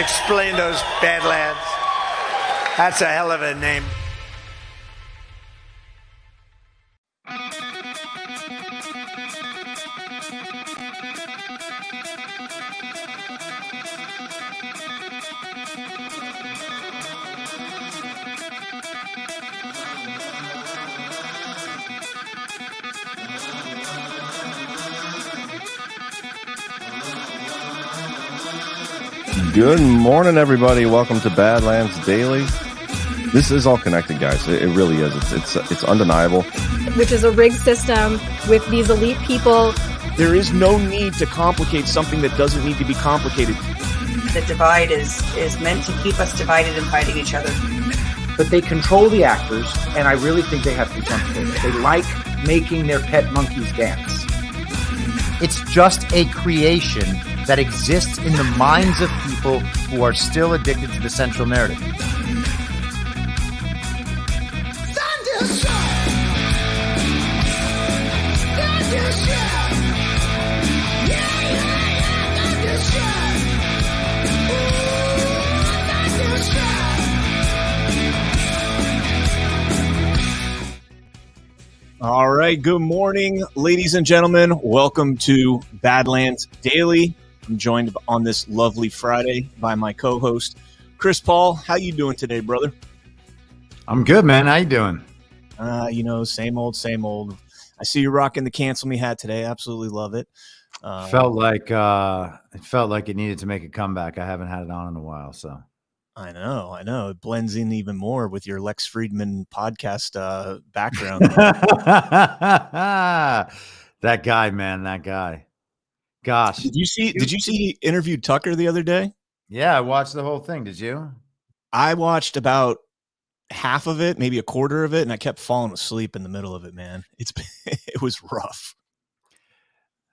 Explain those Badlands. That's a hell of a name. Morning, everybody. Welcome to Badlands Daily. This is all connected, guys. It, it really is. It's, it's it's undeniable. Which is a rigged system with these elite people. There is no need to complicate something that doesn't need to be complicated. The divide is is meant to keep us divided and fighting each other. But they control the actors, and I really think they have contempt for it. They like making their pet monkeys dance. It's just a creation that exists in the minds of people who are still addicted to the central narrative. All right. Good morning, ladies and gentlemen. Welcome to Badlands Daily. I'm joined on this lovely Friday by my co-host Chris Paul. How you doing today, brother? I'm good, man. How you doing? Uh, you know, same old, same old. I see you rocking the cancel me hat today. Absolutely love it. Uh, felt like uh, it felt like it needed to make a comeback. I haven't had it on in a while, so I know, I know. It blends in even more with your Lex Fridman podcast uh, background. that guy, man, that guy. Gosh, did you see? Did you see he interviewed Tucker the other day? Yeah, I watched the whole thing. Did you? I watched about half of it, maybe a quarter of it, and I kept falling asleep in the middle of it. Man, it's it was rough.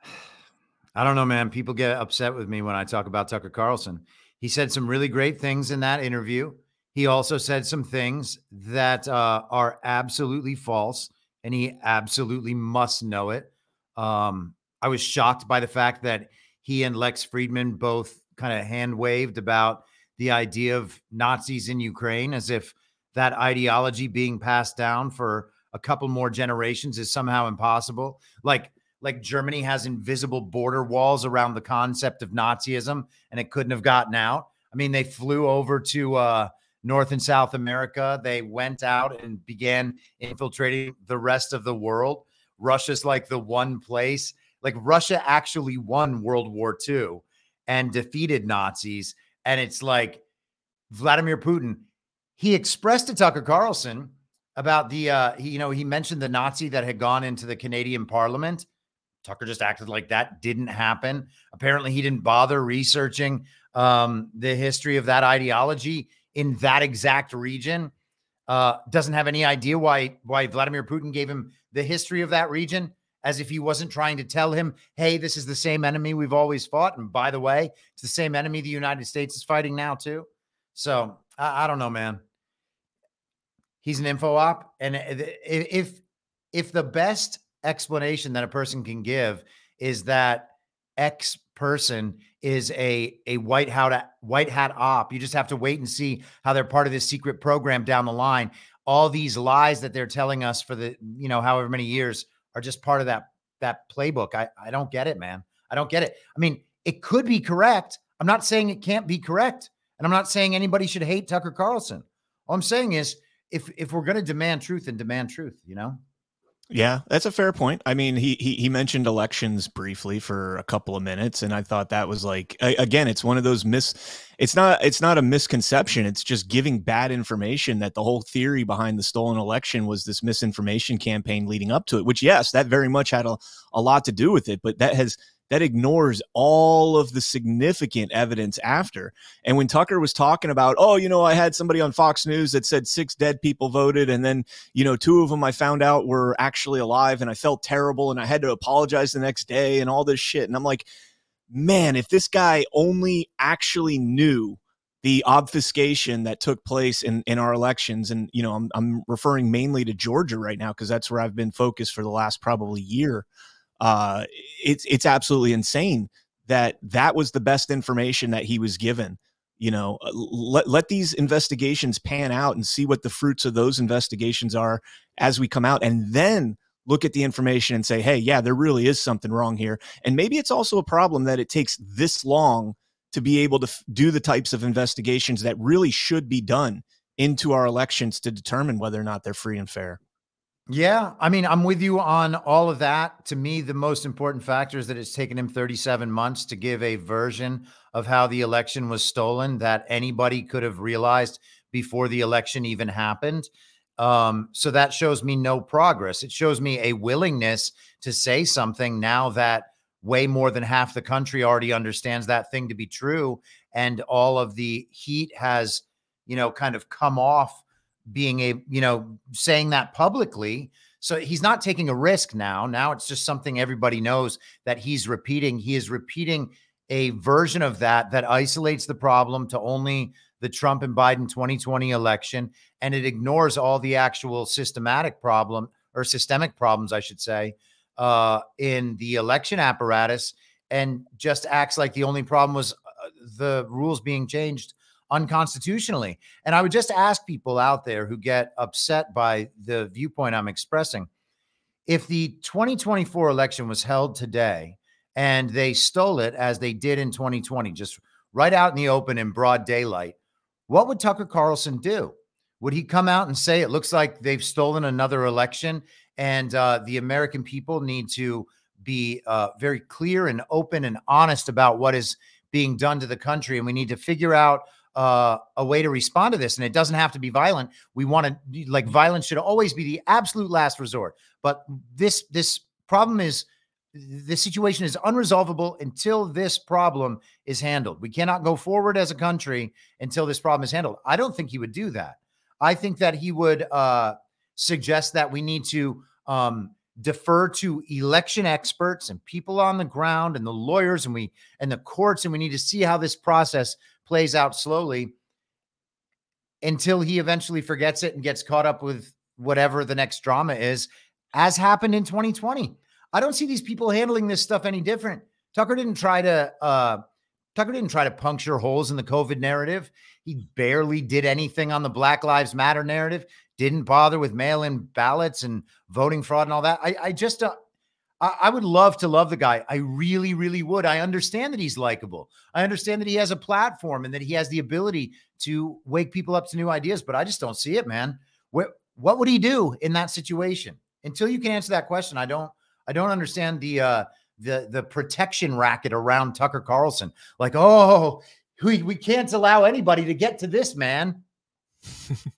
I don't know, man. People get upset with me when I talk about Tucker Carlson. He said some really great things in that interview. He also said some things that uh, are absolutely false, and he absolutely must know it. Um, I was shocked by the fact that he and Lex Fridman both kind of hand waved about the idea of Nazis in Ukraine as if that ideology being passed down for a couple more generations is somehow impossible. Like like Germany has invisible border walls around the concept of Nazism and it couldn't have gotten out. I mean, they flew over to uh, North and South America. They went out and began infiltrating the rest of the world. Russia's like the one place like Russia actually won World War II and defeated Nazis. And it's like Vladimir Putin, he expressed to Tucker Carlson about the, uh, he, you know, he mentioned the Nazi that had gone into the Canadian parliament. Tucker just acted like that didn't happen. Apparently, he didn't bother researching um, the history of that ideology in that exact region. Uh, doesn't have any idea why why Vladimir Putin gave him the history of that region as if he wasn't trying to tell him, hey, this is the same enemy we've always fought. And by the way, it's the same enemy the United States is fighting now, too. So I, I don't know, man. He's an info op. And uh, if if the best explanation that a person can give is that X person is a a white hat white hat op. You just have to wait and see how they're part of this secret program down the line. All these lies that they're telling us for the you know however many years are just part of that that playbook. I I don't get it, man. I don't get it. I mean, it could be correct. I'm not saying it can't be correct, and I'm not saying anybody should hate Tucker Carlson. All I'm saying is, if if we're going to demand truth, and demand truth. You know. Yeah, that's a fair point. I mean, he, he he mentioned elections briefly for a couple of minutes, and I thought that was like again, it's one of those mis. It's not it's not a misconception. It's just giving bad information. That the whole theory behind the stolen election was this misinformation campaign leading up to it. Which yes, that very much had a, a lot to do with it, but that has that ignores all of the significant evidence after. And when Tucker was talking about, oh, you know, I had somebody on Fox News that said six dead people voted, and then, you know, two of them I found out were actually alive, and I felt terrible, and I had to apologize the next day, and all this shit. And I'm like, man, if this guy only actually knew the obfuscation that took place in, in our elections, and you know, I'm, I'm referring mainly to Georgia right now because that's where I've been focused for the last probably year uh, it's it's absolutely insane that that was the best information that he was given you know uh, let, let these investigations pan out and see what the fruits of those investigations are as we come out and then look at the information and say hey yeah there really is something wrong here. And maybe it's also a problem that it takes this long to be able to f- do the types of investigations that really should be done into our elections to determine whether or not they're free and fair Yeah, I mean, I'm with you on all of that. To me, the most important factor is that it's taken him 37 months to give a version of how the election was stolen that anybody could have realized before the election even happened. Um, so that shows me no progress. It shows me a willingness to say something now that way more than half the country already understands that thing to be true. And all of the heat has, you know, kind of come off being a, you know, saying that publicly. So he's not taking a risk now. Now it's just something everybody knows that he's repeating. He is repeating a version of that that isolates the problem to only the Trump and Biden 2020 election and it ignores all the actual systematic problem or systemic problems, I should say, uh, in the election apparatus and just acts like the only problem was uh, the rules being changed unconstitutionally. And I would just ask people out there who get upset by the viewpoint I'm expressing if the 2024 election was held today and they stole it as they did in 2020, just right out in the open in broad daylight, what would Tucker Carlson do? Would he come out and say it looks like they've stolen another election and uh, the American people need to be uh, very clear and open and honest about what is being done to the country, and we need to figure out uh, a way to respond to this. And it doesn't have to be violent. We want to like violence should always be the absolute last resort. But this this problem is the situation is unresolvable until this problem is handled. We cannot go forward as a country until this problem is handled. I don't think he would do that. I think that he would uh, suggest that we need to um, defer to election experts and people on the ground and the lawyers and we and the courts and we need to see how this process plays out slowly until he eventually forgets it and gets caught up with whatever the next drama is as happened in 2020 i don't see these people handling this stuff any different. Tucker didn't try to uh tucker didn't try to puncture holes in the covid narrative. He barely did anything on the black lives matter narrative didn't bother with mail-in ballots and voting fraud and all that i, I just uh, I, I would love to love the guy. I really, really would. I understand that he's likable. I understand that he has a platform and that he has the ability to wake people up to new ideas, but I just don't see it, man. What what would he do in that situation? Until you can answer that question, I don't I don't understand the uh the the protection racket around Tucker Carlson. Like, oh, we, we can't allow anybody to get to this, man.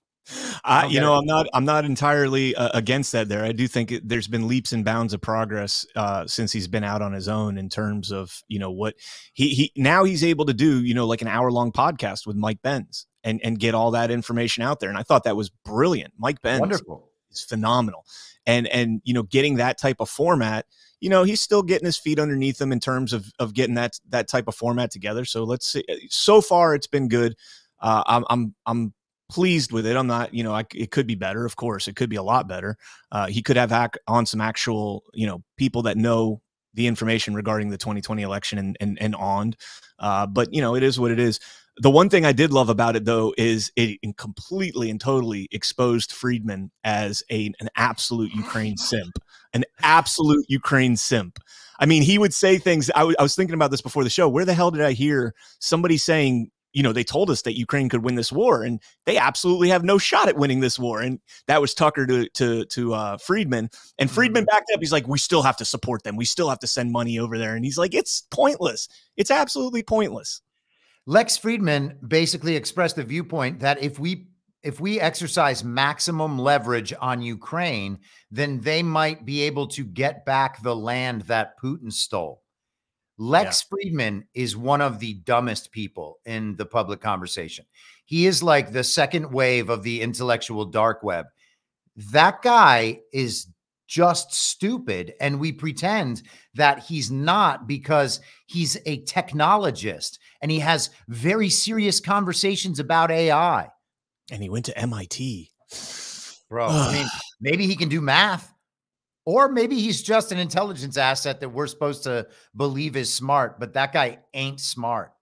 I, you know, I'm not, I'm not entirely uh, against that. There, I do think it, there's been leaps and bounds of progress uh, since he's been out on his own in terms of, you know, what he he now he's able to do, you know, like an hour long podcast with Mike Benz and and get all that information out there. And I thought that was brilliant. Mike Benz, Wonderful, is phenomenal, and and you know, getting that type of format. You know, he's still getting his feet underneath him in terms of of getting that that type of format together. So let's see. So far, it's been good. Uh, I'm I'm I'm pleased with it. I'm not, you know, I, it could be better. Of course, it could be a lot better. Uh, he could have ac- on some actual, you know, people that know the information regarding the 2020 election and and, and on. Uh, but you know, it is what it is. The one thing I did love about it though is it completely and totally exposed Fridman as a an absolute Ukraine simp, an absolute Ukraine simp. I mean, he would say things. I, w- I was thinking about this before the show. Where the hell did I hear somebody saying you know, they told us that Ukraine could win this war, and they absolutely have no shot at winning this war. And that was Tucker to to to uh, Fridman, and Fridman Mm-hmm. backed up. He's like, "We still have to support them. We still have to send money over there." And he's like, "It's pointless. It's absolutely pointless." Lex Fridman basically expressed the viewpoint that if we if we exercise maximum leverage on Ukraine, then they might be able to get back the land that Putin stole. Lex Fridman is one of the dumbest people in the public conversation. He is like the second wave of the intellectual dark web. That guy is just stupid. And we pretend that he's not because he's a technologist and he has very serious conversations about AI. And he went to MIT. Bro, I mean, maybe he can do math. Or maybe he's just an intelligence asset that we're supposed to believe is smart, but that guy ain't smart.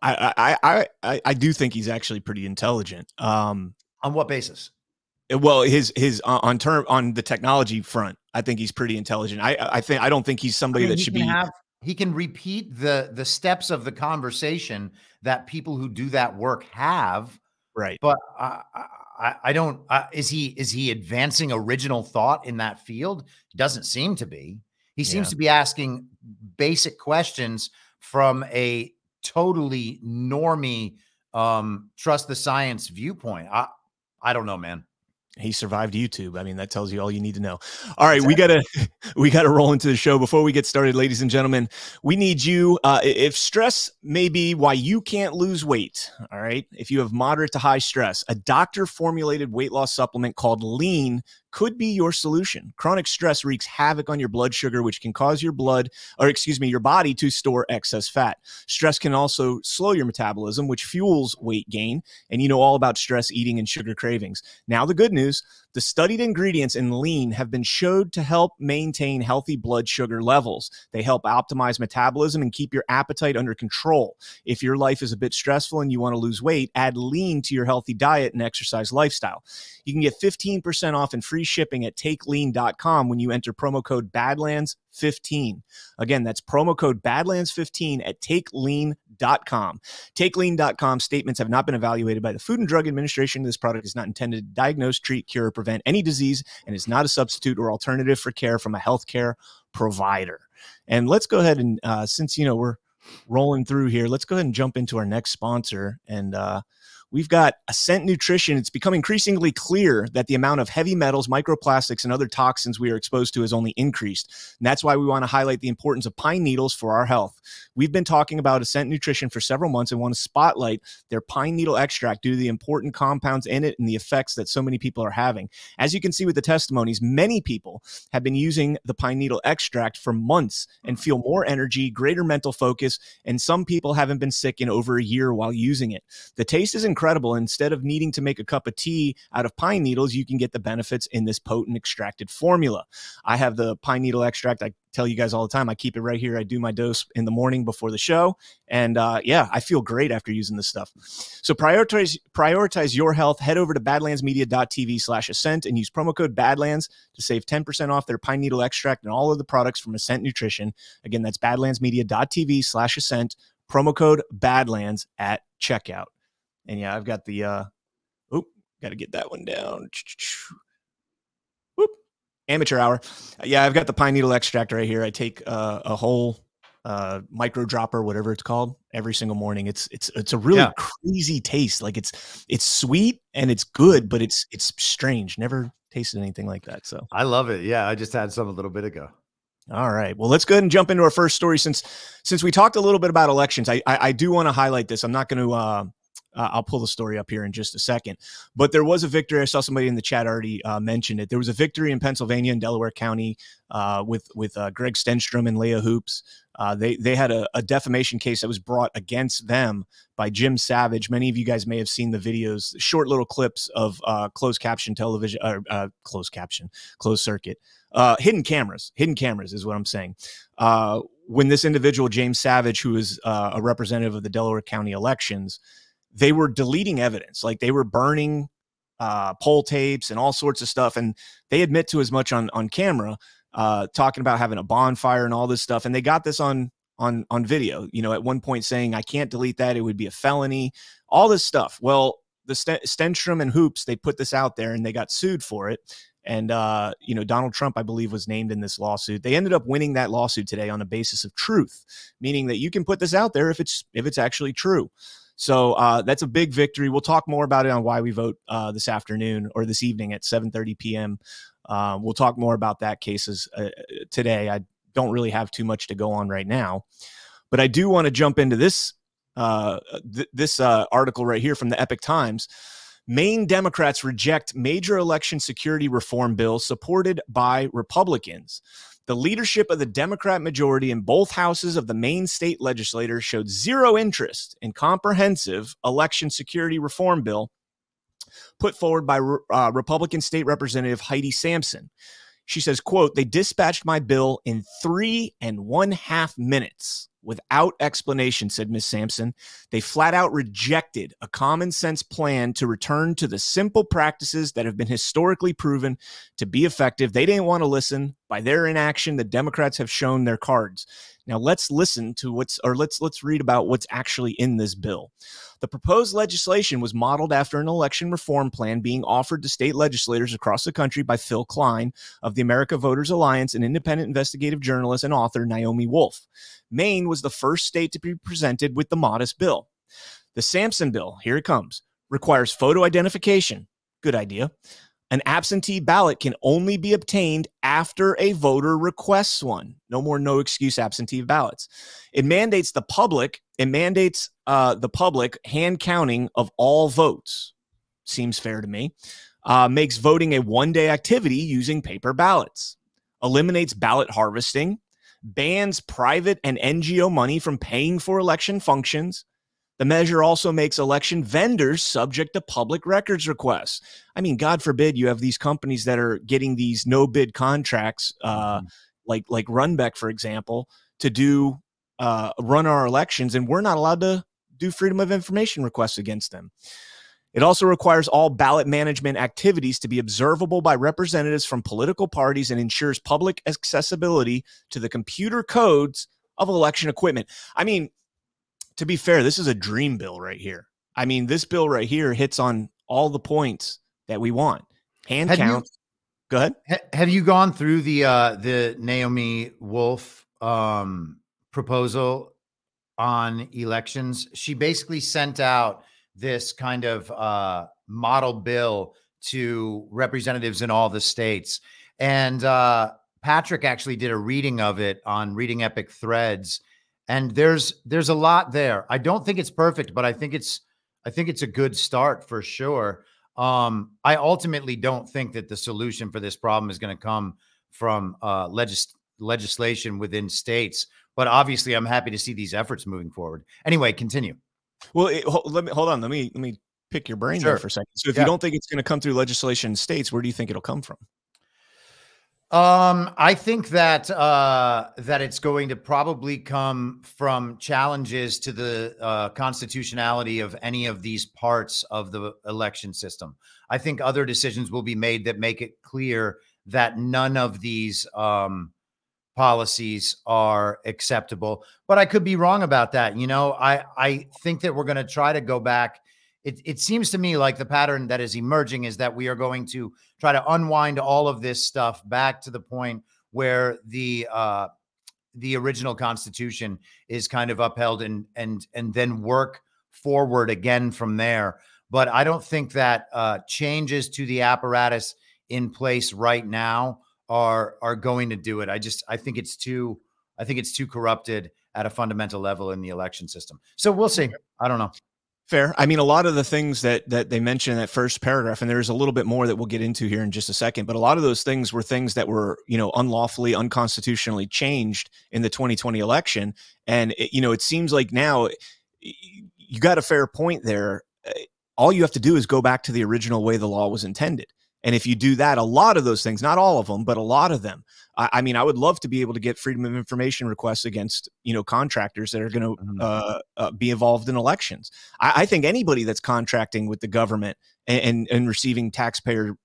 I, I I I I do think he's actually pretty intelligent. Um, On what basis? well, his his uh, on term on the technology front, I think he's pretty intelligent. I I think I don't think he's I somebody mean, that he should be. have he can repeat the the steps of the conversation that people who do that work have right. but I, I, I don't. Uh, is he is he advancing original thought in that field? Doesn't seem to be. He seems Yeah. to be asking basic questions from a totally normie, um, trust the science viewpoint. I, I don't know, man. He survived YouTube. I mean, that tells you all you need to know. All right, we gotta we gotta roll into the show. Before we get started, ladies and gentlemen, we need you. Uh, if stress may be why you can't lose weight, all right. If you have moderate to high stress, a doctor formulated weight loss supplement called Lean could be your solution. Chronic stress wreaks havoc on your blood sugar, which can cause your blood, or excuse me, your body to store excess fat. Stress can also slow your metabolism, which fuels weight gain. And you know all about stress eating and sugar cravings. Now, the good news the studied ingredients in lean have been showed to help maintain healthy blood sugar levels. They help optimize metabolism and keep your appetite under control. If your life is a bit stressful and you want to lose weight, add lean to your healthy diet and exercise lifestyle. You can get 15% off and free shipping at takelean.com when you enter promo code BADLANDS15. Again, that's promo code BADLANDS15 at takelean.com. TakeLean.com statements have not been evaluated by the Food and Drug Administration. This product is not intended to diagnose, treat, cure, or prevent any disease and is not a substitute or alternative for care from a healthcare provider. And let's go ahead and, uh, since, you know, we're rolling through here, let's go ahead and jump into our next sponsor. And, uh, We've got Ascent Nutrition. It's become increasingly clear that the amount of heavy metals, microplastics, and other toxins we are exposed to has only increased. And that's why we want to highlight the importance of pine needles for our health. We've been talking about Ascent Nutrition for several months and want to spotlight their pine needle extract due to the important compounds in it and the effects that so many people are having. As you can see with the testimonies, many people have been using the pine needle extract for months and mm. feel more energy, greater mental focus, and some people haven't been sick in over a year while using it. The taste is incredible. Instead of needing to make a cup of tea out of pine needles, you can get the benefits in this potent extracted formula. I have the pine needle extract. I tell you guys all the time. I keep it right here. I do my dose in the morning before the show, and uh, yeah, I feel great after using this stuff. So prioritize prioritize your health. Head over to badlandsmedia.tv/slash ascent and use promo code Badlands to save ten percent off their pine needle extract and all of the products from Ascent Nutrition. Again, that's badlandsmedia.tv/slash ascent. Promo code Badlands at checkout. And yeah, I've got the uh oh, got to get that one down. Whoop. Amateur hour. Yeah, I've got the pine needle extract right here. I take uh, a whole uh micro dropper whatever it's called every single morning it's it's it's a really Yeah. crazy taste like it's it's sweet and it's good but it's it's strange never tasted anything like that so I love it. Yeah, I just had some a little bit ago. all right. Well, let's go ahead and jump into our first story. Since since we talked a little bit about elections, I I, I do want to highlight this. I'm not going to. Uh, uh, I'll pull the story up here in just a second. But there was a victory. I saw somebody in the chat already uh, mentioned it. There was a victory in Pennsylvania and Delaware County uh, with with uh, Greg Stenstrom and Leah Hoopes. Uh, they they had a, a defamation case that was brought against them by Jim Savage. Many of you guys may have seen the videos, short little clips of uh, closed caption television, or closed caption, closed circuit, hidden cameras. Hidden cameras is what I'm saying. When this individual, James Savage, who is uh, a representative of the Delaware County elections, they were deleting evidence, like they were burning uh, poll tapes and all sorts of stuff, and they admit to as much on on camera, uh, talking about having a bonfire and all this stuff, and they got this on on on video. You know, at one point saying, "I can't delete that; it would be a felony." All this stuff. Well, the Sten- Stenstrom and Hoopes they put this out there, and they got sued for it. And uh, you know, Donald Trump, I believe, was named in this lawsuit. They ended up winning that lawsuit today on the basis of truth, meaning that you can put this out there if it's if it's actually true. So uh, that's a big victory. We'll talk more about it on why we vote uh, this afternoon or this evening at 7:30 p.m. Uh, we'll talk more about that cases uh, today. I don't really have too much to go on right now, but I do want to jump into this uh, th- this uh, article right here from the Epoch Times. Maine Democrats reject major election security reform bill supported by Republicans. The leadership of the Democrat majority in both houses of the Maine state legislature showed zero interest in comprehensive election security reform bill put forward by uh, Republican State Representative Heidi Sampson. She says, quote, they dispatched my bill in three and one half minutes without explanation, said Ms. Sampson. They flat out rejected a common sense plan to return to the simple practices that have been historically proven to be effective. They didn't want to listen. By their inaction, the Democrats have shown their cards. Now let's listen to what's or let's let's read about what's actually in this bill. The proposed legislation was modeled after an election reform plan being offered to state legislators across the country by Phil Kline of the America Voters Alliance and independent investigative journalist and author Naomi Wolf. Maine was the first state to be presented with the modest bill. The Sampson bill, here it comes, requires photo identification. Good idea. An absentee ballot can only be obtained after a voter requests one. No more no excuse absentee ballots. It mandates the public, it mandates uh, the public hand counting of all votes. Seems fair to me. Uh, makes voting a one day activity using paper ballots. Eliminates ballot harvesting. Bans private and NGO money from paying for election functions the measure also makes election vendors subject to public records requests. I mean, God forbid you have these companies that are getting these no bid contracts, uh, mm-hmm. like like Runbeck, for example, to do uh, run our elections, and we're not allowed to do freedom of information requests against them. It also requires all ballot management activities to be observable by representatives from political parties and ensures public accessibility to the computer codes of election equipment. I mean, to be fair, this is a dream bill right here. I mean, this bill right here hits on all the points that we want. Hand have count. You, Go ahead. have you gone through the uh the Naomi Wolf um proposal on elections? She basically sent out this kind of uh model bill to representatives in all the states. And uh Patrick actually did a reading of it on Reading Epic Threads and there's there's a lot there. I don't think it's perfect, but I think it's I think it's a good start for sure. Um, I ultimately don't think that the solution for this problem is going to come from uh, legis- legislation within states, but obviously, I'm happy to see these efforts moving forward. Anyway, continue. Well, it, let me hold on. Let me let me pick your brain sure. there for a second. So, if yeah. you don't think it's going to come through legislation in states, where do you think it'll come from? Um, I think that uh, that it's going to probably come from challenges to the uh, constitutionality of any of these parts of the election system. I think other decisions will be made that make it clear that none of these um, policies are acceptable. But I could be wrong about that. You know, I I think that we're going to try to go back it, it seems to me like the pattern that is emerging is that we are going to try to unwind all of this stuff back to the point where the uh, the original constitution is kind of upheld and and and then work forward again from there. But I don't think that uh, changes to the apparatus in place right now are are going to do it. I just I think it's too I think it's too corrupted at a fundamental level in the election system. So we'll see. I don't know. Fair. I mean, a lot of the things that that they mentioned in that first paragraph, and there's a little bit more that we'll get into here in just a second. But a lot of those things were things that were, you know, unlawfully, unconstitutionally changed in the 2020 election. And it, you know, it seems like now you got a fair point there. Uh, all you have to do is go back to the original way the law was intended. And if you do that, a lot of those things, not all of them, but a lot of them, I, I mean, I would love to be able to get freedom of information requests against, you know, contractors that are going to mm-hmm. uh, uh, be involved in elections. I, I, think anybody that's contracting with the government and, and, and receiving taxpayer,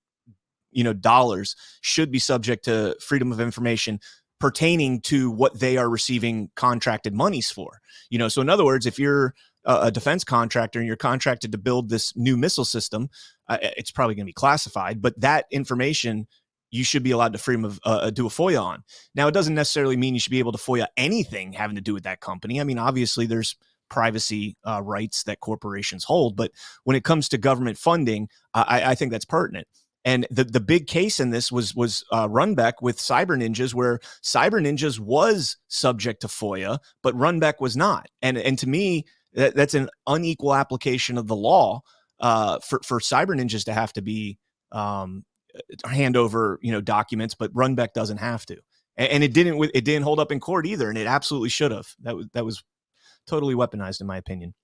you know, dollars should be subject to freedom of information pertaining to what they are receiving contracted monies for. You know, so in other words, if you're a defense contractor and you're contracted to build this new missile system, uh, it's probably going to be classified, but that information you should be allowed to freedom of uh, uh do a FOIA on. Now, it doesn't necessarily mean you should be able to FOIA anything having to do with that company. I mean, obviously, there's privacy uh, rights that corporations hold, but when it comes to government funding, I, I think that's pertinent. And the the big case in this was was uh, with Cyber Ninjas, where Cyber Ninjas was subject to FOIA, but Runbeck was not. And and to me, that, that's an unequal application of the law uh, for for cyber ninjas to have to be um, uh, hand over you know documents, but Runbeck doesn't have to, and, and, it didn't it didn't hold up in court either, and it absolutely should have. That was that was totally weaponized in my opinion.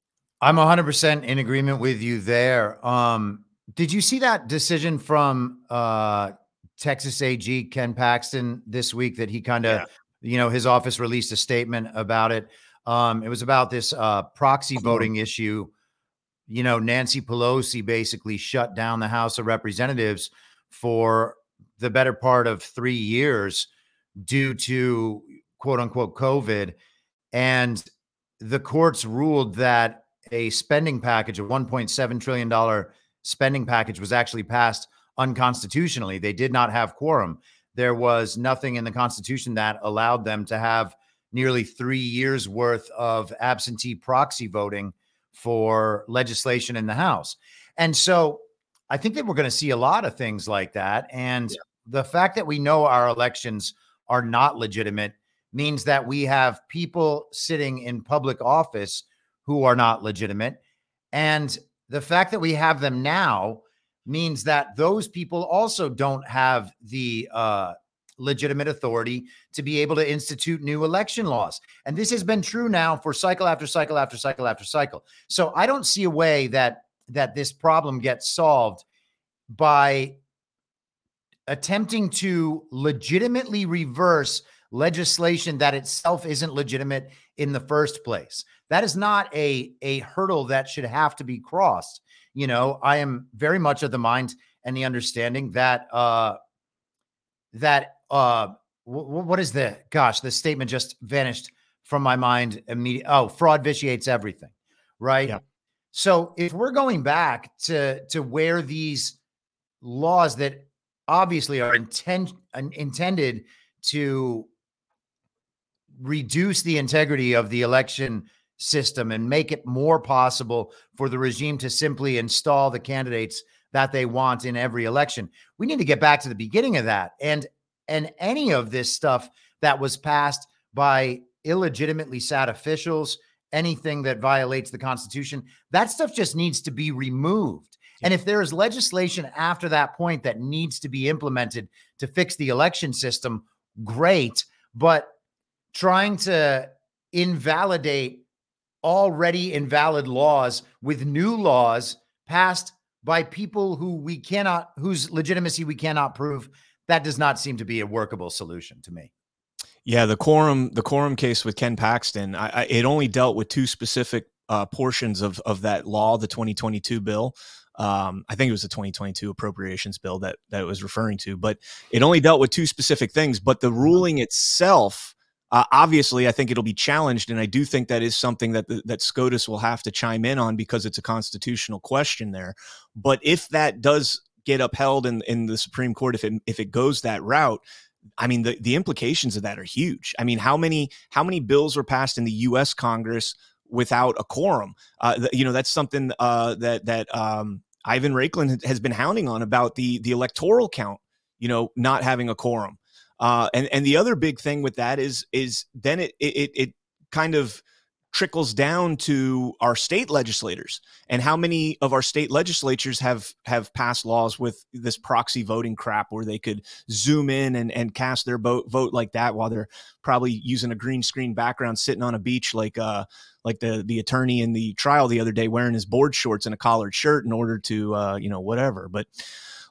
I'm 100% in agreement with you there. Um, did you see that decision from uh, Texas AG Ken Paxton this week that he kind of, Yeah. you know, his office released a statement about it. Um, it was about this uh, proxy voting issue. You know, Nancy Pelosi basically shut down the House of Representatives for the better part of three years due to quote unquote COVID. And the courts ruled that a spending package, a $1.7 trillion spending package, was actually passed unconstitutionally. They did not have quorum. There was nothing in the Constitution that allowed them to have nearly three years worth of absentee proxy voting for legislation in the House. And so I think that we're going to see a lot of things like that. And the fact that we know our elections are not legitimate means that we have people sitting in public office who are not legitimate. And the fact that we have them now means that those people also don't have the uh, legitimate authority to be able to institute new election laws. And this has been true now for cycle after cycle after cycle after cycle. So I don't see a way that that this problem gets solved by attempting to legitimately reverse legislation that itself isn't legitimate in the first place. That is not a a hurdle that should have to be crossed. You know, I am very much of the mind and the understanding that uh that uh w- what is the gosh, the statement just vanished from my mind immediately. Oh, fraud vitiates everything, right? Yeah. So if we're going back to to where these laws that obviously are intent intended to reduce the integrity of the election system and make it more possible for the regime to simply install the candidates that they want in every election. We need to get back to the beginning of that. And and any of this stuff that was passed by illegitimately sat officials, anything that violates the constitution, that stuff just needs to be removed. And if there is legislation after that point that needs to be implemented to fix the election system, great. But trying to invalidate already invalid laws with new laws passed by people who we cannot, whose legitimacy we cannot prove, that does not seem to be a workable solution to me. Yeah, the quorum the quorum case with Ken Paxton, I, I, it only dealt with two specific uh, portions of of that law, the 2022 bill. Um, I think it was the 2022 appropriations bill that that it was referring to, but it only dealt with two specific things. But the ruling itself, uh, obviously, I think it'll be challenged, and I do think that is something that the, that SCOTUS will have to chime in on because it's a constitutional question there. But if that does get upheld in in the Supreme Court, if it if it goes that route, I mean, the, the implications of that are huge. I mean, how many how many bills were passed in the U.S. Congress without a quorum? Uh, th- you know, that's something uh, that that um, Ivan Raiklin has been hounding on about the the electoral count. You know, not having a quorum. Uh, and and the other big thing with that is is then it it it kind of trickles down to our state legislators and how many of our state legislatures have have passed laws with this proxy voting crap where they could zoom in and, and cast their vote vote like that while they're probably using a green screen background sitting on a beach like uh like the the attorney in the trial the other day wearing his board shorts and a collared shirt in order to uh you know whatever. But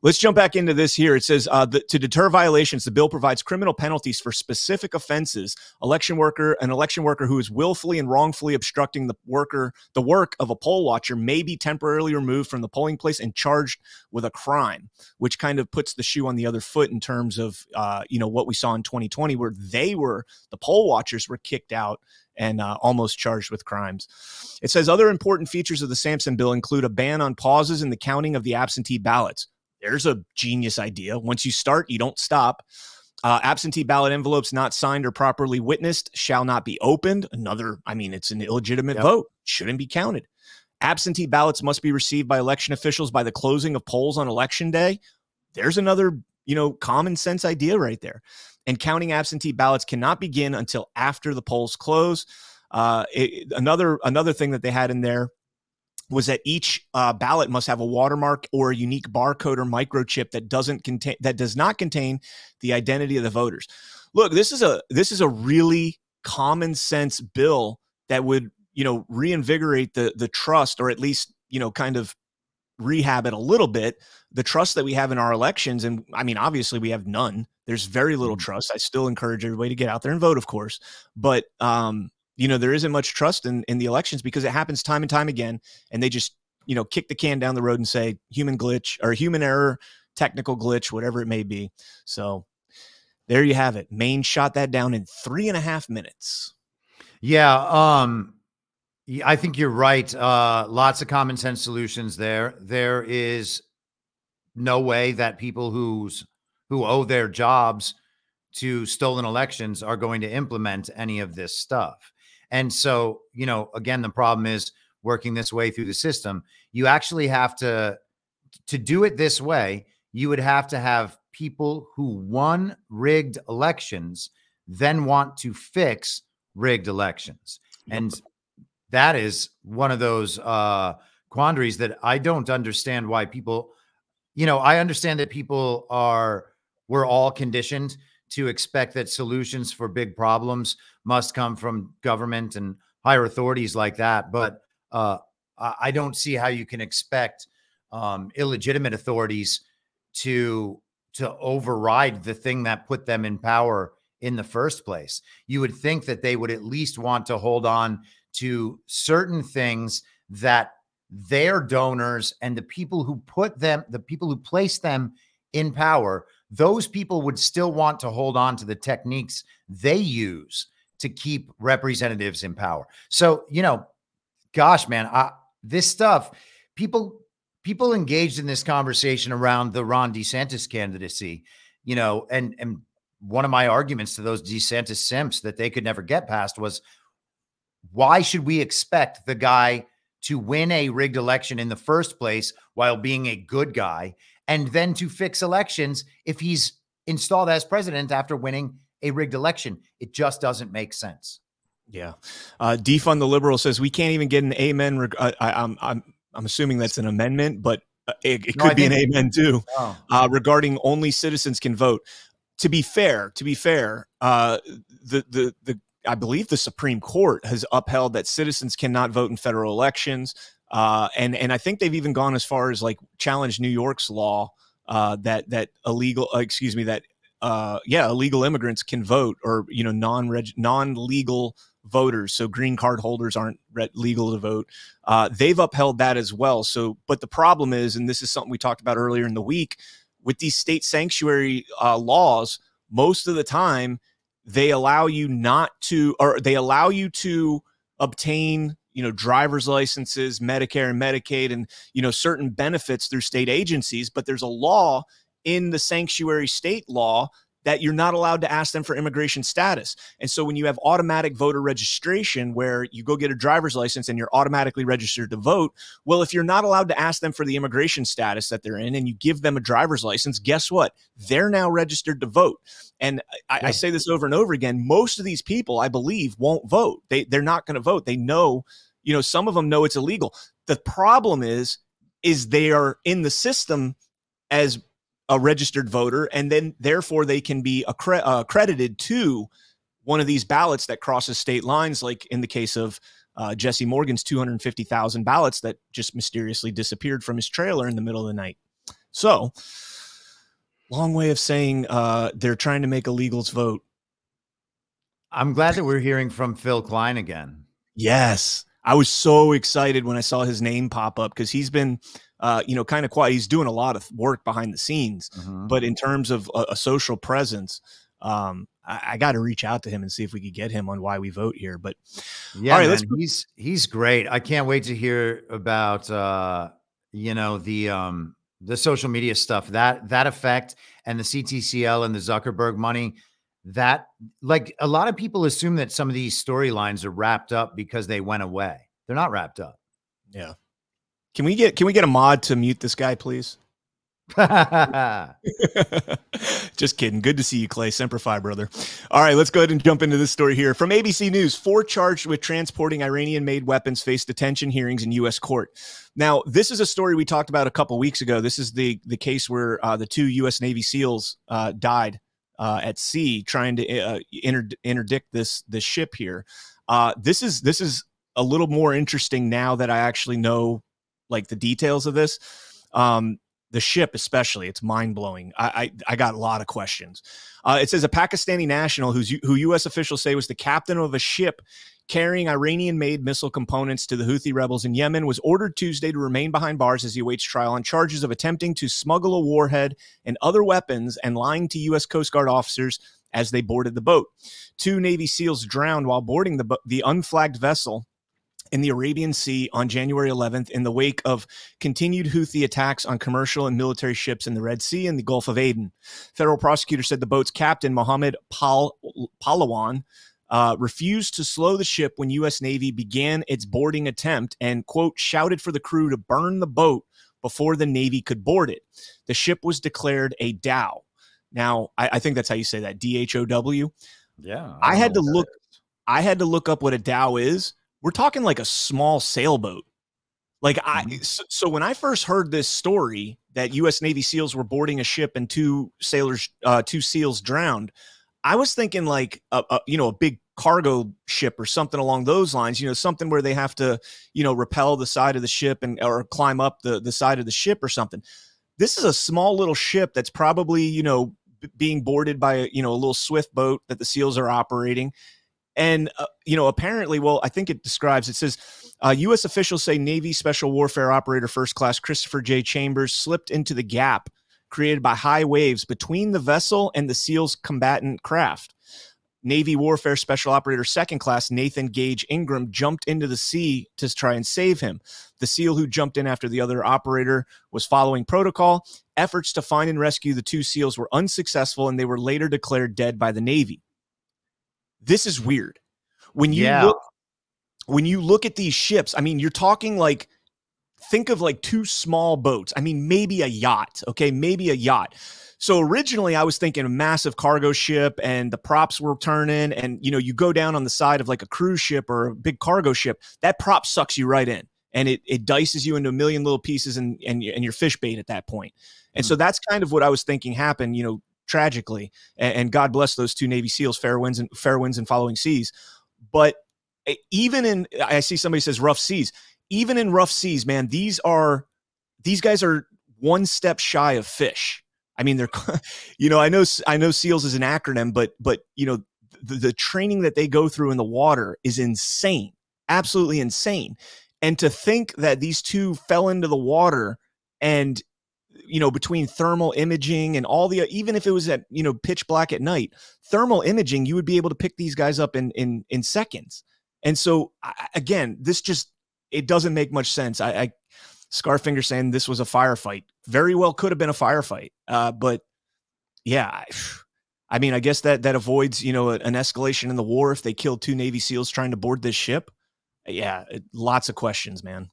Let's jump back into this here. It says uh, to deter violations, the bill provides criminal penalties for specific offenses. Election worker, an election worker who is willfully and wrongfully obstructing the worker, the work of a poll watcher, may be temporarily removed from the polling place and charged with a crime, which kind of puts the shoe on the other foot in terms of uh, you know what we saw in 2020, where they were the poll watchers were kicked out and uh, almost charged with crimes. It says other important features of the Sampson bill include a ban on pauses in the counting of the absentee ballots. There's a genius idea. Once you start, you don't stop. Uh, absentee ballot envelopes not signed or properly witnessed shall not be opened. Another, I mean, it's an illegitimate Yep. vote, shouldn't be counted. Absentee ballots must be received by election officials by the closing of polls on election day. There's another, you know, common sense idea right there. And counting absentee ballots cannot begin until after the polls close. Uh, it- another another thing that they had in there was that each uh, ballot must have a watermark or a unique barcode or microchip that doesn't contain that does not contain the identity of the voters. Look, this is a this is a really common sense bill that would you know reinvigorate the the trust or at least you know kind of rehab it a little bit, the trust that we have in our elections, and I mean, obviously we have none. There's very little Mhm. trust. I still encourage everybody to get out there and vote, of course, but um, you know, there isn't much trust in in the elections because it happens time and time again, and they just you know kick the can down the road and say human glitch or human error, technical glitch, whatever it may be. So there you have it. Maine shot that down in three and a half minutes. Yeah, um I think you're right. Uh lots of common sense solutions there. There is no way that people who's who owe their jobs to stolen elections are going to implement any of this stuff. And so, you know, again, the problem is working this way through the system. You actually have to to do it this way, you would have to have people who won rigged elections then want to fix rigged elections. And that is one of those uh quandaries that I don't understand why people you know, I understand that people are we're all conditioned to expect that solutions for big problems must come from government and higher authorities like that, but uh I don't see how you can expect um illegitimate authorities to to override the thing that put them in power in the first place. You would think that they would at least want to hold on to certain things that their donors and the people who put them, the people who place them in power, those people would still want to hold on to the techniques they use to keep representatives in power. So, you know, gosh, man, I, this stuff, people people engaged in this conversation around the Ron DeSantis candidacy, you know, and and one of my arguments to those DeSantis simps that they could never get past was why should we expect the guy to win a rigged election in the first place while being a good guy and then to fix elections if he's installed as president after winning a rigged election? It just doesn't make sense. Yeah. Uh, defund the liberal says we can't even get an amen. Reg- I, I, I'm I'm I'm assuming that's an amendment, but uh, it, it No, I could be an amen too. Oh. uh, regarding only citizens can vote. To be fair, to be fair, uh, the the the I believe the Supreme Court has upheld that citizens cannot vote in federal elections, uh, and and I think they've even gone as far as like challenge New York's law uh, that that illegal, uh, excuse me, that uh, yeah, illegal immigrants can vote or you know non non legal voters, so green card holders aren't re- legal to vote. Uh, they've upheld that as well. So, but the problem is, and this is something we talked about earlier in the week, with these state sanctuary uh, laws, most of the time they allow you not to, or they allow you to obtain, you know, driver's licenses, Medicare and Medicaid, and you know certain benefits through state agencies. But there's a law in the sanctuary state law that you're not allowed to ask them for immigration status. And so when you have automatic voter registration where you go get a driver's license and you're automatically registered to vote, well, if you're not allowed to ask them for the immigration status that they're in and you give them a driver's license, guess what? They're now registered to vote. And I, I say this over and over again. Most of these people, I believe, won't vote. They they're not going to vote. They know, you know, some of them know it's illegal. The problem is, is they are in the system as a registered voter, and then therefore they can be accre- uh, accredited to one of these ballots that crosses state lines, like in the case of uh, Jesse Morgan's 250,000 ballots that just mysteriously disappeared from his trailer in the middle of the night. So, long way of saying uh, they're trying to make illegals vote. I'm glad that we're hearing from Phil Kline again. Yes. I was so excited when I saw his name pop up because he's been, uh, you know, kind of quiet. He's doing a lot of work behind the scenes, Mhm. but in terms of a, a social presence, um, I, I got to reach out to him and see if we could get him on why we vote here. But Yeah, All right, man, let's- he's he's great. I can't wait to hear about uh, you know, the um the social media stuff. That that effect and the CTCL and the Zuckerberg money. That like a lot of people assume that some of these storylines are wrapped up because they went away. They're not wrapped up. yeah, can we get can we get a mod to mute this guy, please? Just kidding. Good to see you, Clay. Semper Fi, brother. All right, let's go ahead and jump into this story here. From ABC News, four charged with transporting Iranian made weapons face detention hearings in U.S. court. Now, this is a story we talked about a couple weeks ago. This is the, the case where uh, the two U.S. Navy SEALs uh, died uh, at sea trying to uh, inter- interdict this, this ship here. Uh, this is this is a little more interesting now that I actually know like the details of this Um, the ship, especially, it's mind blowing. I, I, I got a lot of questions. Uh, it says a Pakistani national who's who U.S. officials say was the captain of a ship carrying Iranian-made missile components to the Houthi rebels in Yemen was ordered Tuesday to remain behind bars as he awaits trial on charges of attempting to smuggle a warhead and other weapons and lying to U.S. Coast Guard officers as they boarded the boat. Two Navy SEALs drowned while boarding the the unflagged vessel in the Arabian Sea on January 11th in the wake of continued Houthi attacks on commercial and military ships in the Red Sea and the Gulf of Aden. Federal prosecutors said the boat's captain, Mohammed Pal- Pahlawan, uh, refused to slow the ship when U.S. Navy began its boarding attempt and, quote, shouted for the crew to burn the boat before the Navy could board it. The ship was declared a dhow. Now, I, I think that's how you say that, D H O W. Yeah. I, I had to look. I had to look up what a dhow is we're talking like a small sailboat. Like I, mm-hmm. so, so, when I first heard this story that U.S. Navy SEALs were boarding a ship and two sailors, uh, two SEALs drowned, I was thinking like a, a, you know a big cargo ship or something along those lines. You know, something where they have to you know rappel the side of the ship and or climb up the the side of the ship or something. This is a small little ship that's probably you know b- being boarded by a, you know a little swift boat that the SEALs are operating and, uh, you know, apparently, well, I think it describes, it says uh, U.S. officials say Navy Special Warfare Operator First Class Christopher J. Chambers slipped into the gap created by high waves between the vessel and the SEAL's combatant craft. Navy Warfare Special Operator Second Class Nathan Gage Ingram jumped into the sea to try and save him. The SEAL who jumped in after the other operator was following protocol. Efforts to find and rescue the two SEALs were unsuccessful and they were later declared dead by the Navy this is weird. When you yeah. look when you look at these ships, I mean, you're talking like think of like two small boats. I mean, maybe a yacht, okay? Maybe a yacht. So originally I was thinking a massive cargo ship and the props were turning and you know, you go down on the side of like a cruise ship or a big cargo ship, that prop sucks you right in and it it dices you into a million little pieces and and, and your fish bait at that point. And mm-hmm. so that's kind of what I was thinking happened, you know, tragically. And, and God bless those two Navy SEALs, fair winds and fair winds and following seas. But even in, I see somebody says rough seas. Even in rough seas, man, these are these guys are one step shy of fish. I mean, they're, you know, I know, I know SEALs is an acronym, but, but you know, the, the training that they go through in the water is insane, absolutely insane. And to think that these two fell into the water and you know between thermal imaging and all the even if it was at you know pitch black at night thermal imaging you would be able to pick these guys up in in in seconds. And so again this just it doesn't make much sense. I, I scarfinger saying this was a firefight. Very well could have been a firefight uh, but yeah I, I mean i guess that that avoids you know an escalation in the war if they killed two navy seals trying to board this ship. Yeah lots of questions man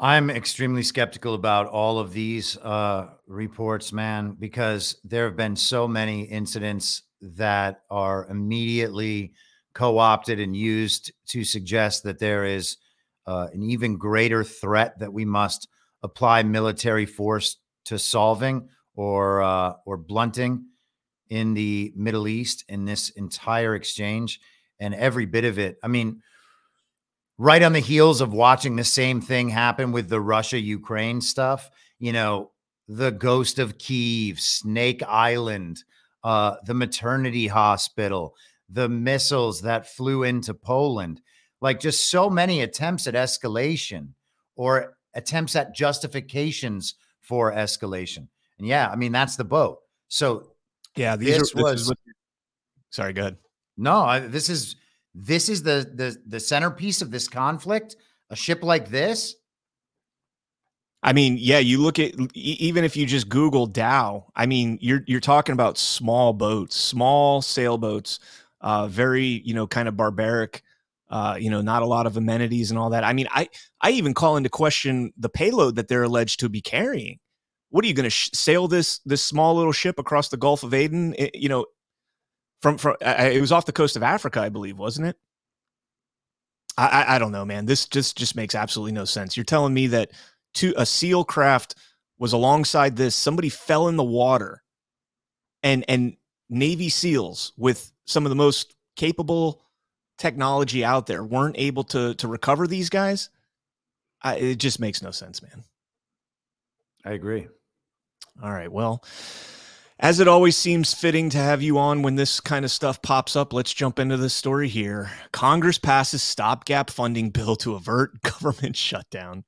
I'm extremely skeptical about all of these uh, reports, man, because there have been so many incidents that are immediately co opted and used to suggest that there is uh, an even greater threat that we must apply military force to solving or uh, or blunting in the Middle East in this entire exchange and every bit of it. I mean, right on the heels of watching the same thing happen with the Russia Ukraine stuff, you know, the ghost of Kiev, Snake Island, uh, the maternity hospital, the missiles that flew into Poland, like just so many attempts at escalation or attempts at justifications for escalation. And yeah, I mean, that's the boat. So, yeah, these this are, was. What, sorry, go ahead. No, I, this is this is the the the centerpiece of this conflict. A ship like this. I mean, yeah, you look at even if you just Google dhow, I mean, you're you're talking about small boats, small sailboats, uh, very you know kind of barbaric, uh, you know, not a lot of amenities and all that. I mean, I I even call into question the payload that they're alleged to be carrying. What are you going to sh- sail this this small little ship across the Gulf of Aden? It, you know, from from it was off the coast of Africa, I believe, wasn't it? I, I, I don't know, man. This just just makes absolutely no sense. You're telling me that to a seal craft was alongside this. Somebody fell in the water, and and Navy SEALs with some of the most capable technology out there weren't able to to recover these guys. I, it just makes no sense, man. I agree. All right. Well, as it always seems fitting to have you on when this kind of stuff pops up, let's jump into the story here. Congress passes stopgap funding bill to avert government shutdown.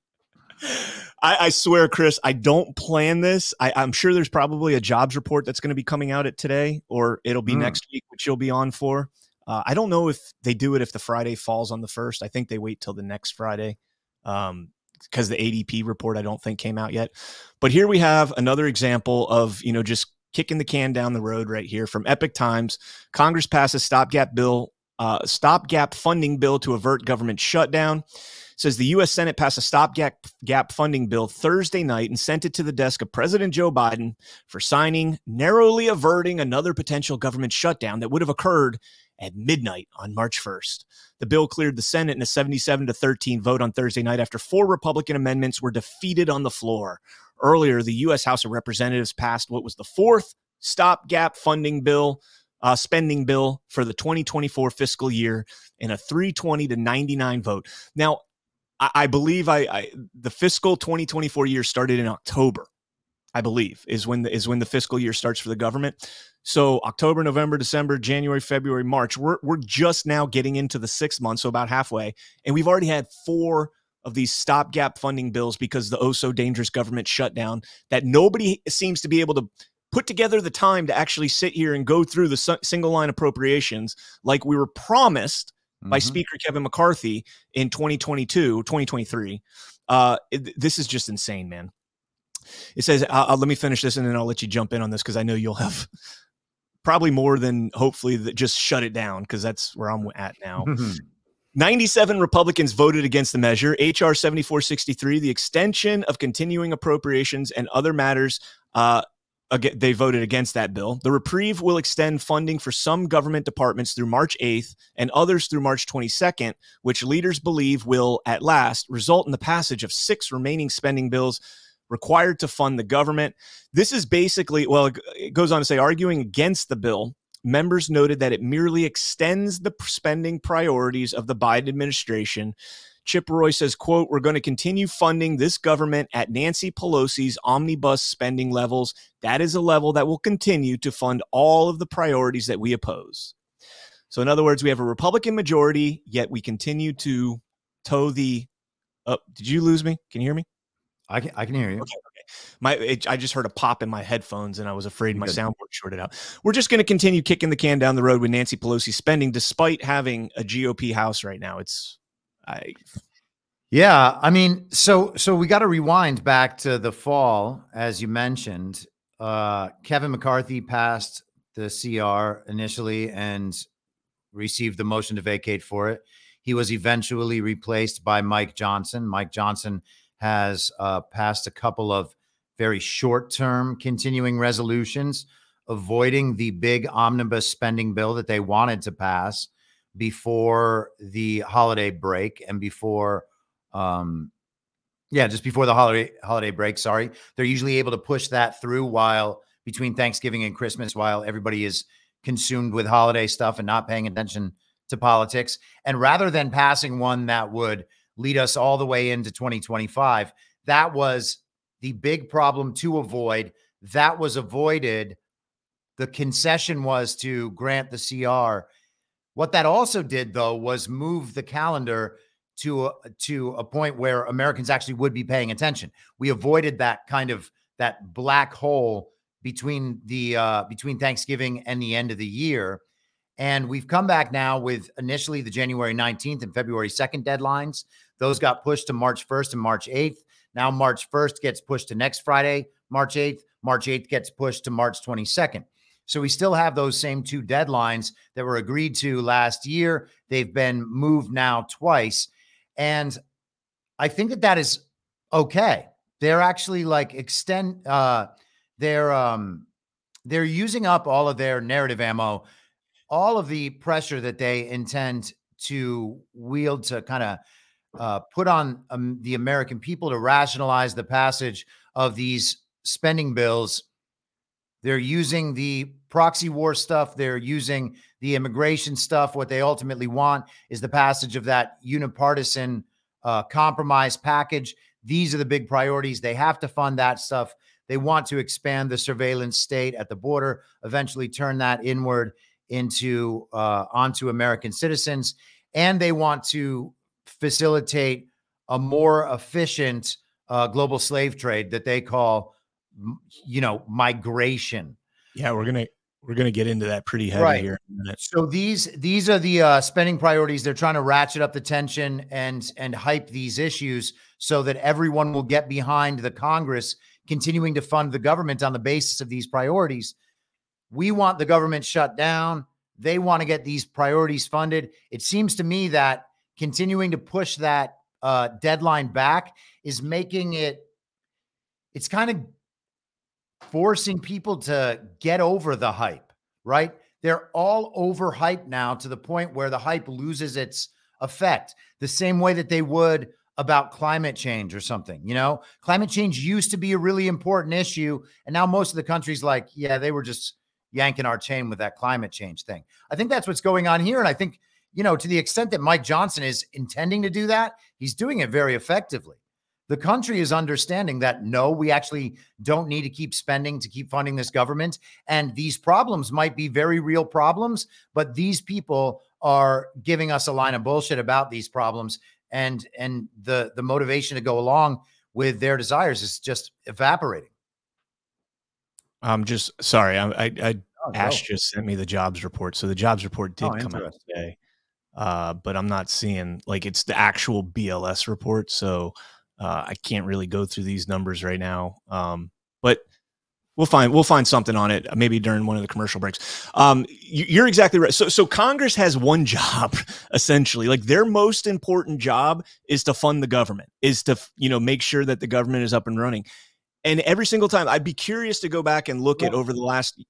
I, I, swear, Chris, I don't plan this. I, am sure there's probably a jobs report that's going to be coming out at today, or it'll be mm. next week, which you'll be on for. Uh, I don't know if they do it if the Friday falls on the first. I think they wait till the next Friday. Um, because the ADP report I don't think came out yet. But here we have another example of, you know, just kicking the can down the road right here from Epoch Times. Congress passes stopgap bill, uh, stopgap funding bill to avert government shutdown. says the U.S. Senate passed a stopgap gap funding bill Thursday night and sent it to the desk of President Joe Biden for signing, narrowly averting another potential government shutdown that would have occurred at midnight on March 1st. The bill cleared the Senate in a 77 to 13 vote on Thursday night after four Republican amendments were defeated on the floor. Earlier, the U.S. House of Representatives passed what was the fourth stopgap funding bill, uh, spending bill for the 2024 fiscal year in a 320 to 99 vote. Now, I, I believe I, I the fiscal 2024 year started in October. I believe is when the is when the fiscal year starts for the government. So October, November, December, January, February, March. We're we're just now getting into the sixth month, so about halfway, and we've already had four of these stopgap funding bills because the oh so dangerous government shutdown that nobody seems to be able to put together the time to actually sit here and go through the single line appropriations like we were promised mm-hmm. by Speaker Kevin McCarthy in 2022, 2023. Uh, it, this is just insane, man. It says, uh, let me finish this and then I'll let you jump in on this because I know you'll have probably more than hopefully that just shut it down because that's where I'm at now. 97 Republicans voted against the measure. H.R. 7463, the extension of continuing appropriations and other matters, uh, they voted against that bill. The reprieve will extend funding for some government departments through March 8th and others through March 22nd, which leaders believe will, at last, result in the passage of six remaining spending bills required to fund the government. This is basically, well, it goes on to say, arguing against the bill members noted that it merely extends the spending priorities of the Biden administration. Chip Roy says, quote, we're going to continue funding this government at Nancy Pelosi's omnibus spending levels. That is a level that will continue to fund all of the priorities that we oppose. So, in other words, we have a Republican majority, yet we continue to toe the. Oh, did you lose me? Can you hear me? I can, I can hear you. Okay, my it, I just heard a pop in my headphones and I was afraid my soundboard shorted out. We're just going to continue kicking the can down the road with Nancy Pelosi spending despite having a GOP house right now. It's I Yeah, I mean, so so we got to rewind back to the fall as you mentioned. Uh Kevin McCarthy passed the CR initially and received the motion to vacate for it. He was eventually replaced by Mike Johnson. Mike Johnson has uh, passed a couple of very short term continuing resolutions, avoiding the big omnibus spending bill that they wanted to pass before the holiday break and before um yeah just before the holiday holiday break sorry. They're usually able to push that through while between thanksgiving and christmas while everybody is consumed with holiday stuff and not paying attention to politics. And rather than passing one that would lead us all the way into 2025 that was the big problem to avoid. That was avoided. The concession was to grant the CR. What that also did, though, was move the calendar to a, to a point where Americans actually would be paying attention. We avoided that kind of that black hole between the uh, between Thanksgiving and the end of the year. And we've come back now with initially the January 19th and February 2nd deadlines. Those got pushed to March 1st and March 8th. Now, March 1st gets pushed to next Friday, March 8th. March 8th gets pushed to March 22nd. So we still have those same two deadlines that were agreed to last year. They've been moved now twice. And I think that that is okay. They're actually like extend uh they're um they're using up all of their narrative ammo, all of the pressure that they intend to wield to kind of uh, put on um, the American people to rationalize the passage of these spending bills. They're using the proxy war stuff. They're using the immigration stuff. What they ultimately want is the passage of that unipartisan uh, compromise package. these are the big priorities. They have to fund that stuff. They want to expand the surveillance state at the border, eventually turn that inward into uh, onto American citizens, and they want to facilitate a more efficient uh, global slave trade that they call, you know, migration. Yeah, we're gonna we're gonna get into that pretty heavy Right. here in a minute. So these these are the uh, spending priorities. They're trying to ratchet up the tension and and hype these issues so that everyone will get behind the Congress continuing to fund the government on the basis of these priorities. We want the government shut down. They want to get these priorities funded. It seems to me that continuing to push that uh, deadline back is making it. It's kind of forcing people to get over the hype, right? They're all overhyped now to the point where the hype loses its effect, the same way that they would about climate change or something. You know, climate change used to be a really important issue. And now most of the countries, like, yeah, they were just yanking our chain with that climate change thing. I think that's what's going on here. And I think, you know, to the extent that Mike Johnson is intending to do that, he's doing it very effectively. The country is understanding that no, we actually don't need to keep spending to keep funding this government. And these problems might be very real problems, but these people are giving us a line of bullshit about these problems. And and the the motivation to go along with their desires is just evaporating. I'm just sorry. I, I, I Oh, Ash just sent me the jobs report. So the jobs report did Oh, come out today, uh, but I'm not seeing like it's the actual BLS report. So uh, I can't really go through these numbers right now. Um, but we'll find we'll find something on it maybe during one of the commercial breaks. Um, you, you're exactly right. So so Congress has one job essentially. Like their most important job is to fund the government, is to you know make sure that the government is up and running. And every single time, I'd be curious to go back and look at over the last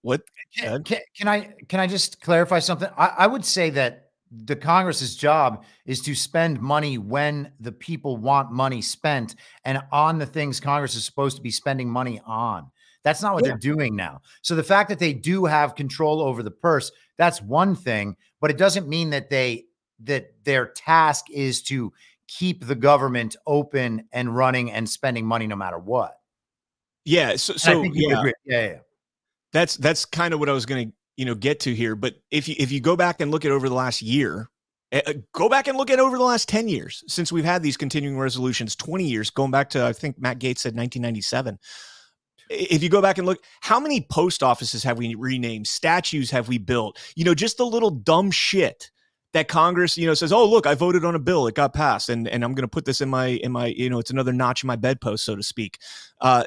what Can, can, can I can I just clarify something? I, I would say that the Congress's job is to spend money when the people want money spent and on the things Congress is supposed to be spending money on. That's not what Yeah. they're doing now. So the fact that they do have control over the purse, that's one thing, but it doesn't mean that they that their task is to keep the government open and running and spending money no matter what. Yeah. So, so I think you yeah, agree. Yeah, yeah, yeah. that's that's kind of what I was going to you know get to here. But if you if you go back and look at over the last year, eh, eh, go back and look at over the last ten years since we've had these continuing resolutions, twenty years going back to I think Matt Gaetz said 1997. If you go back and look, how many post offices have we renamed? Statues have we built? You know, just the little dumb shit that Congress, you know, says, "Oh, look, I voted on a bill; it got passed, and and I'm going to put this in my in my, you know, it's another notch in my bedpost, so to speak." Uh,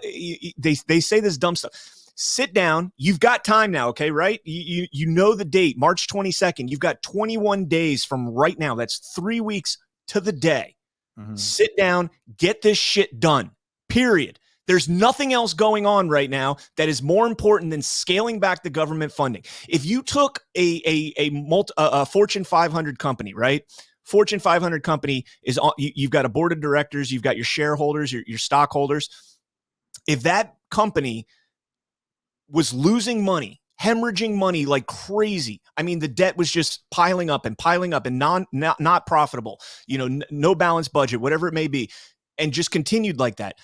they they say this dumb stuff. Sit down. You've got time now, okay? Right? You you, you know the date, March 22nd. You've got 21 days from right now. That's three weeks to the day. Mhm. Sit down, get this shit done. Period. There's nothing else going on right now that is more important than scaling back the government funding. If you took a a a, multi, a, a Fortune 500 company, right? Fortune 500 company is on, you, you've got a board of directors, you've got your shareholders, your, your stockholders. If that company was losing money, hemorrhaging money like crazy. I mean, the debt was just piling up and piling up and non not, not profitable, you know, n- no balanced budget, whatever it may be, and just continued like that.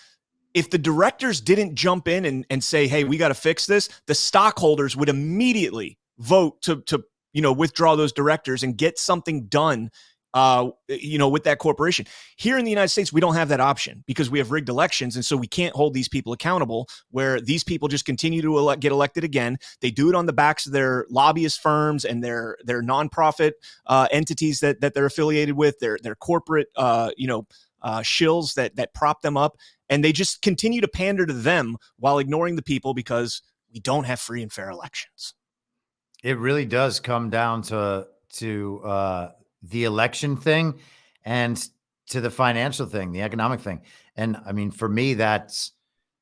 If the directors didn't jump in and, and say, hey, we got to fix this, the stockholders would immediately vote to to you know withdraw those directors and get something done uh you know with that corporation. Here in the united states we don't have that option because we have rigged elections and so we can't hold these people accountable where these people just continue to elect, get elected again. They do it on the backs of their lobbyist firms and their their nonprofit uh, entities that that they're affiliated with their their corporate uh you know uh, shills that that prop them up and they just continue to pander to them while ignoring the people because we don't have free and fair elections. It really does come down to to uh, the election thing and to the financial thing, the economic thing. And I mean, for me, that's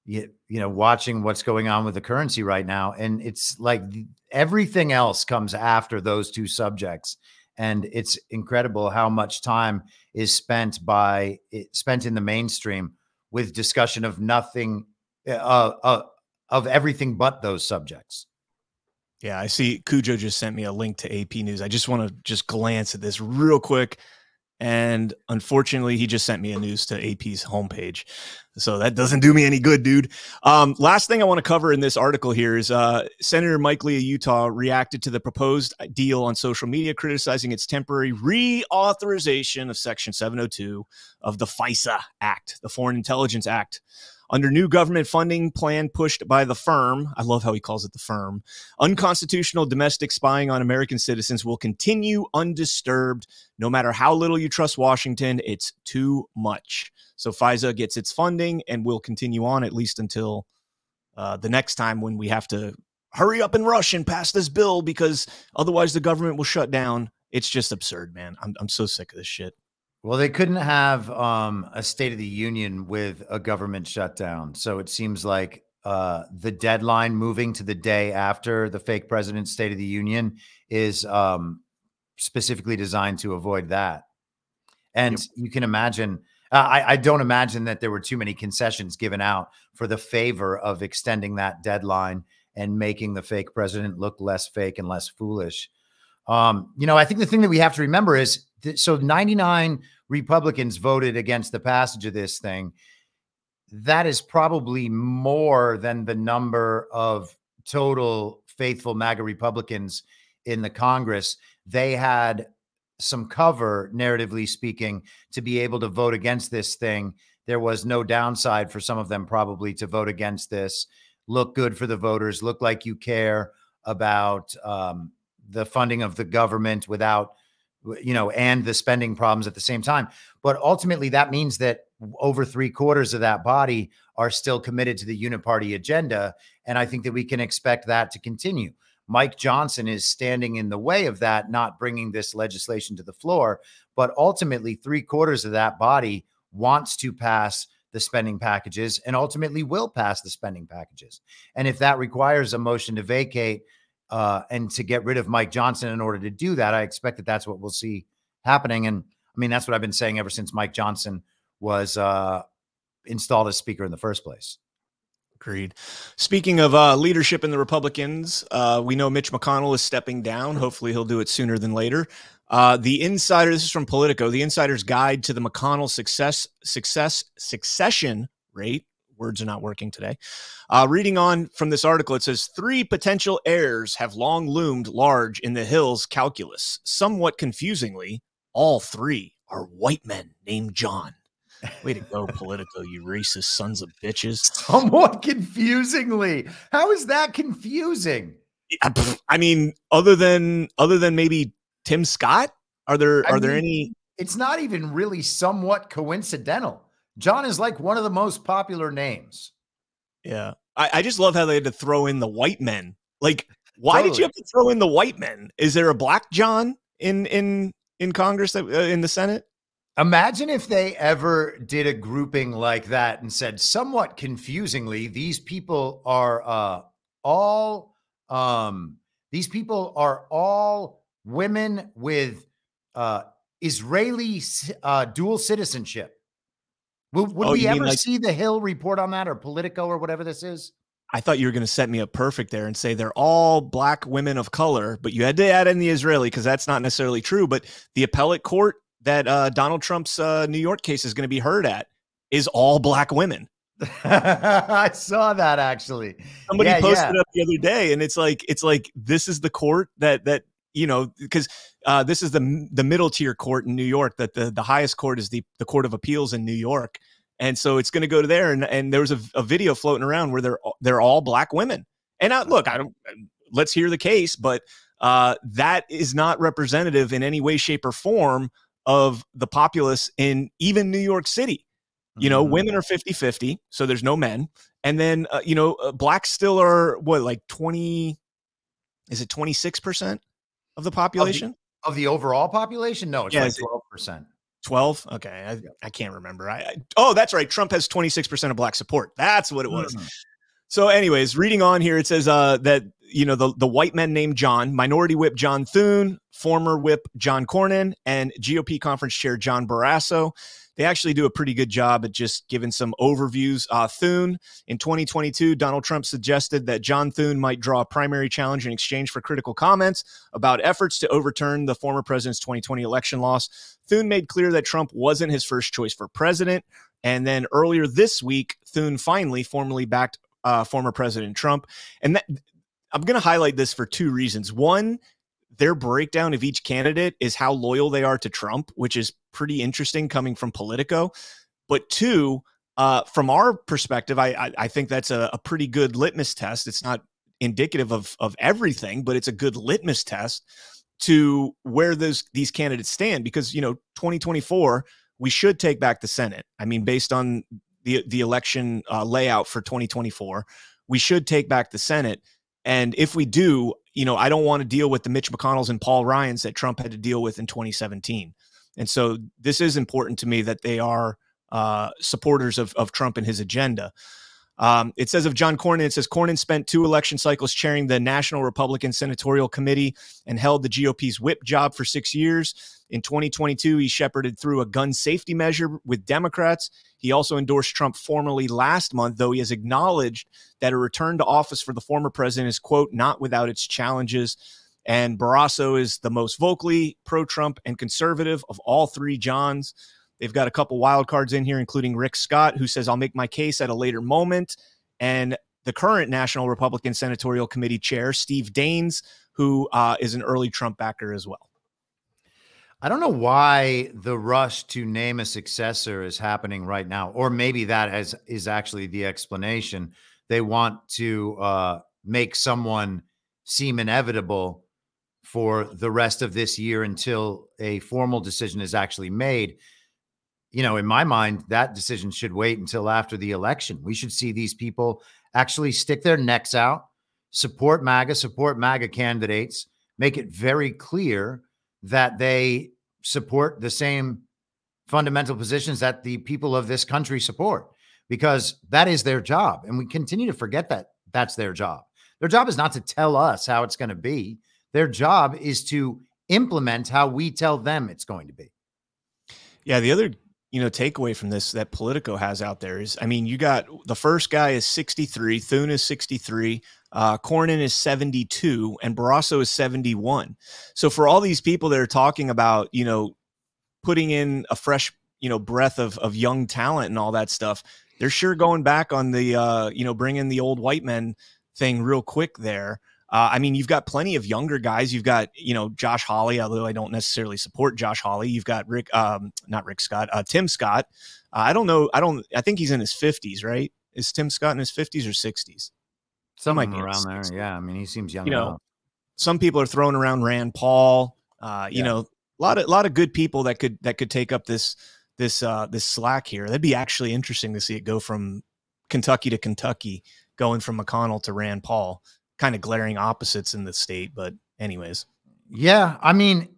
you, you know watching what's going on with the currency right now, and it's like everything else comes after those two subjects. And it's incredible how much time is spent by spent in the mainstream with discussion of nothing, uh, uh, of everything but those subjects. Yeah, I see Cujo just sent me a link to AP News. I just want to just glance at this real quick. And unfortunately, he just sent me a news to AP's homepage. So that doesn't do me any good, dude. Um, last thing I want to cover in this article here is uh, Senator Mike Lee of Utah reacted to the proposed deal on social media, criticizing its temporary reauthorization of Section 702 of the FISA Act, the Foreign Intelligence Act. Under new government funding plan pushed by the firm, I love how he calls it the firm, unconstitutional domestic spying on American citizens will continue undisturbed. No matter how little you trust Washington, it's too much. So FISA gets its funding and will continue on at least until uh, the next time when we have to hurry up and rush and pass this bill because otherwise the government will shut down. It's just absurd, man. I'm, I'm so sick of this shit. Well, they couldn't have um, a State of the Union with a government shutdown. So it seems like uh, the deadline moving to the day after the fake president's State of the Union is um, specifically designed to avoid that. And yep. you can imagine, uh, I, I don't imagine that there were too many concessions given out for the favor of extending that deadline and making the fake president look less fake and less foolish. Um, you know, I think the thing that we have to remember is so 99 Republicans voted against the passage of this thing. That is probably more than the number of total faithful MAGA Republicans in the Congress. They had some cover, narratively speaking, to be able to vote against this thing. There was no downside for some of them, probably, to vote against this. Look good for the voters. Look like you care about um, the funding of the government without you know and the spending problems at the same time. But ultimately that means that over three quarters of that body are still committed to the uniparty agenda and i think that we can expect that to continue. Mike johnson is standing in the way of that not bringing this legislation to the floor but ultimately three quarters of that body wants to pass the spending packages and ultimately will pass the spending packages. And if that requires a motion to vacate uh, and to get rid of Mike Johnson in order to do that, I expect that that's what we'll see happening. And I mean, that's what I've been saying ever since Mike Johnson was uh, installed as Speaker in the first place. Agreed. Speaking of uh, leadership in the Republicans, uh, we know Mitch McConnell is stepping down. Hopefully, he'll do it sooner than later. Uh, the insider, this is from Politico, the insider's guide to the McConnell success success succession rate words are not working today. Uh, reading on from this article, it says three potential heirs have long loomed large in the Hill's calculus. Somewhat confusingly, all three are white men named John. Way to go, Politico, you racist sons of bitches. Somewhat confusingly. How is that confusing? I mean, other than other than maybe Tim Scott, are there I are mean, there any? It's not even really somewhat coincidental. John is like one of the most popular names. Yeah. I, I just love how they had to throw in the white men. Like, why totally. did you have to throw in the white men? Is there a black John in in in Congress that, uh, in the Senate? Imagine if they ever did a grouping like that and said, somewhat confusingly, these people are uh, all um, these people are all women with uh, Israeli uh, dual citizenship. Would, would oh, we ever like, see the Hill report on that or Politico or whatever this is? I thought you were going to set me up perfect there and say they're all black women of color, but you had to add in the Israeli because that's not necessarily true. But the appellate court that uh, Donald Trump's uh, New York case is going to be heard at is all black women. I saw that actually. Somebody yeah, posted yeah. up the other day, and it's like it's like this is the court that that you know because uh, this is the the middle tier court in New York. That the the highest court is the the Court of Appeals in New York, and so it's going to go to there. And and there was a, a, video floating around where they're they're all black women. And I, look, I don't. Let's hear the case, but uh, that is not representative in any way, shape, or form of the populace in even New York City. You know, mm-hmm. women are 50 50, so there's no men. And then, uh, you know, uh, blacks still are what, like 20, is it 26%? of the population? Of the, overall population? No, it's like 12%. 12 okay I, I can't remember I, I, oh that's right trump has 26% of black support that's what it was mm-hmm. so anyways reading on here it says uh, that you know the the white men named John, Minority Whip John Thune, former Whip John Cornyn, and GOP Conference Chair John Barrasso. They actually do a pretty good job at just giving some overviews. Uh, Thune in 2022, Donald Trump suggested that John Thune might draw a primary challenge in exchange for critical comments about efforts to overturn the former president's 2020 election loss. Thune made clear that Trump wasn't his first choice for president. And then earlier this week, Thune finally formally backed uh, former President Trump. And that, I'm going to highlight this for two reasons. One, their breakdown of each candidate is how loyal they are to Trump, which is pretty interesting coming from Politico. But two, uh, from our perspective, I, I, I think that's a, a, pretty good litmus test. It's not indicative of of everything, but it's a good litmus test to where those these candidates stand. Because you know, 2024, we should take back the Senate. I mean, based on the the election uh, layout for 2024, we should take back the Senate. And if we do, you know, I don't want to deal with the Mitch McConnells and Paul Ryans that Trump had to deal with in 2017. And so this is important to me that they are uh, supporters of, of Trump and his agenda. Um, it says of John Cornyn, it says Cornyn spent two election cycles chairing the National Republican Senatorial Committee and held the GOP's whip job for six years. In 2022, he shepherded through a gun safety measure with Democrats. He also endorsed Trump formally last month, though he has acknowledged that a return to office for the former president is, quote, not without its challenges. And Barrasso is the most vocally pro Trump and conservative of all three Johns. They've got a couple wild cards in here, including Rick Scott, who says, I'll make my case at a later moment. And the current National Republican Senatorial Committee chair, Steve Daines, who uh, is an early Trump backer as well. I don't know why the rush to name a successor is happening right now, or maybe that is, is actually the explanation. They want to uh, make someone seem inevitable for the rest of this year until a formal decision is actually made you know, in my mind, that decision should wait until after the election. We should see these people actually stick their necks out, support MAGA, support MAGA candidates, make it very clear that they support the same fundamental positions that the people of this country support, because that is their job. And we continue to forget that that's their job. Their job is not to tell us how it's going to be, their job is to implement how we tell them it's going to be. Yeah, the other you know takeaway from this that Politico has out there is, I mean, you got the first guy is 63, Thune is 63, uh, Cornyn is 72, and Barrasso is 71. So for all these people that are talking about, you know, putting in a fresh, you know, breath of of young talent and all that stuff, they're sure going back on the, uh, you know, bringing the old white men thing real quick there. Uh, I mean, you've got plenty of younger guys. You've got, you know, Josh Hawley, although I don't necessarily support Josh Hawley. You've got Rick, um, not Rick Scott, uh, Tim Scott. Uh, I don't know. I don't, I think he's in his 50s, right? Is Tim Scott in his 50s or 60s? Something around there. Yeah. I mean, he seems young. You know, some people are throwing around Rand Paul. Uh, you yeah. know, a lot of, a lot of good people that could, that could take up this, this, uh, this slack here. That'd be actually interesting to see it go from Kentucky to Kentucky, going from McConnell to Rand Paul kind of glaring opposites in the state. But, anyways. Yeah. I mean,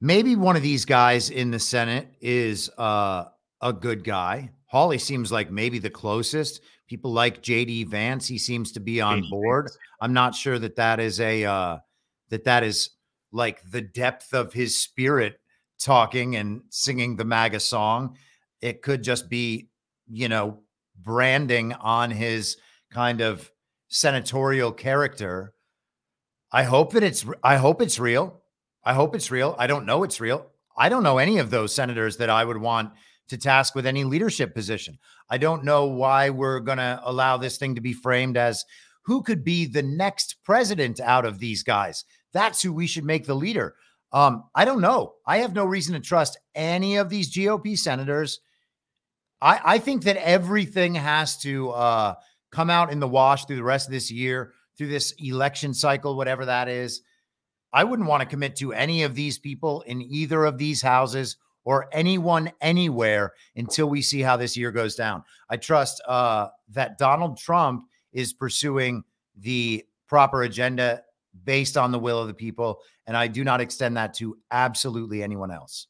maybe one of these guys in the Senate is uh, a good guy. Hawley seems like maybe the closest. People like JD Vance. He seems to be on board. Vance. I'm not sure that that is a uh, that that is like the depth of his spirit talking and singing the MAGA song. It could just be, you know, branding on his kind of senatorial character. I hope that it's I hope it's real. I hope it's real. I don't know it's real. I don't know any of those senators that I would want to task with any leadership position. I don't know why we're going to allow this thing to be framed as who could be the next president out of these guys. That's who we should make the leader. Um, I don't know. I have no reason to trust any of these GOP senators. I, I think that everything has to uh, come out in the wash through the rest of this year, through this election cycle, whatever that is. I wouldn't want to commit to any of these people in either of these houses or anyone anywhere until we see how this year goes down. I trust uh, that Donald Trump is pursuing the proper agenda based on the will of the people. And I do not extend that to absolutely anyone else.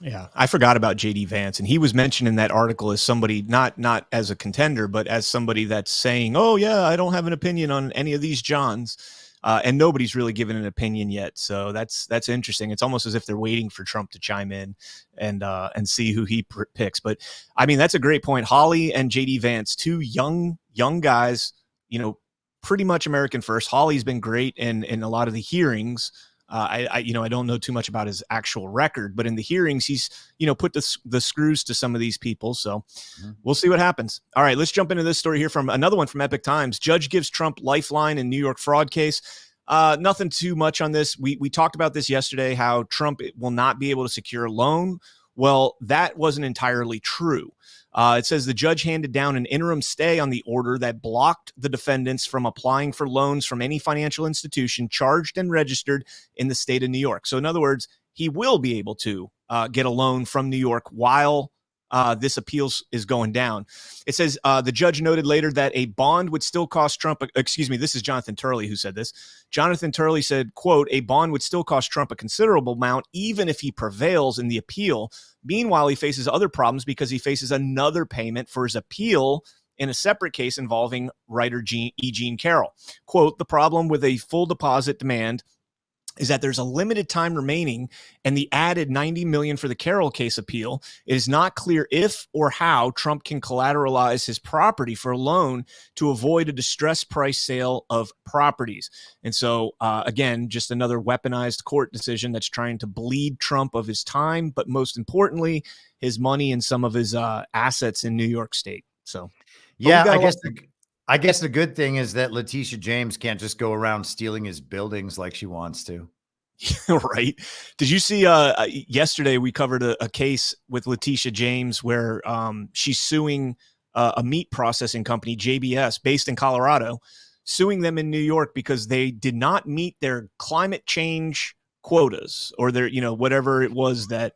Yeah, I forgot about JD Vance, and he was mentioned in that article as somebody not not as a contender, but as somebody that's saying, "Oh yeah, I don't have an opinion on any of these Johns," uh, and nobody's really given an opinion yet. So that's that's interesting. It's almost as if they're waiting for Trump to chime in and uh, and see who he pr- picks. But I mean, that's a great point. Hawley and JD Vance, two young young guys, you know, pretty much American first. Hawley's been great in in a lot of the hearings. Uh, I, I, you know, I don't know too much about his actual record, but in the hearings, he's, you know, put the, the screws to some of these people. So mm-hmm. we'll see what happens. All right, let's jump into this story here from another one from Epoch Times. Judge gives Trump lifeline in New York fraud case. Uh, nothing too much on this. We we talked about this yesterday. How Trump will not be able to secure a loan. Well, that wasn't entirely true. Uh, it says the judge handed down an interim stay on the order that blocked the defendants from applying for loans from any financial institution charged and registered in the state of New York. So, in other words, he will be able to uh, get a loan from New York while uh, this appeals is going down. It says uh, the judge noted later that a bond would still cost Trump. Excuse me, this is Jonathan Turley who said this. Jonathan Turley said, "quote A bond would still cost Trump a considerable amount, even if he prevails in the appeal. Meanwhile, he faces other problems because he faces another payment for his appeal." In a separate case involving writer Jean, E. Jean Carroll. Quote, the problem with a full deposit demand is that there's a limited time remaining and the added 90 million for the Carroll case appeal. It is not clear if or how Trump can collateralize his property for a loan to avoid a distressed price sale of properties. And so, uh, again, just another weaponized court decision that's trying to bleed Trump of his time, but most importantly, his money and some of his uh, assets in New York State. So, yeah, I guess the, I guess the good thing is that Letitia James can't just go around stealing his buildings like she wants to. right. Did you see uh, uh yesterday we covered a, a case with Letitia James where um, she's suing uh, a meat processing company JBS based in Colorado suing them in New York because they did not meet their climate change quotas or their you know whatever it was that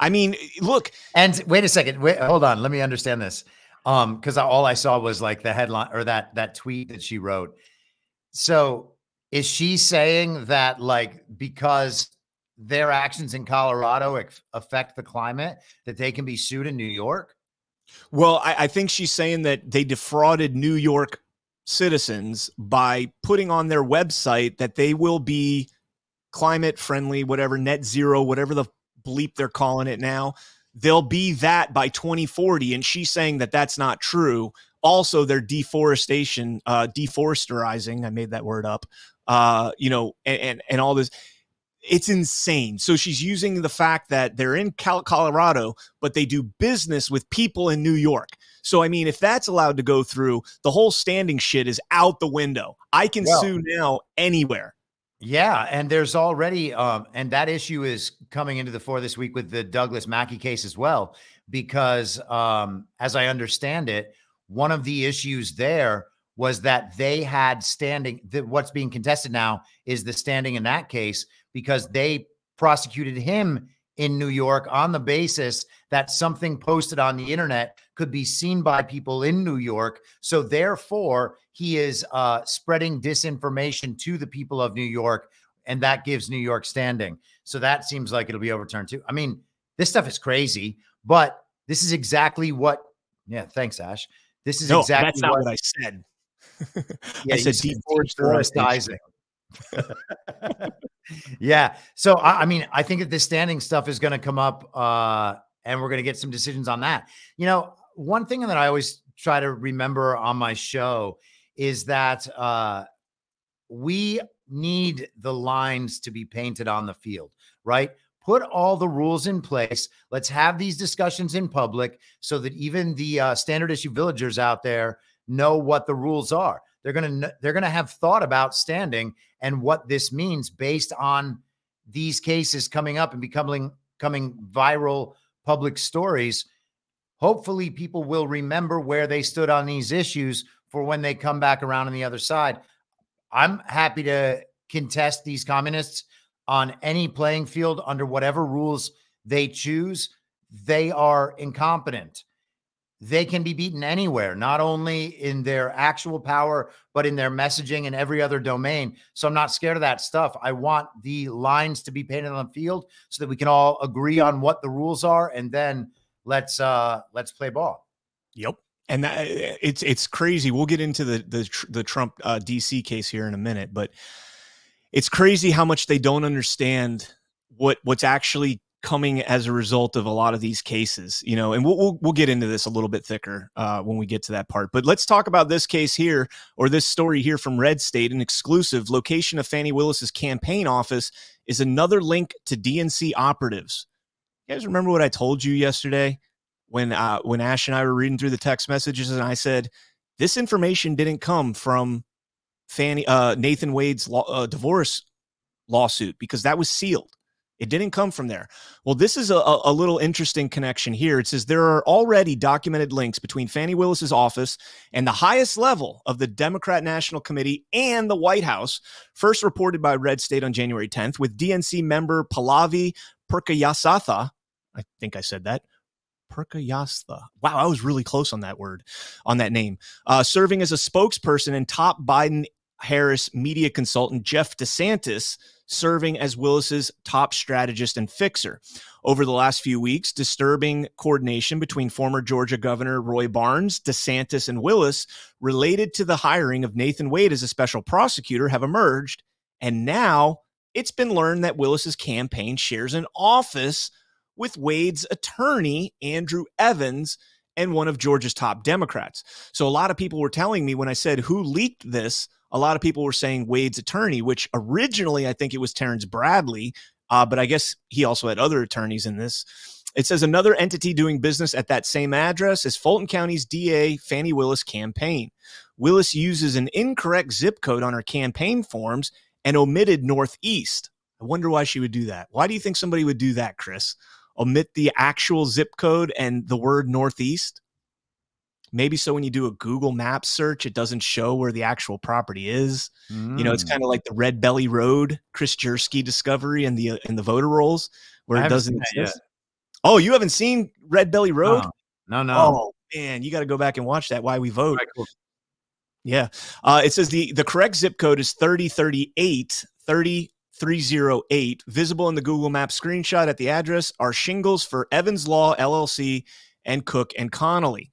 I mean look and wait a second wait hold on let me understand this um, because all I saw was like the headline or that that tweet that she wrote. So is she saying that like because their actions in Colorado affect the climate that they can be sued in New York? Well, I, I think she's saying that they defrauded New York citizens by putting on their website that they will be climate friendly, whatever, net zero, whatever the bleep they're calling it now they'll be that by 2040 and she's saying that that's not true. Also their deforestation uh deforesterizing i made that word up uh you know and and, and all this. It's insane. So she's using the fact that they're in colorado but they do business with people in new york. So i mean if that's allowed to go through the whole standing shit is out the window. I can sue now anywhere yeah, and there's already um, and that issue is coming into the fore this week with the Douglas Mackey case as well, because um, as I understand it, one of the issues there was that they had standing. That what's being contested now is the standing in that case because they prosecuted him in New York on the basis that something posted on the internet could be seen by people in New York. So therefore, he is uh, spreading disinformation to the people of New York, and that gives New York standing. So that seems like it'll be overturned too. I mean, this stuff is crazy, but this is exactly what. Yeah, thanks, Ash. This is no, exactly that's not what, what I said. yeah, I said deforestation. yeah. So I, I, mean, I think that this standing stuff is going to come up, uh, and we're going to get some decisions on that. You know, one thing that I always try to remember on my show is that uh, we need the lines to be painted on the field, right? Put all the rules in place. Let's have these discussions in public so that even the uh, standard issue villagers out there know what the rules are. They're to they're to have thought about standing and what this means based on these cases coming up and becoming coming viral public stories. Hopefully, people will remember where they stood on these issues for when they come back around on the other side. I'm happy to contest these communists on any playing field under whatever rules they choose. They are incompetent. they can be beaten anywhere, not only in their actual power, but in their messaging and every other domain. So I'm not scared of that stuff. I want the lines to be painted on the field so that we can all agree on what the rules are, and then let's uh let's play ball. Yep. And that, it's it's crazy. We'll get into the the the Trump uh, DC case here in a minute, but it's crazy how much they don't understand what what's actually coming as a result of a lot of these cases, you know, and we'll we'll, we'll get into this a little bit thicker uh, when we get to that part. But let's talk about this case here or this story here from Red State, an exclusive location of Fani Willis's campaign office is another link to DNC operatives. You guys remember what I told you yesterday when uh, when Ash and I were reading through the text messages and I said this information didn't come from Fani uh, Nathan Wade's law, uh, divorce lawsuit because that was sealed. It didn't come from there. Well, this is a, a little interesting connection here. It says there are already documented links between Fani Willis's office and the highest level of the Democrat National Committee and the White House, first reported by Red State on January 10th, with DNC member Pallavi Purkayastha. I think I said that. Purkayastha. Wow, I was really close on that word, on that name. Uh, serving as a spokesperson and top Biden Harris media consultant Jeff DiSantis serving as Willis's top strategist and fixer. Over the last few weeks, disturbing coordination between former Georgia Governor Roy Barnes, DiSantis, and Willis related to the hiring of Nathan Wade as a special prosecutor have emerged. And now it's been learned that Willis's campaign shares an office with Wade's attorney, Andrew Evans, and one of Georgia's top Democrats. So a lot of people were telling me when I said who leaked this, a lot of people were saying Wade's attorney, which originally I think it was Terrence Bradley, uh, but I guess he also had other attorneys in this. It says another entity doing business at that same address is Fulton County's DA Fani Willis campaign. Willis uses an incorrect zip code on her campaign forms and omitted Northeast. I wonder why she would do that. Why do you think somebody would do that, Chris? Omit the actual zip code and the word Northeast? maybe so when you do a Google Map search, it doesn't show where the actual property is. Mm. You know, it's mm. kind of like the Red Belly Road Chris Jersky discovery and the in the voter rolls where it doesn't exist. Oh, you haven't seen Red Belly Road? No, no. no. Oh man, you got to go back and watch that. Why we vote? Right, cool. Yeah, uh, it says the the correct zip code is 3038 30308. Visible in the Google Map screenshot at the address are shingles for Evans Law LLC and Cook and Connolly.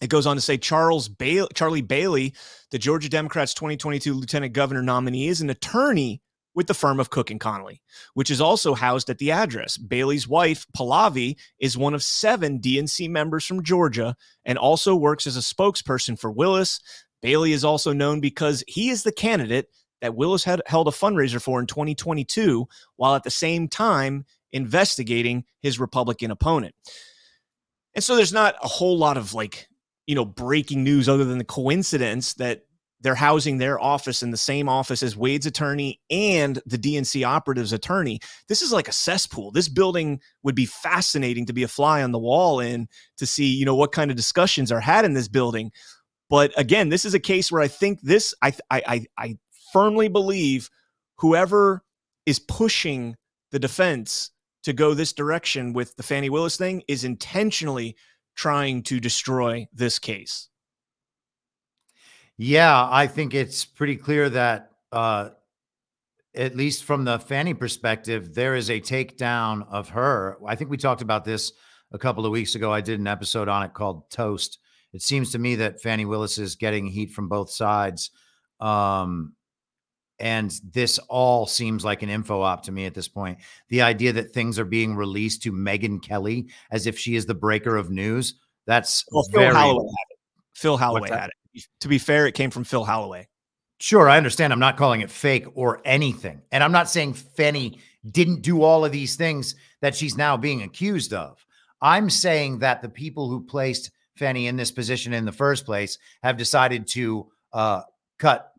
It goes on to say Charles Bailey, Charlie Bailey, the Georgia Democrats' 2022 lieutenant governor nominee, is an attorney with the firm of Cook and Connolly, which is also housed at the address. Bailey's wife, Pallavi, is one of seven DNC members from Georgia and also works as a spokesperson for Willis. Bailey is also known because he is the candidate that Willis had held a fundraiser for in 2022, while at the same time investigating his Republican opponent. And so there's not a whole lot of like you know, breaking news other than the coincidence that they're housing their office in the same office as Wade's attorney and the DNC operative's attorney. This is like a cesspool. This building would be fascinating to be a fly on the wall in to see, you know, what kind of discussions are had in this building. But again, this is a case where I think this, I, I, I firmly believe whoever is pushing the defense to go this direction with the Fani Willis thing is intentionally trying to destroy this case? Yeah, I think it's pretty clear that, uh, at least from the Fani perspective, there is a takedown of her. I think we talked about this a couple of weeks ago. I did an episode on it called Toast. It seems to me that Fani Willis is getting heat from both sides. Um, and this all seems like an info op to me at this point. The idea that things are being released to Megyn Kelly as if she is the breaker of news. That's well, Phil very, Holloway had it. Phil Holloway had it. To be fair, it came from Phil Holloway. Sure, I understand. I'm not calling it fake or anything. And I'm not saying Fani didn't do all of these things that she's now being accused of. I'm saying that the people who placed Fani in this position in the first place have decided to uh, cut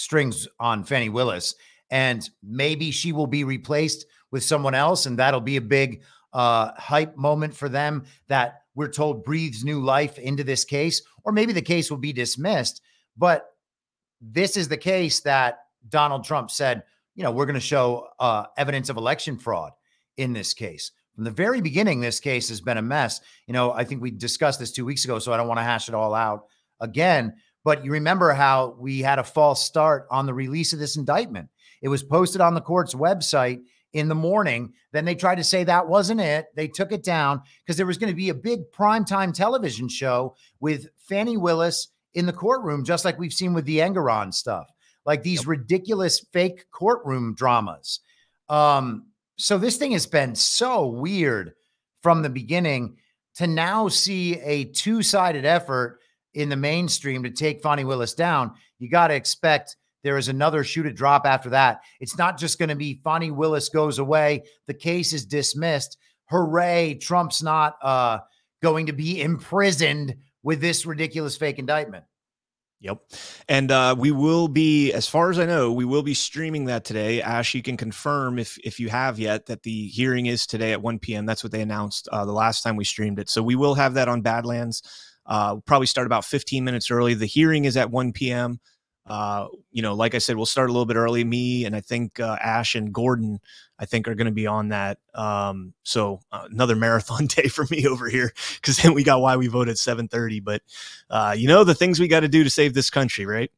strings on Fani Willis, and maybe she will be replaced with someone else, and that'll be a big uh, hype moment for them that we're told breathes new life into this case, or maybe the case will be dismissed. But this is the case that Donald Trump said, you know, we're going to show uh, evidence of election fraud in this case. From the very beginning, this case has been a mess. You know, I think we discussed this two weeks ago, so I don't want to hash it all out again. But you remember how we had a false start on the release of this indictment. It was posted on the court's website in the morning. Then they tried to say that wasn't it. They took it down because there was going to be a big primetime television show with Fani Willis in the courtroom, just like we've seen with the Engoron stuff, like these yep. ridiculous fake courtroom dramas. Um, so this thing has been so weird from the beginning to now see a two sided effort in the mainstream to take Fani Willis down. You got to expect there is another shoot a drop after that. It's not just going to be Fani Willis goes away, the case is dismissed. Hooray, Trump's not uh, going to be imprisoned with this ridiculous fake indictment. Yep. And uh, we will be, as far as I know, we will be streaming that today. Ash, you can confirm if if you have yet that the hearing is today at 1 p.m. That's what they announced uh, the last time we streamed it. So we will have that on Badlands. Uh, we'll probably start about 15 minutes early. The hearing is at 1 p.m. Uh, you know, like I said, we'll start a little bit early. Me and I think uh, Ash and Gordon, I think, are going to be on that. Um, so uh, another marathon day for me over here because then we got why we voted 7:30. But uh, you know, the things we got to do to save this country, right?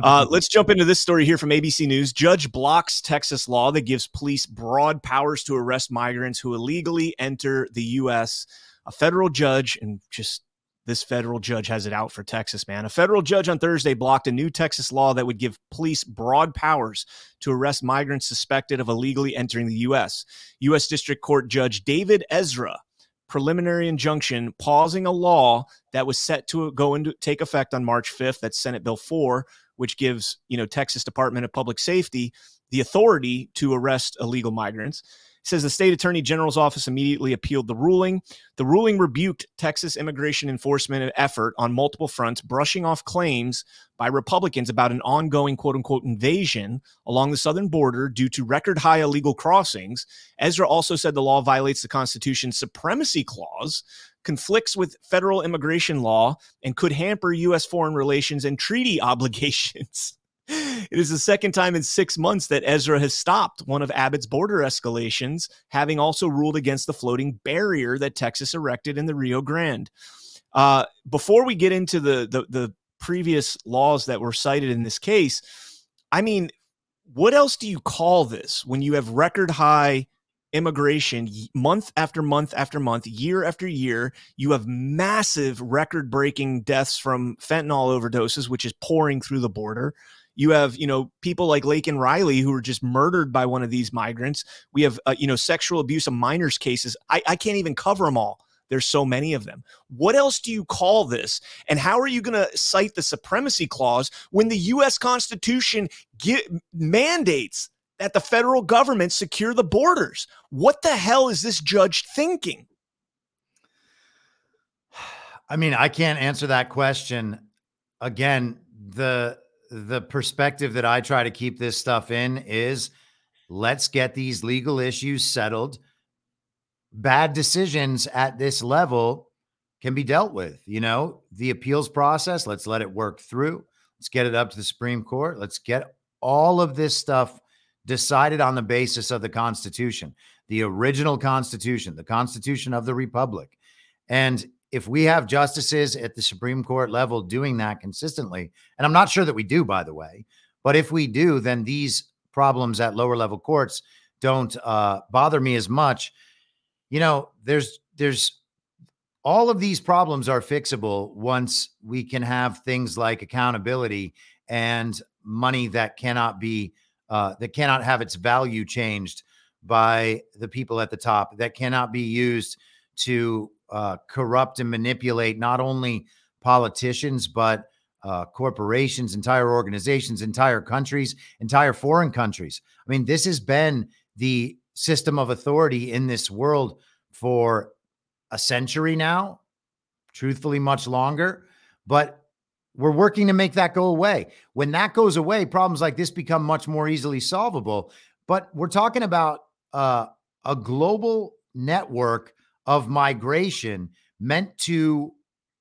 Uh, let's jump into this story here from ABC News. Judge blocks Texas law that gives police broad powers to arrest migrants who illegally enter the U.S. A federal judge, and just this federal judge has it out for Texas, man. A federal judge on Thursday blocked a new Texas law that would give police broad powers to arrest migrants suspected of illegally entering the U.S. U.S. District Court Judge David Ezra preliminary injunction pausing a law that was set to go into take effect on March 5th. That's Senate Bill 4, which gives, you know, Texas Department of Public Safety the authority to arrest illegal migrants says the state attorney general's office immediately appealed the ruling. The ruling rebuked Texas immigration enforcement effort on multiple fronts, brushing off claims by Republicans about an ongoing quote unquote invasion along the southern border due to record high illegal crossings. Ezra also said the law violates the Constitution's supremacy clause, conflicts with federal immigration law, and could hamper U.S. foreign relations and treaty obligations. It is the second time in six months that Ezra has stopped one of Abbott's border escalations, having also ruled against the floating barrier that Texas erected in the Rio Grande. Uh, before we get into the, the the previous laws that were cited in this case, I mean, what else do you call this when you have record high immigration month after month after month, year after year. You have massive record breaking deaths from fentanyl overdoses, which is pouring through the border. You have, you know, people like Laken Riley who were just murdered by one of these migrants. We have, uh, you know, sexual abuse of minors cases. I, I can't even cover them all. There's so many of them. What else do you call this? And how are you going to cite the supremacy clause when the U.S. Constitution mandates that the federal government secure the borders? What the hell is this judge thinking? I mean, I can't answer that question. Again, the the perspective that I try to keep this stuff in is let's get these legal issues settled. Bad decisions at this level can be dealt with. You know, the appeals process, let's let it work through. Let's get it up to the Supreme Court. Let's get all of this stuff decided on the basis of the Constitution, the original Constitution, the Constitution of the Republic. And if we have justices at the Supreme Court level doing that consistently, and I'm not sure that we do, by the way, but if we do, then these problems at lower level courts don't uh, bother me as much. You know, there's there's all of these problems are fixable once we can have things like accountability and money that cannot be uh, that cannot have its value changed by the people at the top that cannot be used to uh, corrupt and manipulate not only politicians, but uh, corporations, entire organizations, entire countries, entire foreign countries. I mean, this has been the system of authority in this world for a century now, truthfully, much longer. But we're working to make that go away. When that goes away, problems like this become much more easily solvable. But we're talking about uh, a global network of migration meant to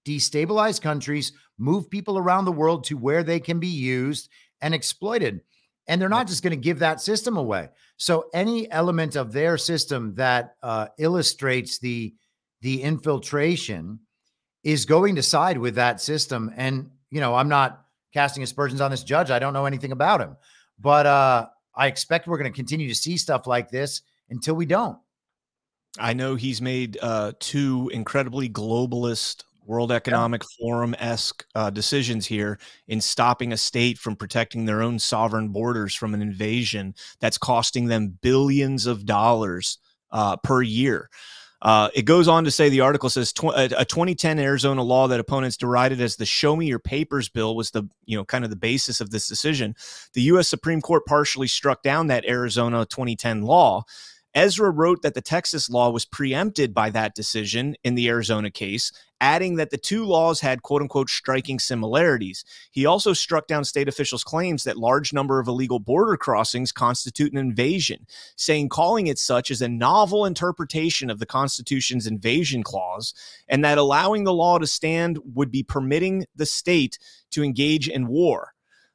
destabilize countries, move people around the world to where they can be used and exploited. And they're not just going to give that system away. So any element of their system that uh, illustrates the the infiltration is going to side with that system. And you know, I'm not casting aspersions on this judge. I don't know anything about him, but uh, I expect we're going to continue to see stuff like this until we don't. I know he's made uh, two incredibly globalist World Economic yeah. Forum esque uh, decisions here in stopping a state from protecting their own sovereign borders from an invasion that's costing them billions of dollars uh, per year. Uh, it goes on to say the article says tw- a 2010 Arizona law that opponents derided as the "Show Me Your Papers" bill was the you know kind of the basis of this decision. The U.S. Supreme Court partially struck down that Arizona 2010 law. Ezra wrote that the Texas law was preempted by that decision in the Arizona case, adding that the two laws had quote unquote striking similarities. He also struck down state officials' claims that large number of illegal border crossings constitute an invasion, saying calling it such is a novel interpretation of the Constitution's invasion clause, and that allowing the law to stand would be permitting the state to engage in war.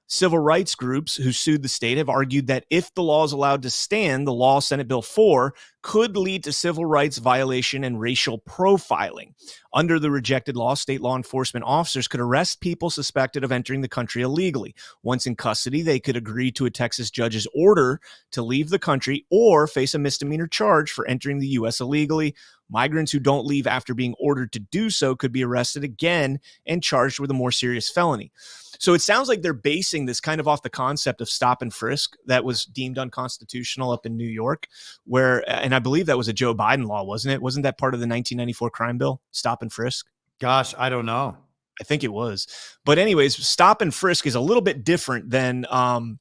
Civil rights groups who sued the state have argued that if the law is allowed to stand, the law, Senate Bill 4, could lead to civil rights violation and racial profiling. Under the rejected law, state law enforcement officers could arrest people suspected of entering the country illegally. Once in custody, they could agree to a Texas judge's order to leave the country or face a misdemeanor charge for entering the U.S. illegally. Migrants who don't leave after being ordered to do so could be arrested again and charged with a more serious felony. So it sounds like they're basing this kind of off the concept of stop and frisk that was deemed unconstitutional up in New York, where, and I believe that was a Joe Biden law, wasn't it? Wasn't that part of the 1994 crime bill? Stop and frisk? Gosh, I don't know. I think it was. But, anyways, stop and frisk is a little bit different than, um,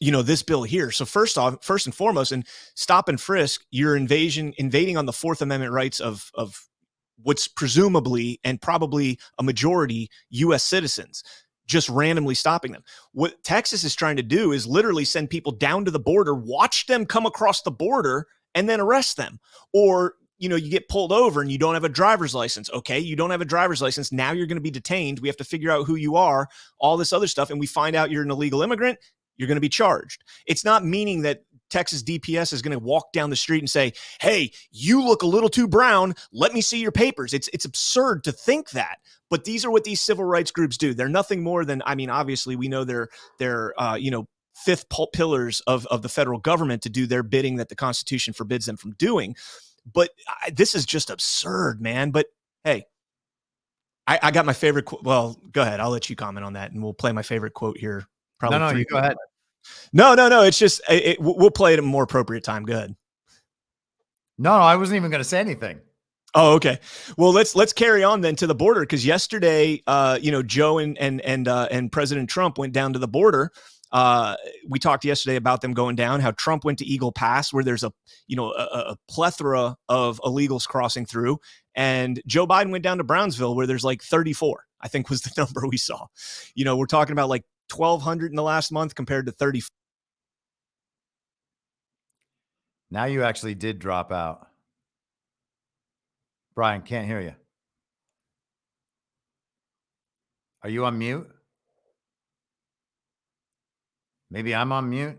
you know this bill here so first off first and foremost and stop and frisk you're invasion invading on the fourth amendment rights of of what's presumably and probably a majority us citizens just randomly stopping them. What Texas is trying to do is literally send people down to the border, watch them come across the border, and then arrest them. Or, you know, you get pulled over and you don't have a driver's license. Okay, you don't have a driver's license. Now you're going to be detained. We have to figure out who you are, all this other stuff. And we find out you're an illegal immigrant. You're going to be charged. It's not meaning that Texas DPS is going to walk down the street and say, "Hey, you look a little too brown. Let me see your papers." It's it's absurd to think that. But these are what these civil rights groups do. They're nothing more than, I mean, obviously we know they're they're uh, you know fifth pillars of of the federal government to do their bidding that the Constitution forbids them from doing. But I, this is just absurd, man. But hey, I, I got my favorite. Well, go ahead. I'll let you comment on that, and we'll play my favorite quote here. Probably no, no, you go ahead. No, no, no. It's just it, it, we'll play it at a more appropriate time. Go ahead. No, no, I wasn't even going to say anything. Oh, okay. Well, let's let's carry on then to the border because yesterday, uh, you know, Joe and and and uh, and President Trump went down to the border. Uh, we talked yesterday about them going down. How Trump went to Eagle Pass, where there's a you know a, a plethora of illegals crossing through, and Joe Biden went down to Brownsville, where there's like 34. I think was the number we saw. You know, we're talking about like 1,200 in the last month compared to 30. Now you actually did drop out. Brian, can't hear you. Are you on mute? Maybe I'm on mute.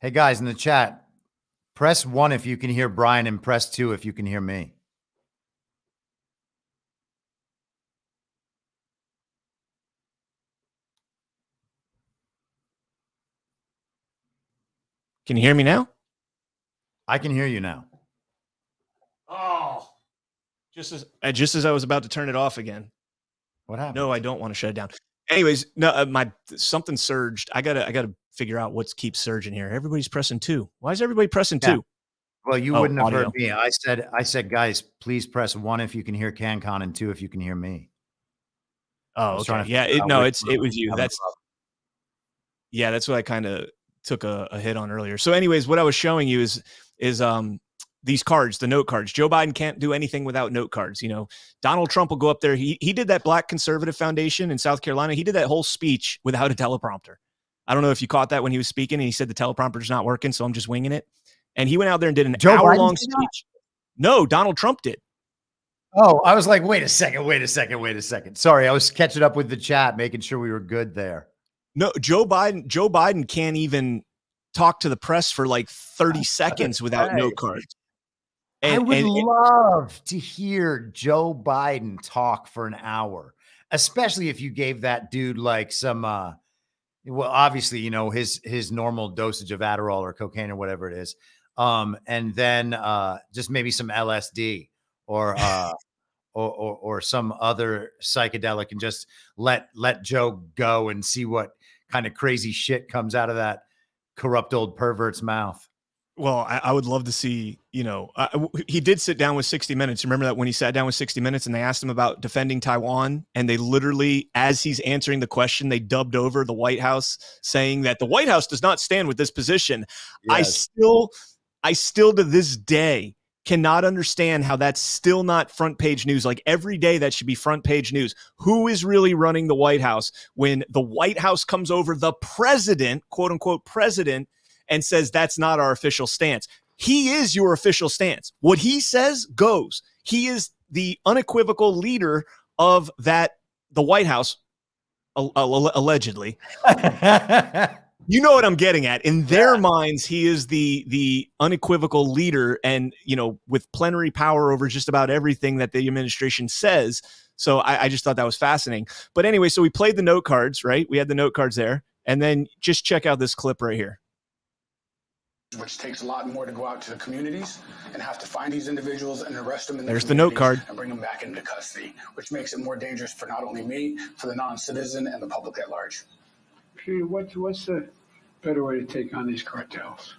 Hey guys in the chat, press one if you can hear Brian and press two if you can hear me. Can you hear me now? I can hear you now. Oh, just as uh, just as I was about to turn it off again. What happened? No, I don't want to shut it down. Anyways, no, uh, my something surged. I gotta I gotta figure out what keeps surging here. Everybody's pressing two. Why is everybody pressing yeah. two? Well, you oh, wouldn't have audio. heard me. I said I said, guys, please press one if you can hear CanCon and two if you can hear me. Oh, okay. Yeah, it, no, it's it was you. That's yeah, that's what I kind of took a, a hit on earlier. So, anyways, what I was showing you is is um these cards, the note cards. Joe Biden can't do anything without note cards. You know, Donald Trump will go up there. He he did that Black Conservative Foundation in South Carolina. He did that whole speech without a teleprompter. I don't know if you caught that when he was speaking and he said the teleprompter's not working, so I'm just winging it. And he went out there and did an hour long speech. No, Donald Trump did. Oh, I was like, wait a second, wait a second, wait a second. Sorry, I was catching up with the chat, making sure we were good there. No, Joe Biden. Joe Biden can't even talk to the press for like 30 seconds without note cards. I would and- and- love to hear Joe Biden talk for an hour, especially if you gave that dude like some uh well obviously, you know, his his normal dosage of Adderall or cocaine or whatever it is. Um and then uh just maybe some LSD or uh or, or or some other psychedelic and just let let Joe go and see what kind of crazy shit comes out of that corrupt old pervert's mouth. Well, I, I would love to see, you know, uh, he did sit down with 60 Minutes. Remember that when he sat down with 60 Minutes and they asked him about defending Taiwan, and they literally, as he's answering the question, they dubbed over the White House saying that the White House does not stand with this position. I still, I still to this day cannot understand how that's still not front page news. Like every day, that should be front page news. Who is really running the White House when the White House comes over the president, quote unquote, president, and says that's not our official stance? He is your official stance. What he says goes. He is the unequivocal leader of that, the White House, al- al- allegedly you know what I'm getting at. In their minds, he is the the unequivocal leader, and you know, with plenary power over just about everything that the administration says. So I, I just thought that was fascinating. But anyway, so we played the note cards, right? We had the note cards there, and then just check out this clip right here. which takes a lot more to go out to the communities and have to find these individuals and arrest them in the There's the note card. and bring them back into custody, which makes it more dangerous for not only me, for the non-citizen and the public at large. Peter, what's, what's the better way to take on these cartels?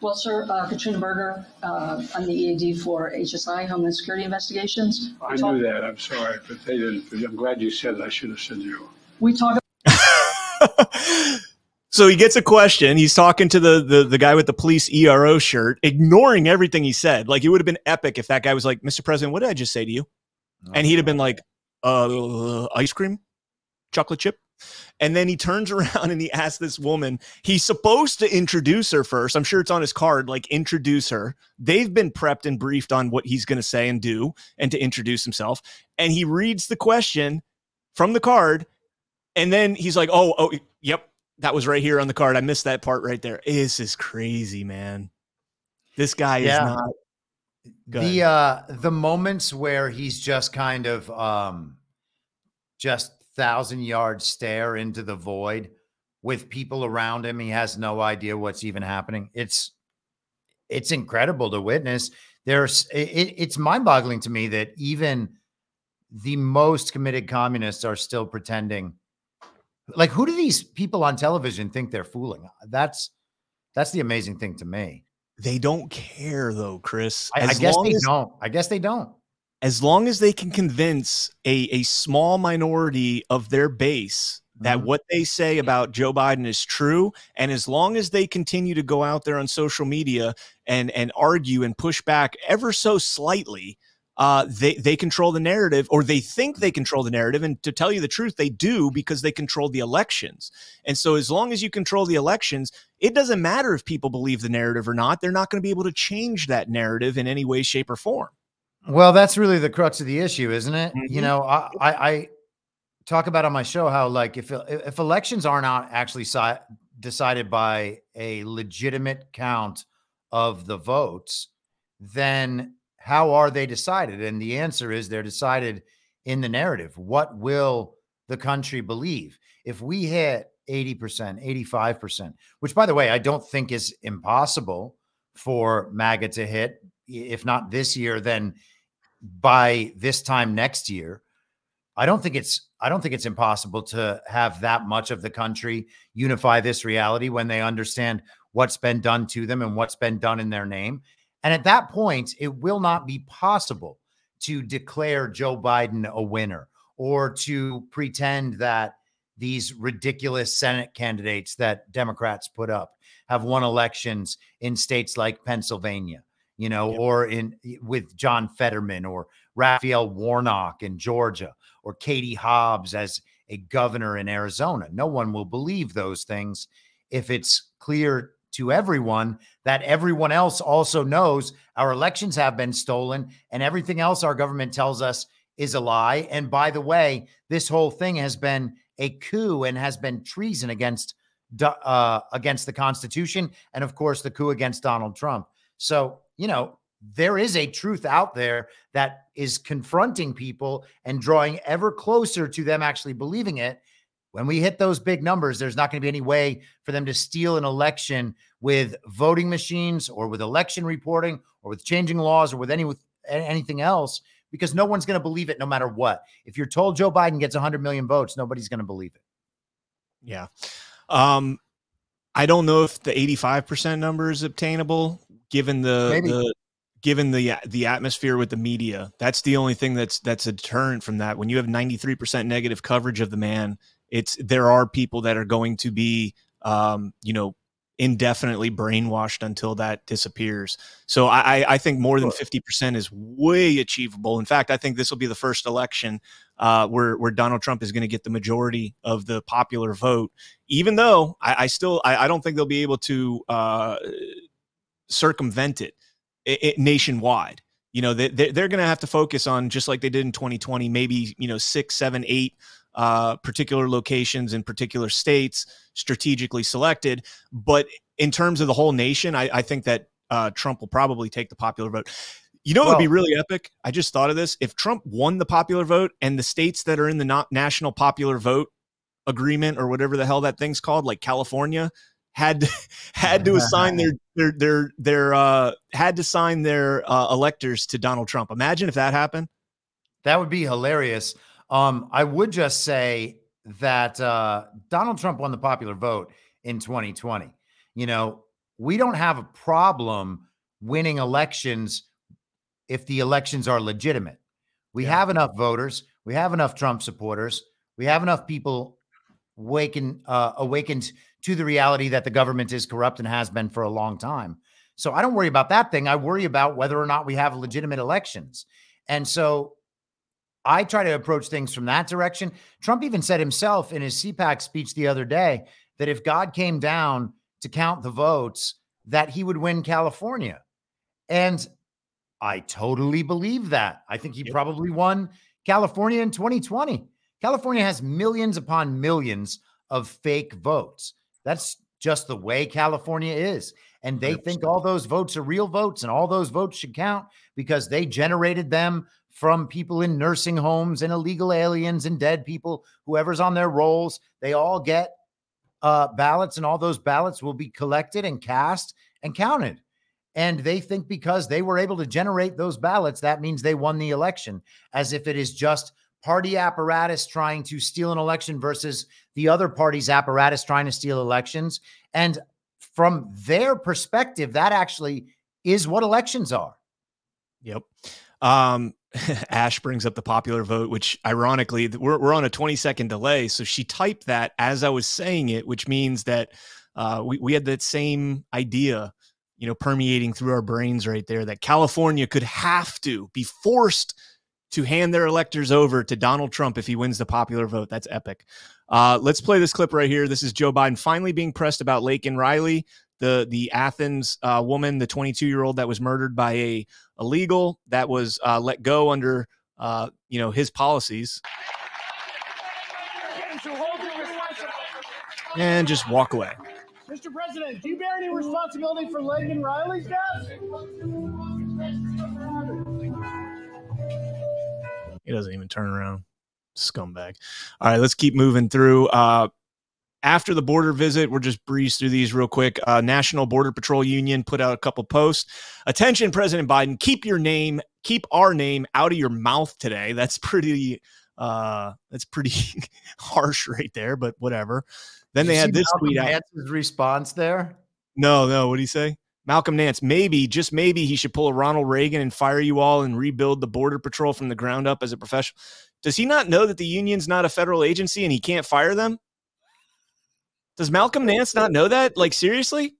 Well, sir, uh, Katrina Berger, uh, I'm the EAD for HSI, Homeland Security Investigations. I talk- knew that, I'm sorry, but they didn't, I'm glad you said it, I should have said you. We talk So he gets a question. He's talking to the, the the guy with the police ERO shirt, ignoring everything he said. Like it would have been epic if that guy was like, "Mr. President, what did I just say to you?" And he'd have been like, "Uh, ice cream, chocolate chip." And then he turns around and he asks this woman. He's supposed to introduce her first. I'm sure it's on his card, like introduce her. They've been prepped and briefed on what he's going to say and do, and to introduce himself. And he reads the question from the card, and then he's like, "Oh, oh, yep." That was right here on the card. I missed that part right there. This is crazy, man. This guy is not good. the uh the moments where he's just kind of um just thousand yard stare into the void with people around him he has no idea what's even happening it's it's incredible to witness there's it, it's mind-boggling to me that even the most committed communists are still pretending like who do these people on television think they're fooling that's that's the amazing thing to me they don't care though, Chris. I, I guess they as- don't. I guess they don't. As long as they can convince a, a small minority of their base that Mm-hmm. what they say about Joe Biden is true, and as long as they continue to go out there on social media and and argue and push back ever so slightly, uh, they they control the narrative, or they think they control the narrative. And to tell you the truth, they do because they control the elections. And so, as long as you control the elections, it doesn't matter if people believe the narrative or not. They're not going to be able to change that narrative in any way, shape, or form. Well, that's really the crux of the issue, isn't it? Mhm. You know, I, I, I talk about on my show how like if if elections are not actually si- decided by a legitimate count of the votes, then how are they decided? And the answer is they're decided in the narrative. What will the country believe? If we hit 80%, 85%, which by the way, I don't think is impossible for MAGA to hit, if not this year, then by this time next year. I don't think it's I don't think it's impossible to have that much of the country unify this reality when they understand what's been done to them and what's been done in their name. And at that point, it will not be possible to declare Joe Biden a winner or to pretend that these ridiculous Senate candidates that Democrats put up have won elections in states like Pennsylvania, you know, or in with John Fetterman or Raphael Warnock in Georgia or Katie Hobbs as a governor in Arizona. No one will believe those things if it's clear to everyone that everyone else also knows our elections have been stolen and everything else our government tells us is a lie. And by the way, this whole thing has been a coup and has been treason against uh, against the Constitution and of course the coup against Donald Trump. So, you know, there is a truth out there that is confronting people and drawing ever closer to them actually believing it. When we hit those big numbers, there's not going to be any way for them to steal an election with voting machines or with election reporting or with changing laws or with any with anything else because no one's going to believe it no matter what. If you're told Joe Biden gets 100 million votes, nobody's going to believe it. Yeah. Um I don't know if the 85% number is obtainable given the, the given the the atmosphere with the media. That's the only thing that's that's a deterrent from that. When you have 93% negative coverage of the man, it's there are people that are going to be um, you know, indefinitely brainwashed until that disappears. So I, I think more than 50% is way achievable. In fact, I think this will be the first election uh, where, where Donald Trump is going to get the majority of the popular vote, even though I, I still, I, I, don't think they'll be able to uh, circumvent it, it, it, nationwide. You know, they, they're going to have to focus on just like they did in 2020, maybe, you know, six, seven, eight uh, particular locations in particular states strategically selected. But in terms of the whole nation, I, I think that uh, Trump will probably take the popular vote. You know, it would be really epic. I just thought of this. If Trump won the popular vote and the states that are in the national popular vote agreement or whatever the hell that thing's called, like California, had to, had to assign their their their their uh had to sign their uh, electors to Donald Trump. Imagine if that happened. That would be hilarious. Um, I would just say that uh, Donald Trump won the popular vote in 2020. You know, we don't have a problem winning elections if the elections are legitimate. We yeah. have enough voters. We have enough Trump supporters. We have enough people waken, uh, awakened to the reality that the government is corrupt and has been for a long time. So I don't worry about that thing. I worry about whether or not we have legitimate elections. And so I try to approach things from that direction. Trump even said himself in his CPAC speech the other day that if God came down to count the votes, that he would win California. And I totally believe that. I think he probably won California in 2020. California has millions upon millions of fake votes. That's just the way California is. And they 100%. think all those votes are real votes and all those votes should count because they generated them from people in nursing homes and illegal aliens and dead people, whoever's on their rolls. They all get uh, ballots, and all those ballots will be collected and cast and counted. And they think because they were able to generate those ballots, that means they won the election, as if it is just party apparatus trying to steal an election versus the other party's apparatus trying to steal elections. And from their perspective, that actually is what elections are. Yep. Um, Ash brings up the popular vote, which ironically, we're, we're on a 20 second delay. So she typed that as I was saying it, which means that uh, we, we had that same idea, you know, permeating through our brains right there that California could have to be forced to hand their electors over to Donald Trump if he wins the popular vote. That's epic. Uh, let's play this clip right here. This is Joe Biden finally being pressed about Laken Riley the the Athens uh, woman, the 22 year old that was murdered by a illegal that was uh, let go under uh, you know his policies, and just walk away. Mr. President, do you bear any responsibility for Laken Riley's death? He doesn't even turn around. Scumbag. All right, let's keep moving through. Uh, after the border visit, we're just breeze through these real quick. Uh, National Border Patrol Union put out a couple posts. Attention, President Biden, keep your name, keep our name out of your mouth today. That's pretty, uh, that's pretty harsh right there, but whatever. Then Did they had this Malcolm tweet Nance's response there. No, no. What do you say? Malcolm Nance, maybe, just maybe he should pull a Ronald Reagan and fire you all and rebuild the Border Patrol from the ground up as a professional. Does he not know that the union's not a federal agency and he can't fire them? Does Malcolm Nance not know that? Like, seriously?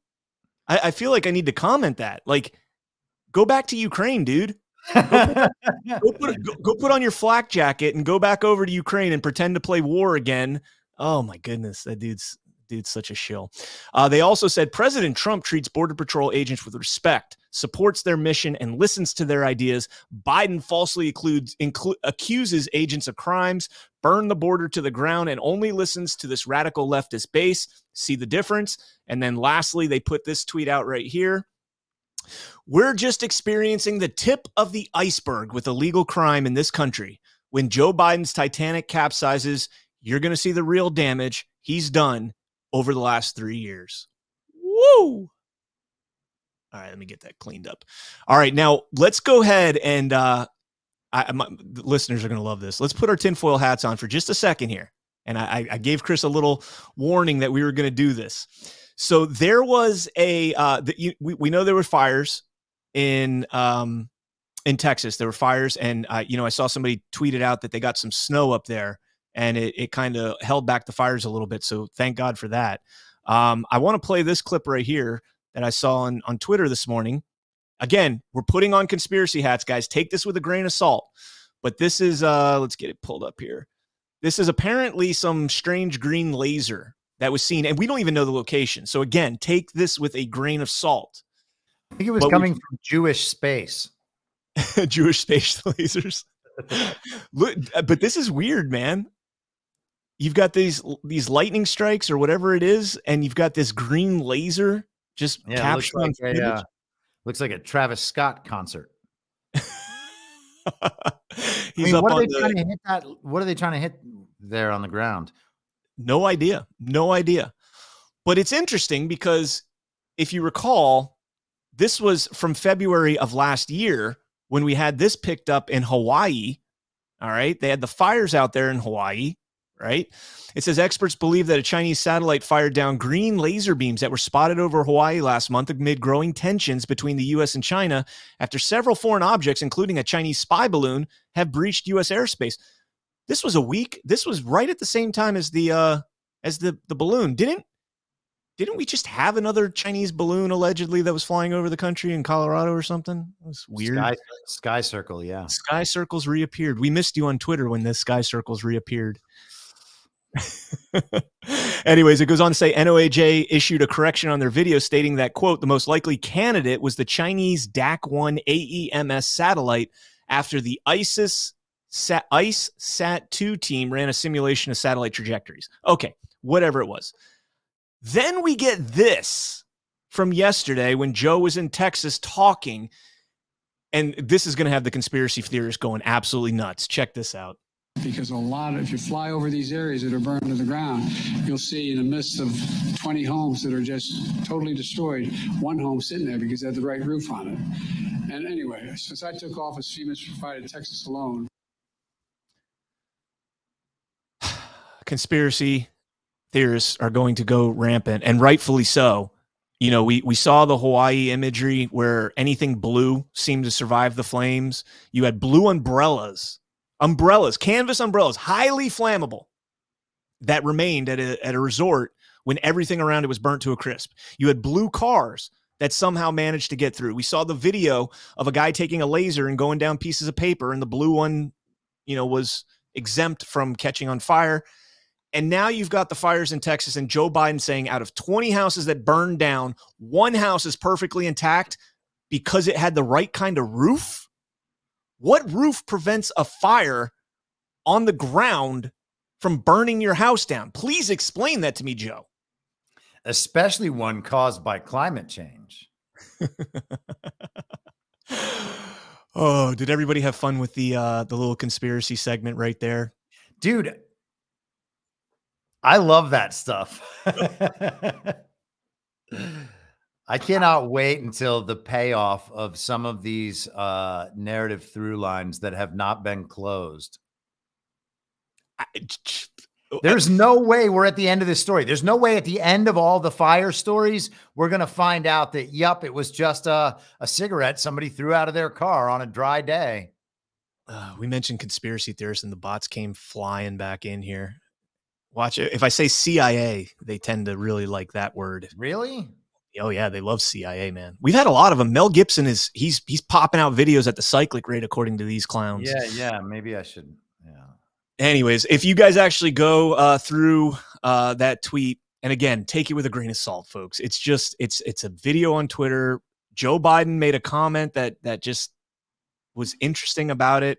I, I feel like I need to comment that. Like, go back to Ukraine, dude. go, go, put, go, go, put on your flak jacket and go back over to Ukraine and pretend to play war again. Oh my goodness, that dude's dude's such a shill. Uh, they also said President Trump treats Border Patrol agents with respect, supports their mission, and listens to their ideas. Biden falsely includes, inclu- accuses agents of crimes, burn the border to the ground, and only listens to this radical leftist base. See the difference? And then lastly, they put this tweet out right here. We're just experiencing the tip of the iceberg with illegal crime in this country. When Joe Biden's Titanic capsizes, you're going to see the real damage he's done over the last three years. Woo! All right, let me get that cleaned up. All right, now let's go ahead and uh, I, my, the listeners are going to love this. Let's put our tinfoil hats on for just a second here. And I, I gave Chris a little warning that we were going to do this. So there was a uh, the, you, we we know there were fires in um in Texas. There were fires, and uh, you know I saw somebody tweeted out that they got some snow up there, and it it kind of held back the fires a little bit. So thank God for that. Um, I want to play this clip right here that I saw on on Twitter this morning. Again, we're putting on conspiracy hats, guys. Take this with a grain of salt. But this is uh let's get it pulled up here. This is apparently some strange green laser that was seen, and we don't even know the location. So again, take this with a grain of salt. I think it was But we- coming from Jewish space. Jewish space lasers. Look, but this is weird, man. You've got these these lightning strikes or whatever it is, and you've got this green laser just Yeah, it looks like a uh, looks like a Travis Scott concert. He's I mean, up what are on they the, trying to hit that? What are they trying to hit there on the ground? No idea. No idea. But it's interesting because if you recall, this was from February of last year when we had this picked up in Hawaii. All right. They had the fires out there in Hawaii. Right. It says experts believe that a Chinese satellite fired down green laser beams that were spotted over Hawaii last month amid growing tensions between the U.S. and China after several foreign objects, including a Chinese spy balloon, have breached U.S. airspace. This was a week. This was right at the same time as the uh, as the the balloon. Didn't didn't we just have another Chinese balloon allegedly that was flying over the country in Colorado or something? It was weird. Sky, Sky Circle, yeah. Sky circles reappeared. We missed you on Twitter when the sky circles reappeared. Anyways, it goes on to say NOAJ issued a correction on their video stating that, quote, the most likely candidate was the Chinese DAC 1 AEMS satellite after the ISIS Sat, ICE SAT 2 team ran a simulation of satellite trajectories. Okay, whatever it was. Then we get this from yesterday when Joe was in Texas talking, and this is going to have the conspiracy theorists going absolutely nuts. Check this out. Because a lot of, if you fly over these areas that are burned to the ground, you'll see in the midst of 20 homes that are just totally destroyed, one home sitting there because it had the right roof on it. And anyway, since I took office, FEMA's provided Texas alone. Conspiracy theorists are going to go rampant and rightfully so. You know we we saw the hawaii imagery where anything blue seemed to survive the flames. You had blue umbrellas umbrellas canvas umbrellas highly flammable that remained at a, at a resort when everything around it was burnt to a crisp. You had blue cars that somehow managed to get through. We saw the video of a guy taking a laser and going down pieces of paper and the blue one you know was exempt from catching on fire. And now you've got the fires in Texas and Joe Biden saying out of 20 houses that burned down, one house is perfectly intact because it had the right kind of roof. What roof prevents a fire on the ground from burning your house down? Please explain that to me, Joe. Especially one caused by climate change. Oh, did everybody have fun with the uh the little conspiracy segment right there? Dude, I love that stuff. I cannot wait until the payoff of some of these uh, narrative through lines that have not been closed. There's no way we're at the end of this story. There's no way at the end of all the fire stories we're going to find out that, yup, it was just a, a cigarette somebody threw out of their car on a dry day. Uh, we mentioned conspiracy theorists and the bots came flying back in here. Watch it. If I say CIA, they tend to really like that word. Really? Oh yeah, they love CIA, man. We've had a lot of them. Mel Gibson is he's he's popping out videos at the cyclic rate according to these clowns. Yeah, yeah. Maybe I should. Yeah. Anyways, if you guys actually go uh, through uh, that tweet and again, take it with a grain of salt, folks. It's just it's it's a video on Twitter. Joe Biden made a comment that that just was interesting about it.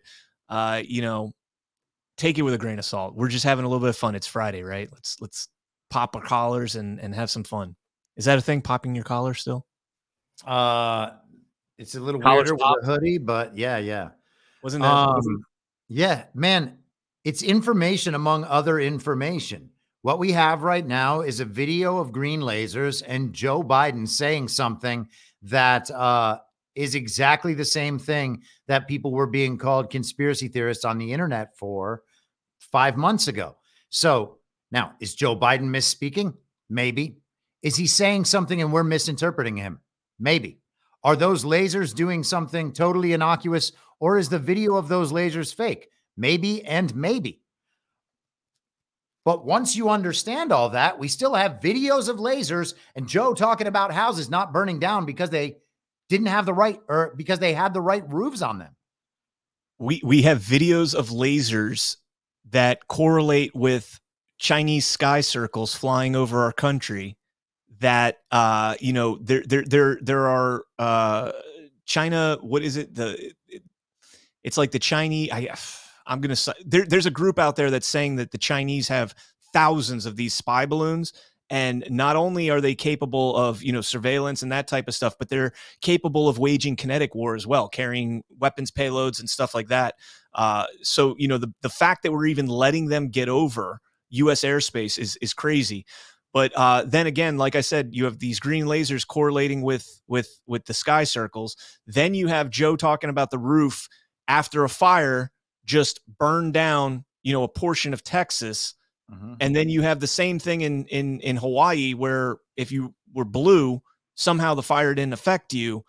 Uh, you know, take it with a grain of salt. We're just having a little bit of fun. It's Friday, right? Let's let's pop our collars and and have some fun. Is that a thing? Popping your collar still? Uh, it's a little Collars weirder with a hoodie, but yeah, yeah. Wasn't that? Um, yeah, man, it's information among other information. What we have right now is a video of green lasers and Joe Biden saying something that uh, is exactly the same thing that people were being called conspiracy theorists on the internet for five months ago. So now, is Joe Biden misspeaking? Maybe. Is he saying something and we're misinterpreting him? Maybe. Are those lasers doing something totally innocuous, or is the video of those lasers fake? Maybe and maybe. But once you understand all that, we still have videos of lasers and Joe talking about houses not burning down because they didn't have the right or because they had the right roofs on them. we we have videos of lasers that correlate with Chinese sky circles flying over our country. That uh, you know, there there there there are uh, China. What is it? The it- it's like the Chinese. I I'm gonna there, there's a group out there that's saying that the Chinese have thousands of these spy balloons. And not only are they capable of, you know, surveillance and that type of stuff, but they're capable of waging kinetic war as well, carrying weapons payloads and stuff like that. Uh, so you know the the fact that we're even letting them get over U.S. airspace is is crazy. But uh, then again, like I said, you have these green lasers correlating with with with the sky circles. Then you have Joe talking about the roof after a fire just burned down, you know, a portion of Texas. And then you have the same thing in in in Hawaii, where if you were blue, somehow the fire didn't affect you.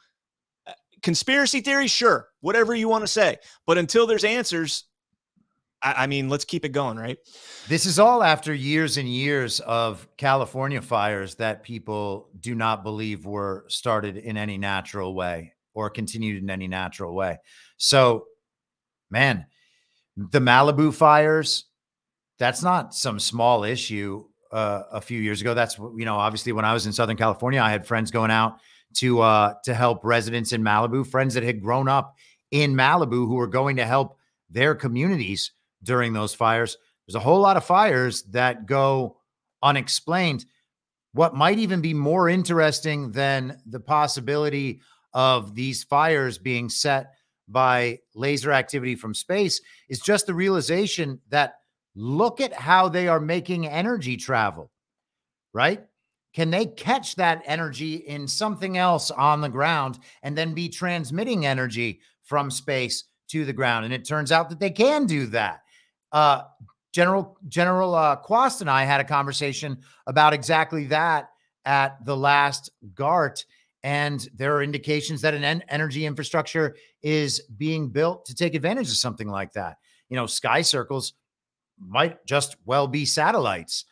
Uh, Conspiracy theory, sure, whatever you want to say, but until there's answers, I, I mean, let's keep it going, right? This is all after years and years of California fires that people do not believe were started in any natural way or continued in any natural way. So, man, the Malibu fires, that's not some small issue uh, a few years ago. That's, you know, obviously when I was in Southern California, I had friends going out to uh, to help residents in Malibu, friends that had grown up in Malibu who were going to help their communities during those fires. There's a whole lot of fires that go unexplained. What might even be more interesting than the possibility of these fires being set by laser activity from space is just the realization that look at how they are making energy travel, right? Can they catch that energy in something else on the ground and then be transmitting energy from space to the ground? And it turns out that they can do that. Uh, General General uh, Quast and I had a conversation about exactly that at the last GART, and there are indications that an en- energy infrastructure is being built to take advantage of something like that. You know, sky circles might just well be satellites.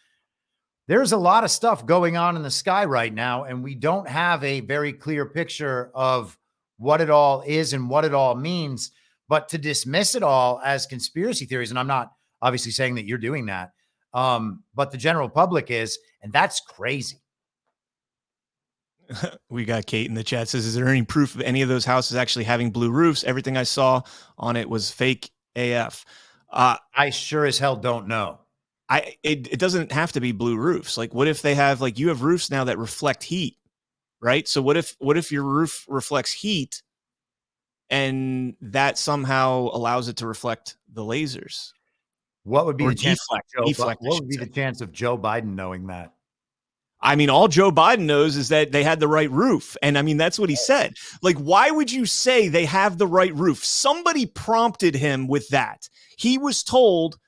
There's a lot of stuff going on in the sky right now, and we don't have a very clear picture of what it all is and what it all means. But to dismiss it all as conspiracy theories, and I'm not obviously saying that you're doing that, um, but the general public is, and that's crazy. we got Kate in the chat says, "Is there any proof of any of those houses actually having blue roofs? Everything I saw on it was fake AF." Uh, I sure as hell don't know. I it, it doesn't have to be blue roofs. Like, what if they have like you have roofs now that reflect heat, right? So what if what if your roof reflects heat, and that somehow allows it to reflect the lasers? What would be Or the chance? deflect- Joe, deflect, what would be say. the chance of Joe Biden knowing that? I mean, all Joe Biden knows is that they had the right roof. And I mean, that's what he said. Like, why would you say they have the right roof? Somebody prompted him with that. He was told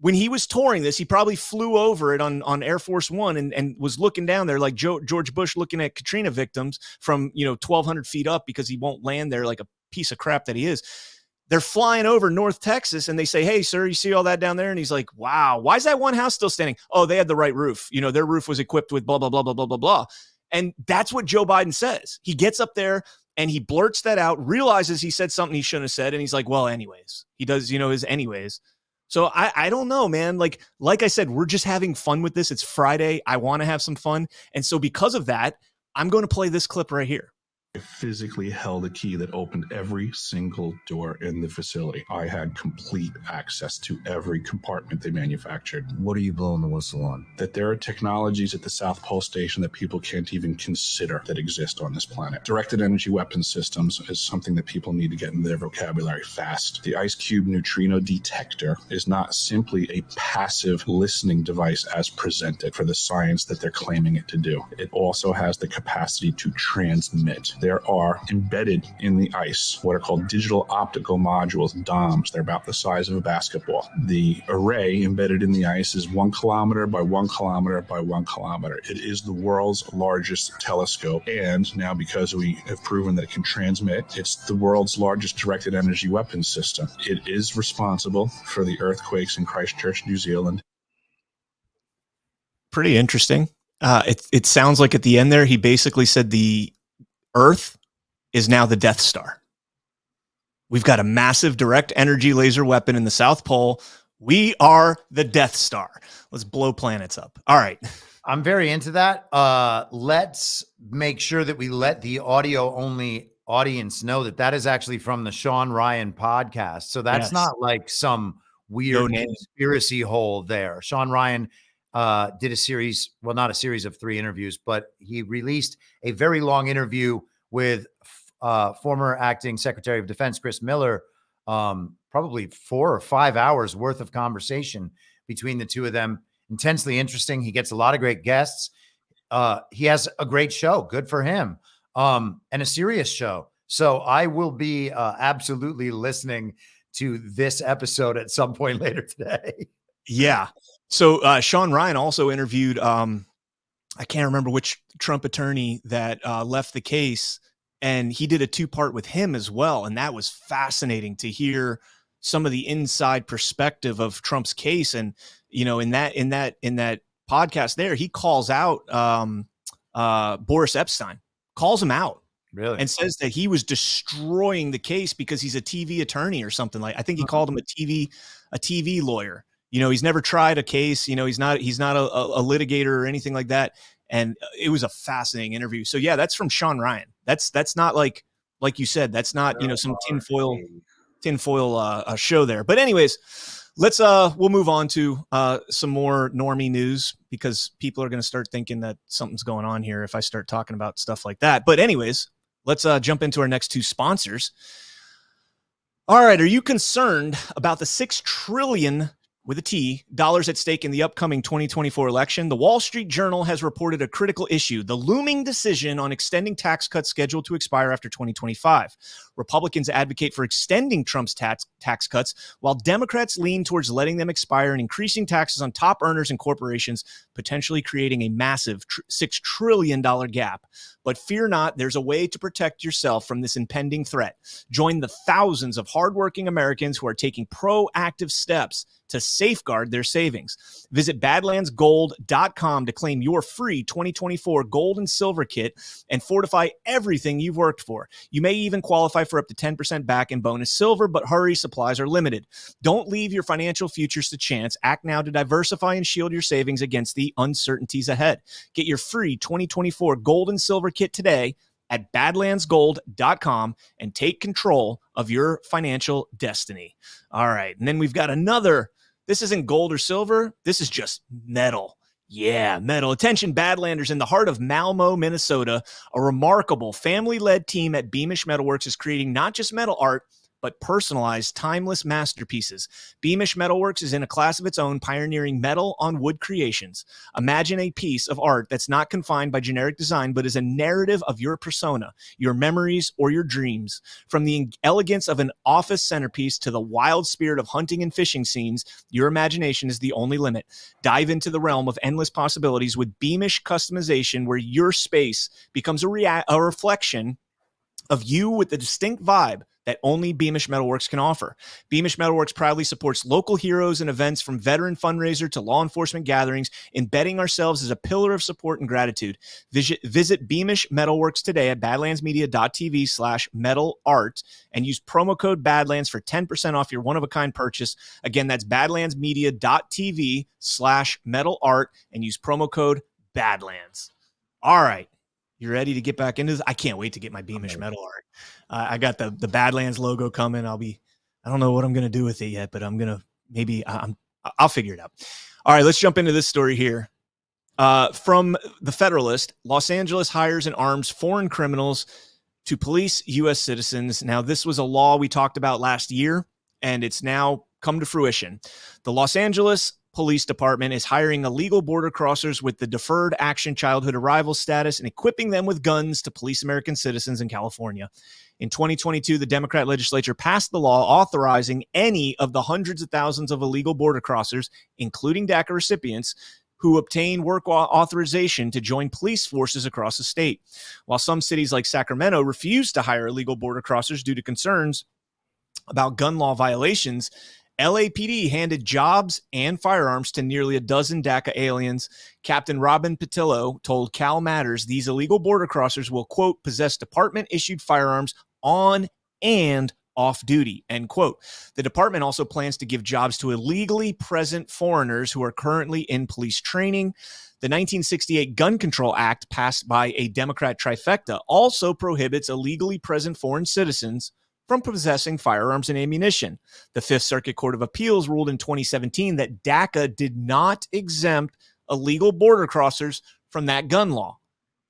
when he was touring this, he probably flew over it on, on Air Force One and, and was looking down there like Joe, George Bush looking at Katrina victims from, you know, 1,200 feet up because he won't land there like a piece of crap that he is. They're flying over North Texas and they say, Hey, sir, you see all that down there? And he's like, Wow, why is that one house still standing? Oh, they had the right roof. You know, their roof was equipped with blah, blah, blah, blah, blah, blah, blah. And that's what Joe Biden says. He gets up there and he blurts that out, realizes he said something he shouldn't have said. And he's like, Well, anyways, he does, you know, his anyways. So I, I don't know, man. Like, like I said, we're just having fun with this. It's Friday. I want to have some fun. And so because of that, I'm going to play this clip right here. I physically held a key that opened every single door in the facility. I had complete access to every compartment they manufactured. What are you blowing the whistle on? That there are technologies at the South Pole Station that people can't even consider that exist on this planet. Directed energy weapon systems is something that people need to get in their vocabulary fast. The Ice Cube neutrino detector is not simply a passive listening device as presented for the science that they're claiming it to do. It also has the capacity to transmit there are embedded in the ice what are called digital optical modules, DOMs. They're about the size of a basketball. The array embedded in the ice is one kilometer by one kilometer by one kilometer. It is the world's largest telescope. And now, because we have proven that it can transmit, it's the world's largest directed energy weapons system. It is responsible for the earthquakes in Christchurch, New Zealand. Pretty interesting. Uh, it, it sounds like at the end there, he basically said the Earth is now the Death Star. We've got a massive direct energy laser weapon in the South Pole. We are the Death Star. Let's blow planets up. All right. I'm very into that. Uh, let's make sure that we let the audio only audience know that that is actually from the Sean Ryan podcast. So that's yes. not like some weird no conspiracy hole there. Sean Ryan uh, did a series, well, not a series of three interviews, but he released a very long interview with uh, former acting Secretary of Defense Chris Miller. Um, probably four or five hours worth of conversation between the two of them. Intensely interesting. He gets a lot of great guests. Uh, he has a great show. Good for him. Um, and a serious show. So I will be uh, absolutely listening to this episode at some point later today. Yeah. So uh, Sean Ryan also interviewed, um, I can't remember which Trump attorney that uh, left the case, and he did a two part with him as well, and that was fascinating to hear some of the inside perspective of Trump's case. And you know, in that in that in that podcast there, he calls out um, uh, Boris Epshteyn, calls him out. Really? And says that he was destroying the case because he's a TV attorney or something like. I think he called him a TV a TV lawyer you know he's never tried a case you know he's not he's not a, a, litigator or anything like that. And uh, it was a fascinating interview. So yeah that's from sean ryan. That's that's not like like you said that's not you know some tinfoil tinfoil uh, uh, show there. But anyways let's uh we'll move on to uh some more normie news because people are going to start thinking that something's going on here if i start talking about stuff like that. But anyways let's uh jump into our next two sponsors. All right are you concerned about the 6 trillion with a T, dollars at stake in the upcoming 2024 election, the Wall Street Journal has reported a critical issue the looming decision on extending tax cuts scheduled to expire after 2025. Republicans advocate for extending Trump's tax, tax cuts, while Democrats lean towards letting them expire and increasing taxes on top earners and corporations, potentially creating a massive tr- $6 trillion gap. But fear not, there's a way to protect yourself from this impending threat. Join the thousands of hardworking Americans who are taking proactive steps to safeguard their savings. Visit badlandsgold.com to claim your free 2024 gold and silver kit and fortify everything you've worked for. You may even qualify for up to 10% back in bonus silver, but hurry, supplies are limited. Don't leave your financial futures to chance. Act now to diversify and shield your savings against the uncertainties ahead. Get your free 2024 gold and silver kit today at badlandsgold.com and take control of your financial destiny. All right. And then we've got another this isn't gold or silver. This is just metal. Yeah, metal. Attention, Badlanders. In the heart of Malmo, Minnesota, a remarkable family led team at Beamish Metalworks is creating not just metal art but personalized, timeless masterpieces. Beamish Metalworks is in a class of its own, pioneering metal on wood creations. Imagine a piece of art that's not confined by generic design, but is a narrative of your persona, your memories, or your dreams. From the elegance of an office centerpiece to the wild spirit of hunting and fishing scenes, your imagination is the only limit. Dive into the realm of endless possibilities with Beamish customization, where your space becomes a, rea- a reflection of you with the distinct vibe that only Beamish Metalworks can offer. Beamish Metalworks proudly supports local heroes and events from veteran fundraiser to law enforcement gatherings, embedding ourselves as a pillar of support and gratitude. Visit, visit Beamish Metalworks today at badlandsmedia.tv slash metal art and use promo code Badlands for 10% off your one-of-a-kind purchase. Again, that's badlandsmedia.tv slash metal art and use promo code Badlands. All right. You ready to get back into this? I can't wait to get my Beamish metal art. Uh, I got the the Badlands logo coming. I'll be. I don't know what I'm gonna do with it yet, but I'm gonna maybe I'm. I'll figure it out. All right, let's jump into this story here. Uh, from the Federalist, Los Angeles hires and arms foreign criminals to police U.S. citizens. Now, this was a law we talked about last year, and it's now come to fruition. The Los Angeles Police Department is hiring illegal border crossers with the Deferred Action Childhood Arrival status and equipping them with guns to police American citizens in California. In 2022, the Democrat legislature passed the law authorizing any of the hundreds of thousands of illegal border crossers, including DACA recipients, who obtain work authorization to join police forces across the state. While some cities like Sacramento refuse to hire illegal border crossers due to concerns about gun law violations, LAPD handed jobs and firearms to nearly a dozen DACA aliens. Captain Robin Patillo told Cal Matters these illegal border crossers will, quote, possess department issued firearms on and off duty, end quote. The department also plans to give jobs to illegally present foreigners who are currently in police training. The 1968 Gun Control Act, passed by a Democrat trifecta, also prohibits illegally present foreign citizens from possessing firearms and ammunition. The Fifth Circuit Court of Appeals ruled in 2017 that DACA did not exempt illegal border crossers from that gun law.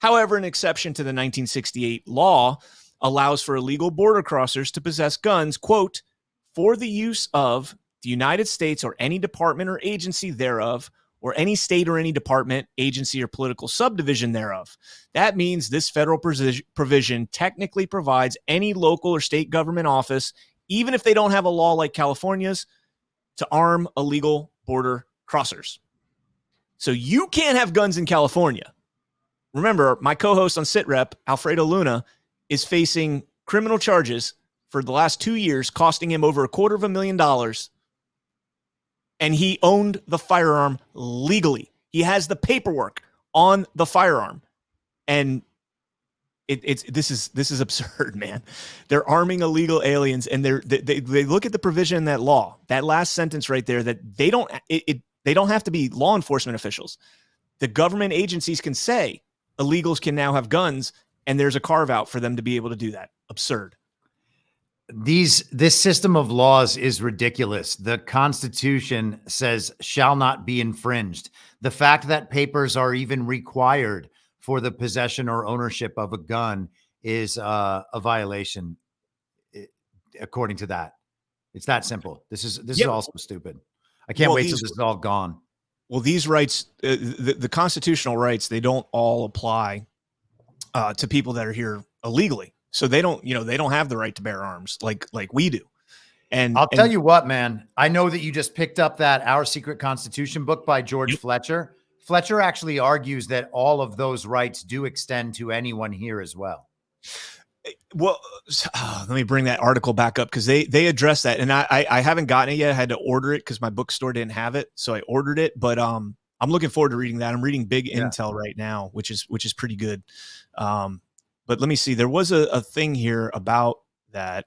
However, an exception to the 1968 law allows for illegal border crossers to possess guns, quote, for the use of the United States or any department or agency thereof or any state or any department, agency, or political subdivision thereof. That means this federal provision technically provides any local or state government office, even if they don't have a law like California's, to arm illegal border crossers. So you can't have guns in California. Remember, my co host on SitRep, Alfredo Luna, is facing criminal charges for the last two years, costing him over a quarter of a million dollars and he owned the firearm legally. He has the paperwork on the firearm, and it, it's this is this is absurd, man. They're arming illegal aliens, and they're they, they, they look at the provision in that law, that last sentence right there, that they don't it, it they don't have to be law enforcement officials. The government agencies can say illegals can now have guns, and there's a carve out for them to be able to do that. Absurd these this system of laws is ridiculous. The Constitution says shall not be infringed. The fact that papers are even required for the possession or ownership of a gun is uh, a violation, according to that. It's that simple. This is this yep. is also stupid. I can't well, wait these, till this is all gone. Well, these rights, uh, the, the, constitutional rights, they don't all apply uh, to people that are here illegally. So they don't, you know, they don't have the right to bear arms like like we do. And I'll and, tell you what, man. I know that you just picked up that Our Secret Constitution book by George yep. Fletcher. Fletcher actually argues that all of those rights do extend to anyone here as well. Eh, well, uh, let me bring that article back up because they they address that, and I, I, I haven't gotten it yet. I had to order it because my bookstore didn't have it, so I ordered it. But um, I'm looking forward to reading that. I'm reading Big yeah. Intel right now, which is which is pretty good. Um, but let me see. There was a, a thing here about that.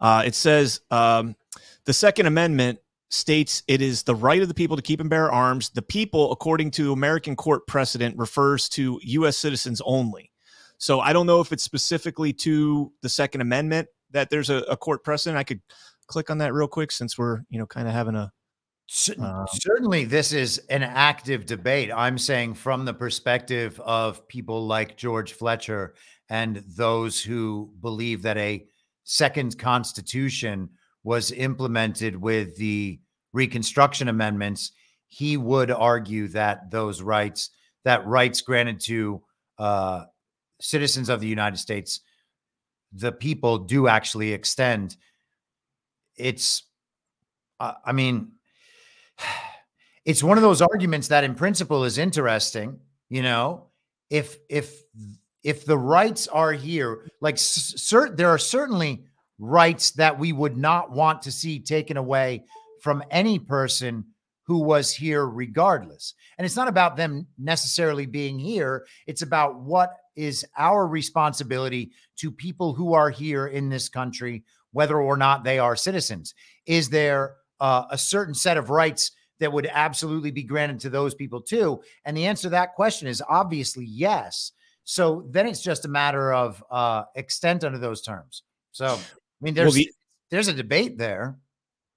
Uh, it says um, the Second Amendment states it is the right of the people to keep and bear arms. The people, according to American court precedent, refers to U.S. citizens only. So I don't know if it's specifically to the Second Amendment that there's a, a court precedent. I could click on that real quick since we're you know kind of having a um, Certainly, this is an active debate. I'm saying from the perspective of people like George Fletcher and those who believe that a second constitution was implemented with the Reconstruction Amendments, he would argue that those rights, that rights granted to uh, citizens of the United States, the people do actually extend. It's, I mean, it's one of those arguments that in principle is interesting you know if if if the rights are here like there are certainly rights that we would not want to see taken away from any person who was here regardless. And it's not about them necessarily being here, it's about what is our responsibility to people who are here in this country, whether or not they are citizens. Is there uh, a certain set of rights that would absolutely be granted to those people too? And the answer to that question is obviously yes. So then it's just a matter of uh, extent under those terms. So, I mean, there's well, the, there's a debate there.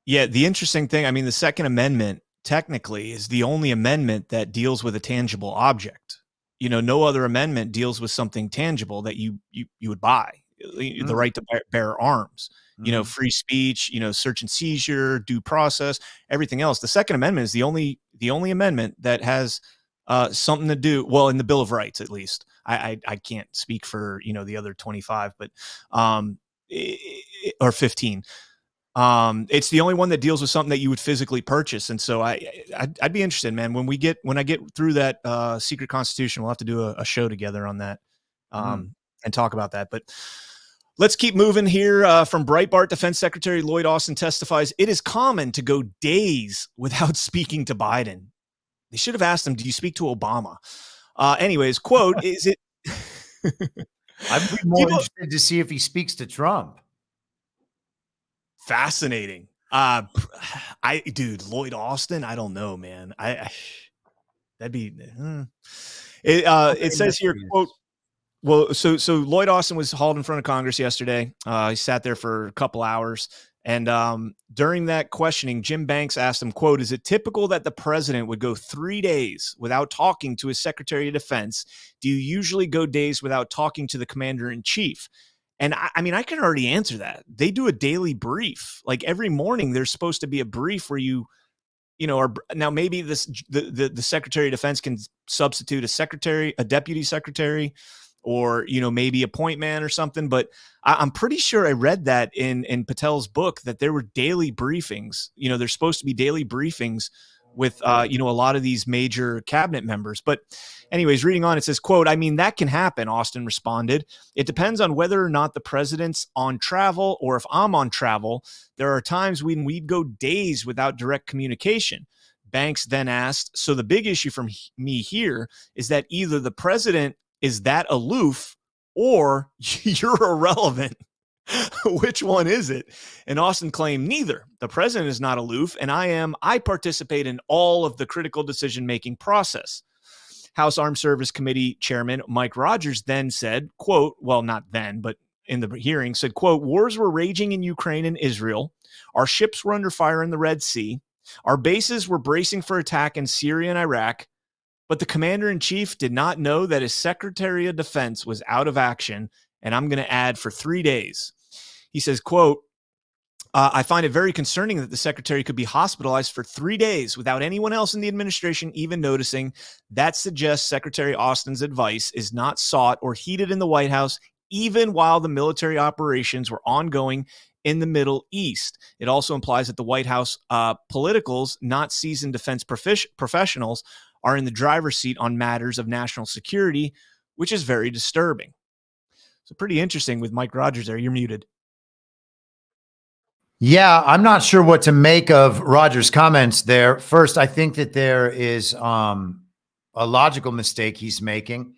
Yeah, the interesting thing, I mean, the Second Amendment technically is the only amendment that deals with a tangible object. You know, no other amendment deals with something tangible that you you you would buy. Mm-hmm. The right to bear, bear arms, mm-hmm. you know, mm-hmm. free speech, you know, search and seizure, due process, everything else. The Second Amendment is the only the only amendment that has uh, something to do well in the Bill of Rights, at least. I I, I can't speak for you know the other twenty five, but um, or fifteen um it's the only one that deals with something that you would physically purchase and so i i'd, I'd be interested man when we get when i get through that uh secret constitution we'll have to do a, a show together on that um mm. and talk about that but let's keep moving here uh, from breitbart defense secretary lloyd austin testifies it is common to go days without speaking to biden they should have asked him do you speak to obama uh anyways quote is it i'd be more People, interested to see if he speaks to trump fascinating. Uh, I dude, Lloyd Austin. I don't know, man. I, I that'd be. Hmm. It uh, it says here quote. Well, so so Lloyd Austin was hauled in front of Congress yesterday. Uh, he sat there for a couple hours, and um, during that questioning, Jim Banks asked him, "quote Is it typical that the president would go three days without talking to his Secretary of Defense? Do you usually go days without talking to the Commander in Chief?" And I, I, mean, I can already answer that. They do a daily brief. Like every morning, there's supposed to be a brief where you, you know, or now maybe this the, the the Secretary of Defense can substitute a secretary, a deputy secretary, or you know maybe a point man or something. But I, I'm pretty sure I read that in in Patel's book that there were daily briefings. You know, there's supposed to be daily briefings with uh, you know a lot of these major cabinet members. But anyways, reading on, it says, "quote I mean that can happen." Austin responded. It depends on whether or not the president's on travel or if I'm on travel. There are times when we'd go days without direct communication. Banks then asked, "So the big issue from me here is that either the president is that aloof." Or you're irrelevant. Which one is it? And Austin claimed neither. The president is not aloof, and I am. I participate in all of the critical decision making process. House Armed Service Committee Chairman Mike Rogers then said, quote, well, not then, but in the hearing said, quote, wars were raging in Ukraine and Israel. Our ships were under fire in the Red Sea. Our bases were bracing for attack in Syria and Iraq. But the commander in chief did not know that his secretary of defense was out of action and I'm going to add for three days. He says, quote, uh, I find it very concerning that the secretary could be hospitalized for three days without anyone else in the administration even noticing. That suggests Secretary Austin's advice is not sought or heeded in the White House, even while the military operations were ongoing in the Middle East. It also implies that the White House uh, politicals, not seasoned defense professionals, are in the driver's seat on matters of national security, which is very disturbing. So pretty interesting with Mike Rogers there. You're muted. Yeah, I'm not sure what to make of Rogers' comments there. First, I think that there is um, a logical mistake he's making.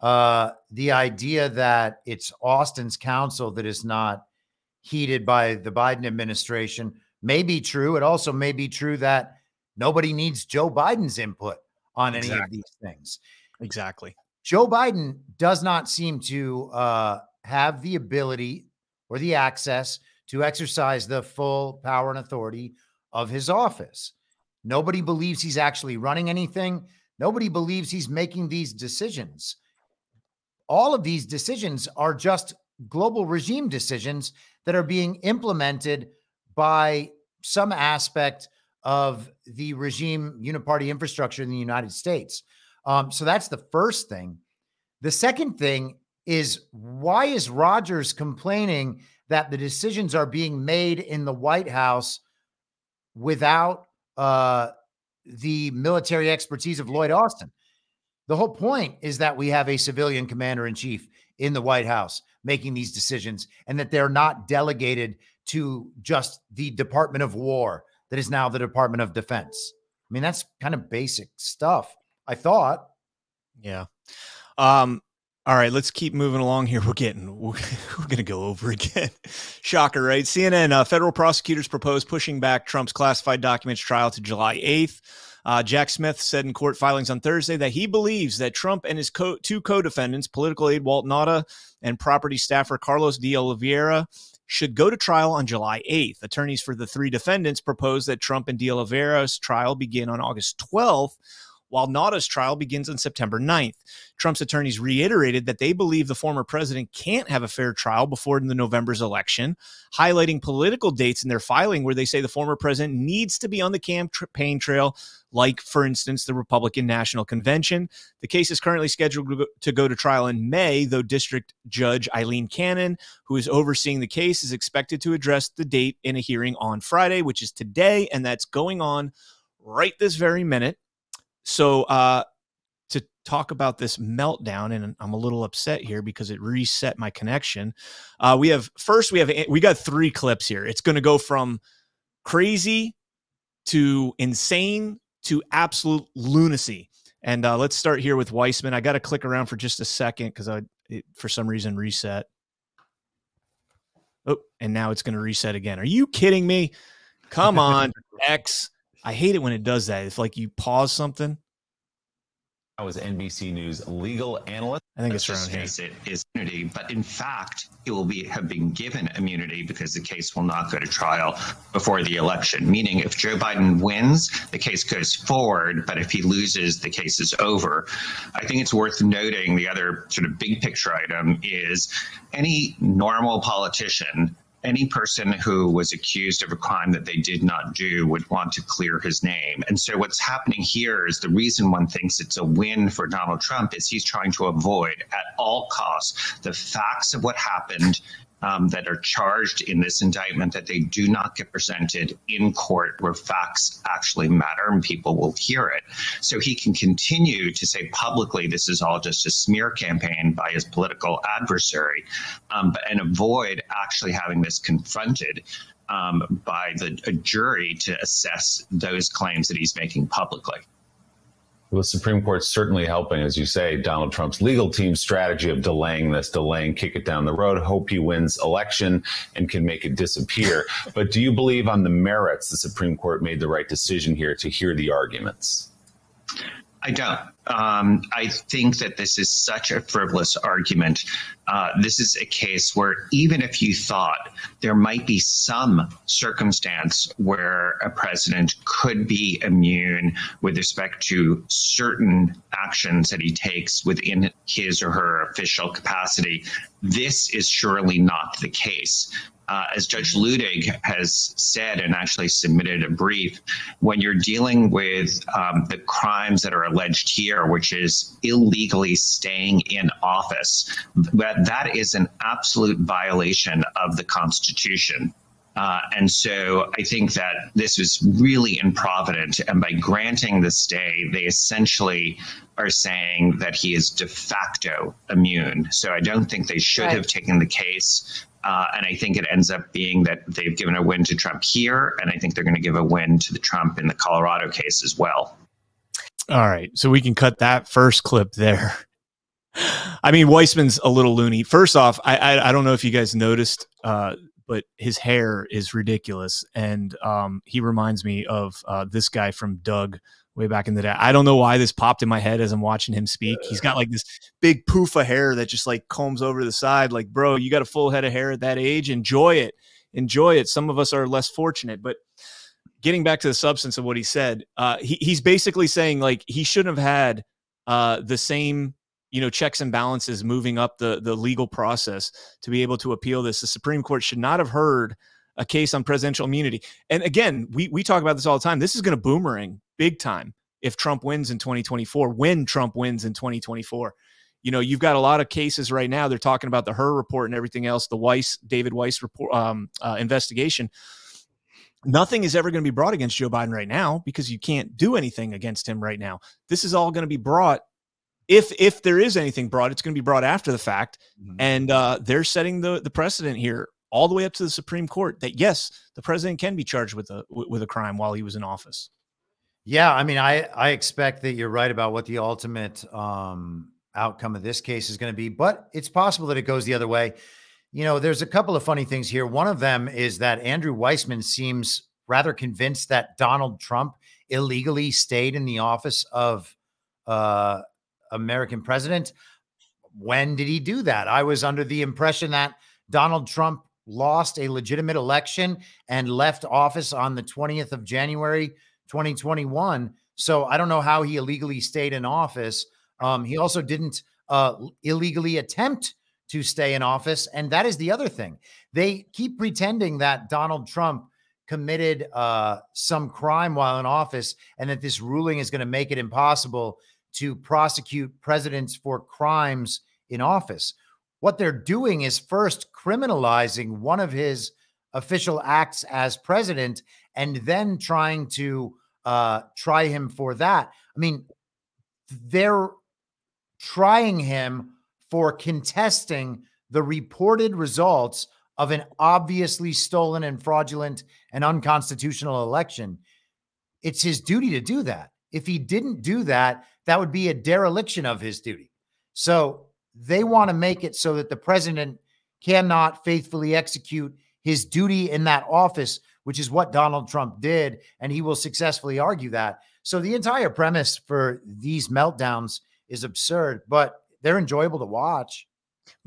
Uh, the idea that it's Austin's counsel that is not heeded by the Biden administration may be true. It also may be true that nobody needs Joe Biden's input on any exactly. of these things. Exactly. Joe Biden does not seem to uh, have the ability or the access to exercise the full power and authority of his office. Nobody believes he's actually running anything. Nobody believes he's making these decisions. All of these decisions are just global regime decisions that are being implemented by some aspect of the regime uniparty infrastructure in the United States. Um, so that's the first thing. The second thing is why is Rogers complaining that the decisions are being made in the White House without uh, the military expertise of Lloyd Austin? The whole point is that we have a civilian commander in chief in the White House making these decisions and that they're not delegated to just the Department of War that is now the Department of Defense. I mean, that's kind of basic stuff. I thought. Yeah. Um, all right, let's keep moving along here. We're getting we're, we're going to go over again. Shocker, right? CNN uh, federal prosecutors propose pushing back Trump's classified documents trial to July 8th. Uh, Jack Smith said in court filings on Thursday that he believes that Trump and his co- two co-defendants, political aide Walt Nauta and property staffer Carlos de Oliveira, should go to trial on July 8th. Attorneys for the three defendants propose that Trump and de Oliveira's trial begin on August 12th while Nauta's trial begins on September 9th. Trump's attorneys reiterated that they believe the former president can't have a fair trial before the November's election, highlighting political dates in their filing where they say the former president needs to be on the campaign trail, like, for instance, the Republican National Convention. The case is currently scheduled to go to trial in May, though District Judge Aileen Cannon, who is overseeing the case, is expected to address the date in a hearing on Friday, which is today, and that's going on right this very minute. So, uh, to talk about this meltdown, and I'm a little upset here because it reset my connection. Uh, we have first, we have we got three clips here. It's going to go from crazy to insane to absolute lunacy. And uh, let's start here with Weissmann. I got to click around for just a second because I, it, for some reason, reset. Oh, and now it's going to reset again. Are you kidding me? Come on, X. I hate it when it does that. It's like you pause something. I was NBC News legal analyst. I think it's Let's around just face it is immunity, but in fact, it will be have been given immunity because the case will not go to trial before the election. Meaning, if Joe Biden wins, the case goes forward, but if he loses, the case is over. I think it's worth noting the other sort of big picture item is any normal politician any person who was accused of a crime that they did not do would want to clear his name. And so what's happening here is the reason one thinks it's a win for Donald Trump is he's trying to avoid at all costs the facts of what happened um, that are charged in this indictment that they do not get presented in court where facts actually matter and people will hear it. So he can continue to say publicly this is all just a smear campaign by his political adversary, um, and avoid actually having this confronted. Um, by the a jury to assess those claims that he's making publicly. Well, the Supreme Court's certainly helping, as you say, Donald Trump's legal team's strategy of delaying this, delaying, kick it down the road, hope he wins election and can make it disappear. but do you believe on the merits the Supreme Court made the right decision here to hear the arguments? I don't. Um, I think that this is such a frivolous argument. Uh, this is a case where even if you thought there might be some circumstance where a president could be immune with respect to certain actions that he takes within his or her official capacity, this is surely not the case uh, as Judge Luttig has said and actually submitted a brief, when you're dealing with um, the crimes that are alleged here, which is illegally staying in office, that, that is an absolute violation of the Constitution. Uh, and so I think that this was really improvident. And by granting the stay, they essentially are saying that he is de facto immune. So I don't think they should right. have taken the case. Uh, and I think it ends up being that they've given a win to Trump here, and I think they're going to give a win to the Trump in the Colorado case as well. All right, so we can cut that first clip there. I mean, Weissmann's a little loony. First off, I I, I don't know if you guys noticed, uh, but his hair is ridiculous, and um, he reminds me of uh, this guy from Doug way back in the day. I don't know why this popped in my head as I'm watching him speak. He's got like this big poof of hair that just like combs over the side. Like, bro, you got a full head of hair at that age. Enjoy it. Enjoy it. Some of us are less fortunate, but getting back to the substance of what he said, uh, he, he's basically saying like he shouldn't have had uh, the same you know checks and balances moving up the the legal process to be able to appeal this. The Supreme Court should not have heard a case on presidential immunity. And again, we we talk about this all the time. This is going to boomerang big time if Trump wins in 2024. When Trump wins in 2024, you know, you've got a lot of cases right now. They're talking about the Hur report and everything else, the Weiss David Weiss report um, uh, investigation. Nothing is ever going to be brought against Joe Biden right now because you can't do anything against him right now. This is all going to be brought if if there is anything brought, it's going to be brought after the fact, Mhm. and uh, they're setting the the precedent here all the way up to the Supreme Court that yes, the president can be charged with a with a crime while he was in office. Yeah, I mean, I I expect that you're right about what the ultimate um, outcome of this case is going to be, but it's possible that it goes the other way. You know, there's a couple of funny things here. One of them is that Andrew Weissmann seems rather convinced that Donald Trump illegally stayed in the office of uh, American president. When did he do that? I was under the impression that Donald Trump lost a legitimate election and left office on the 20th of January 2021. So I don't know how he illegally stayed in office. Um, he also didn't uh, illegally attempt to stay in office. And that is the other thing. They keep pretending that Donald Trump committed uh, some crime while in office and that this ruling is going to make it impossible to prosecute presidents for crimes in office. What they're doing is first criminalizing one of his official acts as president and then trying to uh, try him for that. I mean, they're trying him for contesting the reported results of an obviously stolen and fraudulent and unconstitutional election. It's his duty to do that. If he didn't do that, that would be a dereliction of his duty. So they want to make it so that the president cannot faithfully execute his duty in that office, which is what Donald Trump did. And he will successfully argue that. So the entire premise for these meltdowns is absurd, but they're enjoyable to watch.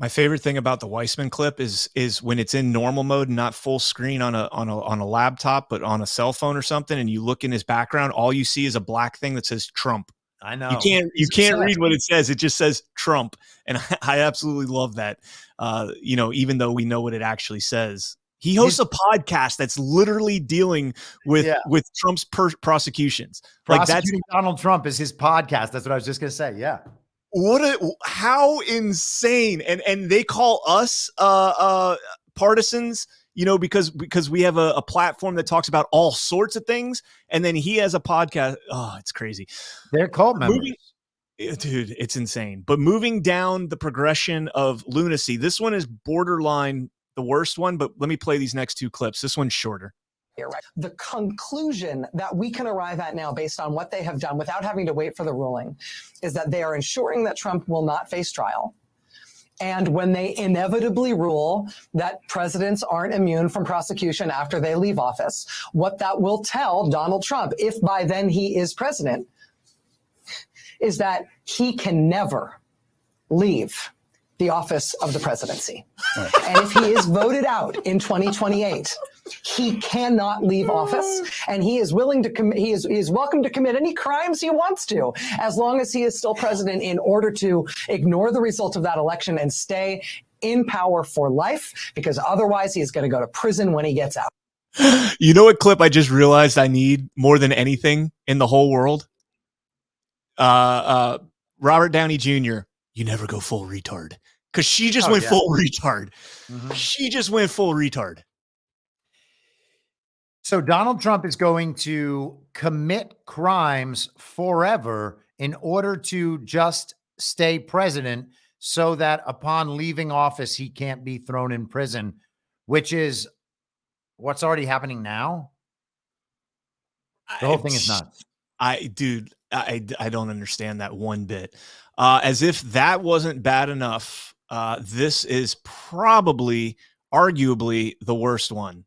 My favorite thing about the Weissmann clip is is when it's in normal mode, not full screen on a on a on a laptop, but on a cell phone or something, and you look in his background, all you see is a black thing that says Trump. I know. You can't you He's can't upset. read what it says. It just says Trump, and I, I absolutely love that. Uh, you know, even though we know what it actually says, he hosts a podcast that's literally dealing with Yeah. with Trump's per- prosecutions. Like that's Prosecuting Donald Trump is his podcast. That's what I was just going to say. Yeah. what a how insane and and they call us uh uh partisans you know because because we have a, a platform that talks about all sorts of things and then he has a podcast oh it's crazy They're called members. Moving- dude it's insane but moving down the progression of lunacy this one is borderline the worst one but let me play these next two clips this one's shorter here, right? The conclusion that we can arrive at now, based on what they have done without having to wait for the ruling, is that they are ensuring that Trump will not face trial. And when they inevitably rule that presidents aren't immune from prosecution after they leave office, what that will tell Donald Trump, if by then he is president, is that he can never leave the office of the presidency. And if he is voted out in 2028, he cannot leave office and he is willing to commit he is he is welcome to commit any crimes he wants to as long as he is still president in order to ignore the result of that election and stay in power for life because otherwise he is going to go to prison when he gets out. you know what clip i just realized i need more than anything in the whole world uh uh robert downey jr you never go full retard because she just Oh, went yeah. full retard Mhm. she just went full retard So Donald Trump is going to commit crimes forever in order to just stay president so that upon leaving office he can't be thrown in prison, which is what's already happening now. The whole thing is nuts. I, dude, I, I don't understand that one bit. Uh, as if that wasn't bad enough, uh, this is probably, arguably, the worst one.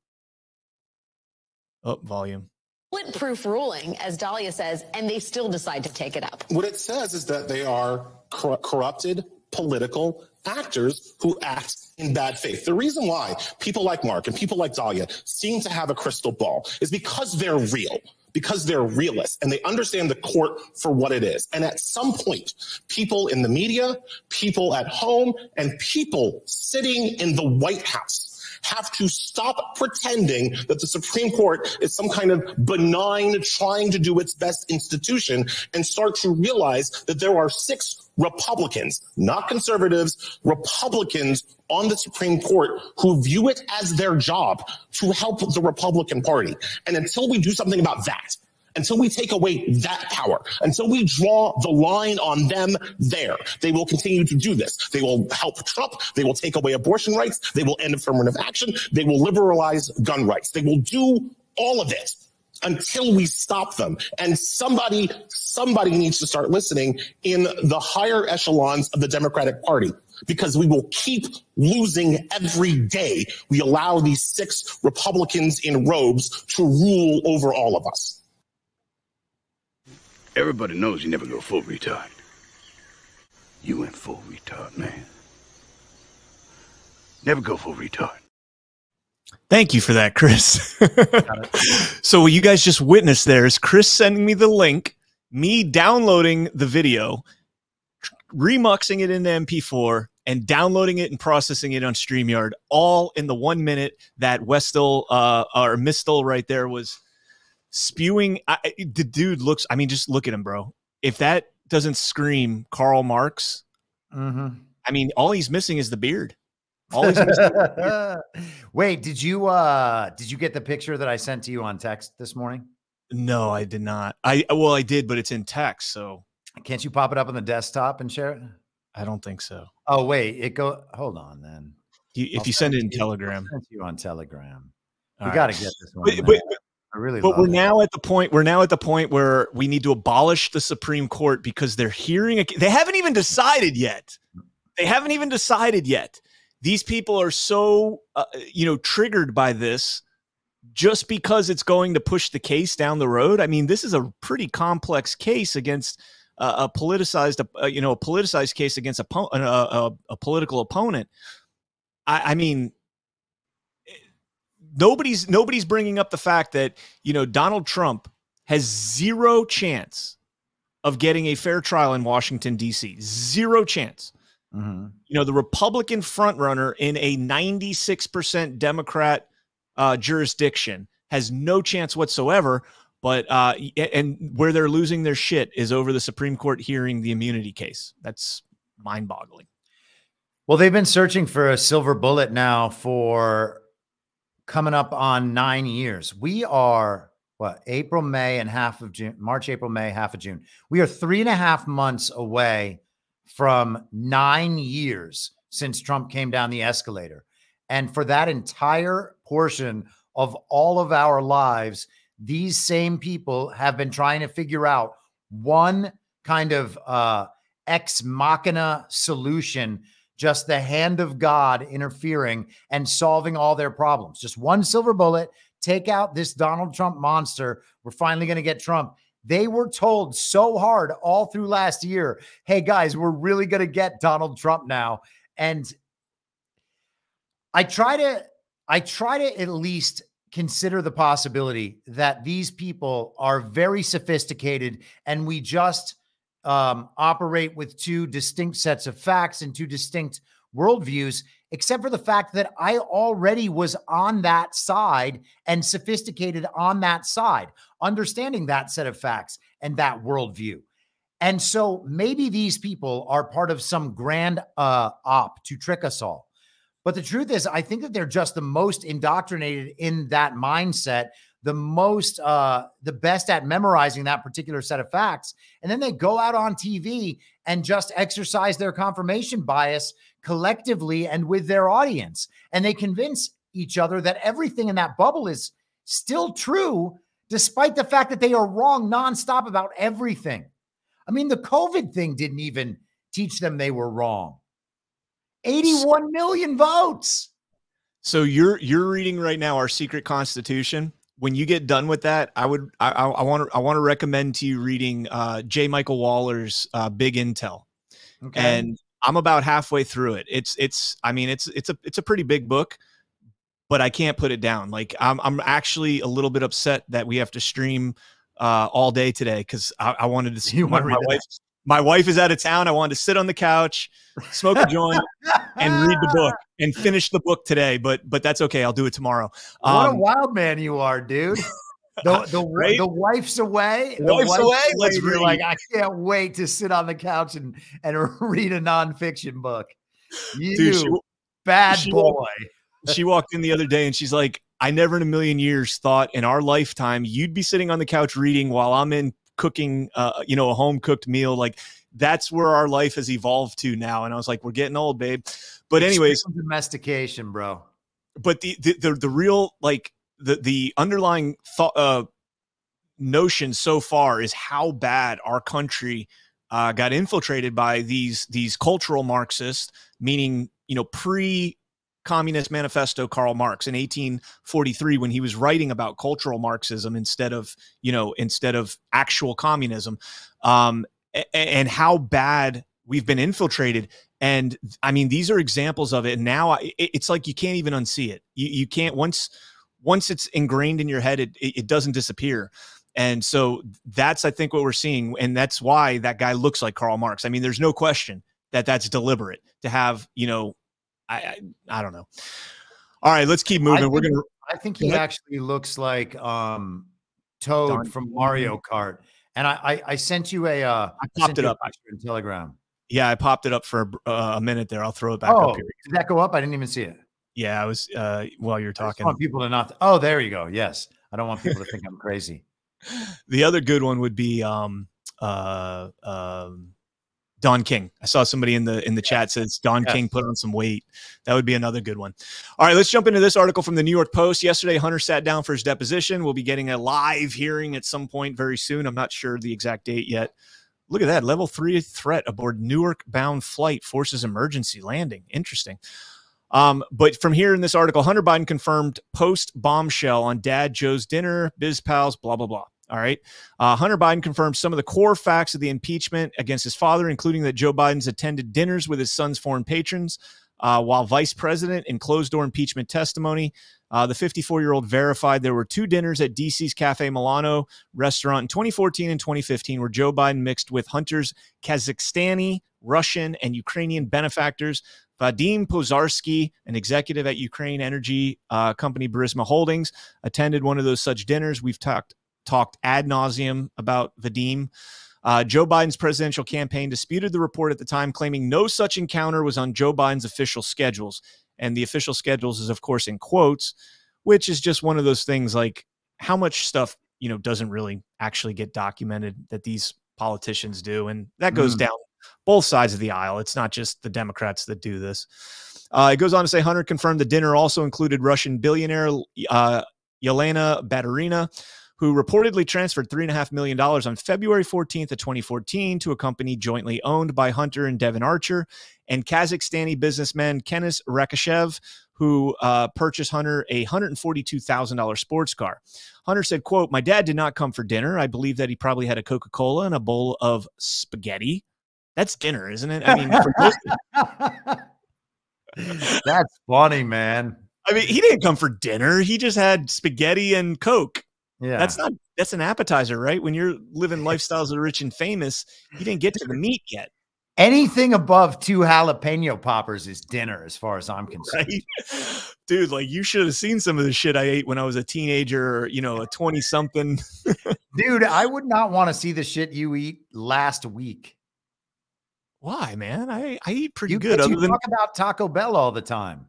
Oh, volume. bulletproof ruling, as Dahlia says, and they still decide to take it up. What it says is that they are cor- corrupted political actors who act in bad faith. The reason why people like Mark and people like Dahlia seem to have a crystal ball is because they're real, because they're realists and they understand the court for what it is. And at some point, people in the media, people at home, and people sitting in the White House have to stop pretending that the Supreme Court is some kind of benign, trying to do its best institution and start to realize that there are six Republicans, not conservatives, Republicans on the Supreme Court who view it as their job to help the Republican Party. And until we do something about that, until we take away that power, until we draw the line on them there, they will continue to do this. They will help Trump. They will take away abortion rights. They will end affirmative action. They will liberalize gun rights. They will do all of it until we stop them. And somebody, somebody needs to start listening in the higher echelons of the Democratic Party because we will keep losing every day we allow these six Republicans in robes to rule over all of us. Everybody knows you never go full retard. You went full retard, man. Never go full retard. Thank you for that, Chris. so what you guys just witnessed there is Chris sending me the link, me downloading the video, remuxing it into MP4, and downloading it and processing it on StreamYard, all in the one minute that Westill uh, or Mistel right there was spewing. I, the dude looks. I mean, just look at him, bro. If that doesn't scream Karl Marx, Mhm. I mean, all he's missing is the beard. All he's missing is. Wait, did you uh did you get the picture that I sent to you on text this morning? No, I did not. I well, I did, but it's in text, so Can't you pop it up on the desktop and share it? I don't think so. Oh wait, it go. Hold on then. You, if I'll you send it in you- Telegram, send you on Telegram. All we right. got to get this one. But- man. But- I really. but we're it. now at the point we're now at the point where we need to abolish the supreme court because they're hearing a, they haven't even decided yet they haven't even decided yet these people are so uh, you know triggered by this just because it's going to push the case down the road i mean this is a pretty complex case against uh, a politicized uh, you know a politicized case against a, po- uh, a, a political opponent I, I mean nobody's nobody's bringing up the fact that you know Donald Trump has zero chance of getting a fair trial in Washington D.C. Zero chance. Mhm. You know the Republican frontrunner in a 96% Democrat uh, jurisdiction has no chance whatsoever. But uh, and where they're losing their shit is over the Supreme Court hearing the immunity case. That's mind-boggling. Well, they've been searching for a silver bullet now for coming up on nine years. We are what April, May, and half of June, March, April, May, half of June. We are three and a half months away from nine years since Trump came down the escalator. And for that entire portion of all of our lives, these same people have been trying to figure out one kind of uh, ex machina solution, just the hand of God interfering and solving all their problems. Just one silver bullet, take out this Donald Trump monster. We're finally going to get Trump. They were told so hard all through last year hey, guys, we're really going to get Donald Trump now. And I try to, I try to at least consider the possibility that these people are very sophisticated and we just um, operate with two distinct sets of facts and two distinct worldviews, except for the fact that I already was on that side and sophisticated on that side, understanding that set of facts and that worldview. And so maybe these people are part of some grand uh, op to trick us all. But the truth is, I think that they're just the most indoctrinated in that mindset, the most, uh, the best at memorizing that particular set of facts. And then they go out on TV and just exercise their confirmation bias collectively and with their audience. And they convince each other that everything in that bubble is still true, despite the fact that they are wrong nonstop about everything. I mean, the COVID thing didn't even teach them they were wrong. 81 million votes. So you're you're reading right now our secret constitution. When you get done with that, I would I I want to I want to recommend to you reading uh, J. Michael Waller's uh, Big Intel, Okay. and I'm about halfway through it. It's it's I mean it's it's a it's a pretty big book, but I can't put it down. Like I'm I'm actually a little bit upset that we have to stream uh, all day today because I, I wanted to see You my, my wife. My wife is out of town. I wanted to sit on the couch, smoke a joint, and read the book and finish the book today. But but that's okay. I'll do it tomorrow. what a Um, wild man you are, dude. The, the, Right? the wife's away. The wife's away, let's You're read. like, I can't wait to sit on the couch and, and read a nonfiction book. You Dude, she- bad she boy. walked- she walked in the other day and she's like, I never in a million years thought in our lifetime you'd be sitting on the couch reading while I'm in cooking, uh, you know, a home cooked meal. Like that's where our life has evolved to now. And I was like, we're getting old, babe. But anyways, domestication, bro. But the the the, the real like the the underlying thought uh, notion so far is how bad our country uh, got infiltrated by these these cultural Marxists, meaning you know pre Communist Manifesto Karl Marx in 1843 when he was writing about cultural Marxism instead of you know instead of actual communism, um, and how bad we've been infiltrated. And I mean, these are examples of it. And now it's like you can't even unsee it. You, you can't once once it's ingrained in your head, it, it doesn't disappear. And so that's, I think, what we're seeing. And that's why that guy looks like Karl Marx. I mean, there's no question that that's deliberate to have, you know, I, I, I don't know. All right, let's keep moving. Think, we're going to, I think he actually looks like um, Toad Don from Mario Kart. And I, I, I sent you a, uh, I popped it up in Telegram. Yeah, I popped it up for uh, a minute there. I'll throw it back oh, up here. Did that go up? I didn't even see it. Yeah, I was uh, while you're talking. I want people to not. oh, there you go. Yes, I don't want people to think I'm crazy. The other good one would be um, uh, um, Don King. I saw somebody in the in the chat says Don yes. King put on some weight. That would be another good one. All right, let's jump into this article from the New York Post. Yesterday, Hunter sat down for his deposition. We'll be getting a live hearing at some point very soon. I'm not sure the exact date yet. Look at that. Level three threat aboard Newark bound flight forces emergency landing. Interesting. Um, but from here in this article, Hunter Biden confirmed post bombshell on Dad Joe's dinner, biz pals, blah, blah, blah. All right. Uh, Hunter Biden confirmed some of the core facts of the impeachment against his father, including that Joe Biden's attended dinners with his son's foreign patrons uh, while vice president in closed door impeachment testimony. Uh, the 54 year old verified there were two dinners at DC's Cafe Milano restaurant in 2014 and 2015 where Joe Biden mixed with Hunter's Kazakhstani, Russian, and Ukrainian benefactors. Vadim Pozharskyi, an executive at Ukraine energy uh, company Burisma Holdings, attended one of those such dinners. We've talked talked ad nauseum about Vadim. Uh, Joe Biden's presidential campaign disputed the report at the time, claiming no such encounter was on Joe Biden's official schedules. And the official schedules is, of course, in quotes, which is just one of those things like how much stuff, you know, doesn't really actually get documented that these politicians do. And that goes mm. down both sides of the aisle. It's not just the Democrats that do this. Uh, it goes on to say Hunter confirmed the dinner also included Russian billionaire uh, Yelena Baturina, who reportedly transferred $3.5 million on February 14th of 2014 to a company jointly owned by Hunter and Devon Archer, and Kazakhstani businessman Kenes Rakishev, who uh, purchased Hunter a $142,000 sports car. Hunter said, quote, My dad did not come for dinner. I believe that he probably had a Coca-Cola and a bowl of spaghetti. That's dinner, isn't it? I mean, That's funny, man. I mean, he didn't come for dinner. He just had spaghetti and Coke. Yeah. That's not that's an appetizer, right? When you're living lifestyles of the rich and famous, you didn't get to the meat yet. Anything above two jalapeno poppers is dinner, as far as I'm concerned. Right? Dude, like you should have seen some of the shit I ate when I was a teenager or, you know, a 20 something. Dude, I would not want to see the shit you eat last week. Why, man? I, I eat pretty you, good. You than, talk about Taco Bell all the time.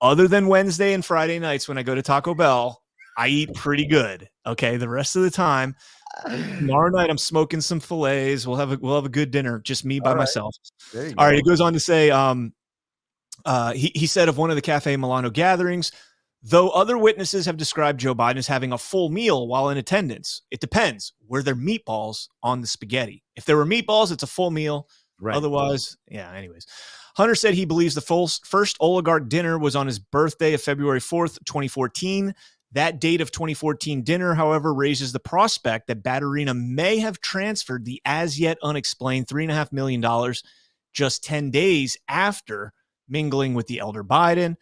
Other than Wednesday and Friday nights when I go to Taco Bell, I eat pretty good. Okay, the rest of the time, tomorrow night I'm smoking some fillets. We'll have a we'll have a good dinner, just me by All right. myself. All right. It goes on to say, um, uh, he he said of one of the Cafe Milano gatherings, though other witnesses have described Joe Biden as having a full meal while in attendance. It depends. Were there meatballs on the spaghetti? If there were meatballs, it's a full meal. Right. Otherwise, yeah. Anyways. Hunter said he believes the full, first oligarch dinner was on his birthday of February 4th, 2014. That date of 2014 dinner, however, raises the prospect that Baturina may have transferred the as yet unexplained $3.5 million just 10 days after mingling with the elder Biden.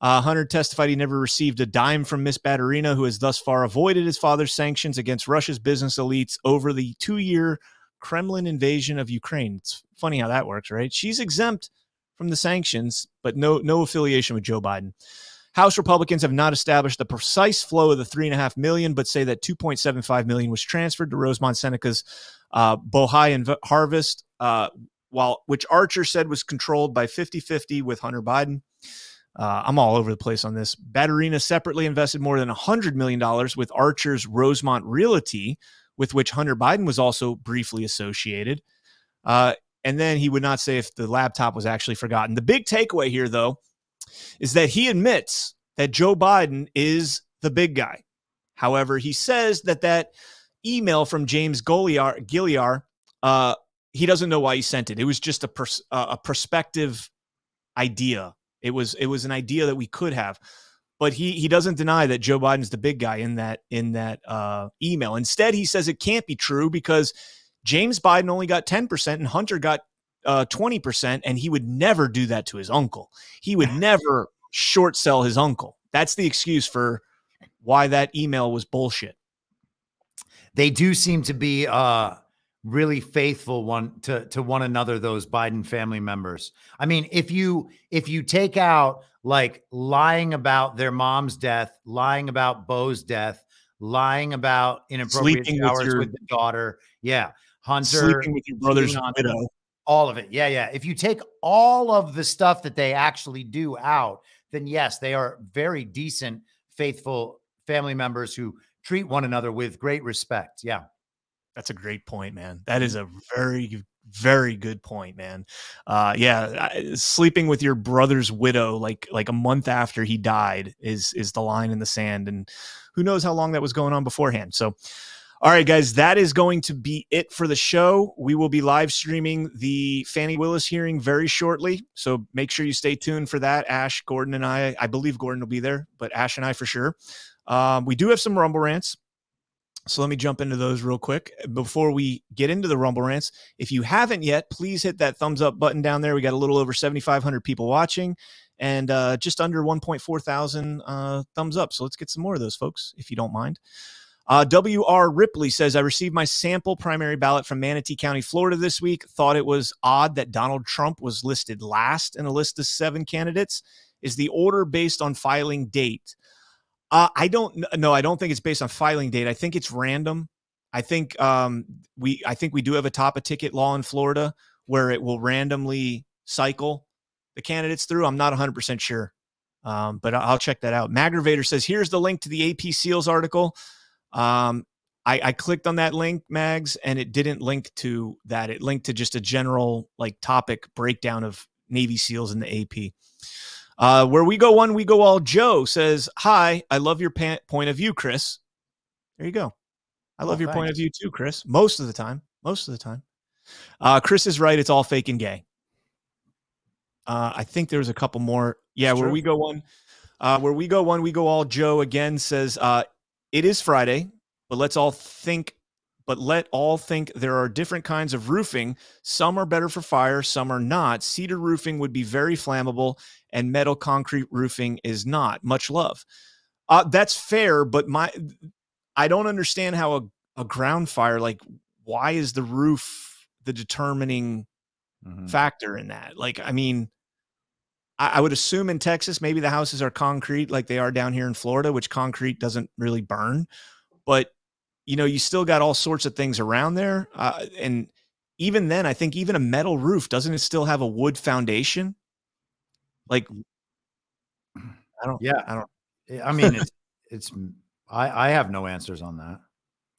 Uh, Hunter testified he never received a dime from Miss Baturina, who has thus far avoided his father's sanctions against Russia's business elites over the two year Kremlin invasion of Ukraine. It's funny how that works, right? She's exempt from the sanctions, but no no affiliation with Joe Biden. House Republicans have not established the precise flow of the three and a half million, but say that 2.75 million was transferred to Rosemont Seneca's uh, Bohai and Harvest, uh, while which Archer said was controlled by 50-50 with Hunter Biden. Uh, I'm all over the place on this. Baturina separately invested more than $100 million with Archer's Rosemont Realty, with which Hunter Biden was also briefly associated. Uh, and then he would not say if the laptop was actually forgotten. The big takeaway here, though, is that he admits that Joe Biden is the big guy. However, he says that that email from James Gilliar uh, he doesn't know why he sent it. It was just a pers- uh, a prospective idea. It was it was an idea that we could have, but he he doesn't deny that Joe Biden's the big guy in that in that uh, email. Instead, he says it can't be true because James Biden only got ten percent and Hunter got uh, twenty percent, and he would never do that to his uncle. He would never short sell his uncle. That's the excuse for why that email was bullshit. They do seem to be uh really faithful one to to one another those Biden family members. I mean, if you if you take out like lying about their mom's death, lying about Bo's death, lying about inappropriate Sleeping with your- with, the daughter, yeah, Hunter Sleeping with your brother's on- widow. All of it. Yeah, yeah. If you take all of the stuff that they actually do out, then yes, they are very decent, faithful family members who treat one another with great respect. Yeah. That's a great point, man. That is a very, very good point, man. Uh, yeah, I- sleeping with your brother's widow, like like a month after he died, is is the line in the sand, and who knows how long that was going on beforehand. So, all right, guys, that is going to be it for the show. We will be live streaming the Fani Willis hearing very shortly, so make sure you stay tuned for that. Ash, Gordon, and I, I believe Gordon will be there, but Ash and I for sure. Um, we do have some Rumble rants. So let me jump into those real quick before we get into the Rumble rants. If you haven't yet, please hit that thumbs up button down there. We got a little over 7,500 people watching and uh, just under 1.4 thousand uh, thumbs up. So let's get some more of those, folks, if you don't mind. Uh, W.R. Ripley says, I received my sample primary ballot from Manatee County, Florida this week. Thought it was odd that Donald Trump was listed last in a list of seven candidates. Is the order based on filing date? Uh, I don't kn- no, I don't think it's based on filing date. I think it's random. I think um, we I think we do have a top of ticket law in Florida where it will randomly cycle the candidates through. I'm not 100% sure. Um, but I'll check that out. Magravator says, here's the link to the AP Seals article. Um, I, I clicked on that link, Mags, and it didn't link to that. It linked to just a general like topic breakdown of Navy SEALs in the AP. Uh, where we go one, we go all. Joe says, "Hi, I love your point of view, Chris." There you go. I love Oh, your point of view too, Chris. Most of the time. Most of the time. Uh, Chris is right. It's all fake and gay. Uh, I think there was a couple more. Yeah, It's where true. we go one, uh, where we go one, we go all. Joe again says, uh, "It is Friday, but let's all think." But let all think there are different kinds of roofing. Some are better for fire, some are not. Cedar roofing would be very flammable, and metal concrete roofing is not. Much love. Uh, that's fair, but my I don't understand how a, a ground fire, like, why is the roof the determining factor in that? Like, I mean, I, I would assume in Texas, maybe the houses are concrete like they are down here in Florida, which concrete doesn't really burn. But, you know, you still got all sorts of things around there. Uh, and even then, I think even a metal roof, doesn't it still have a wood foundation? Like, I don't, Yeah. I don't, I mean, it's, it's, I, I have no answers on that.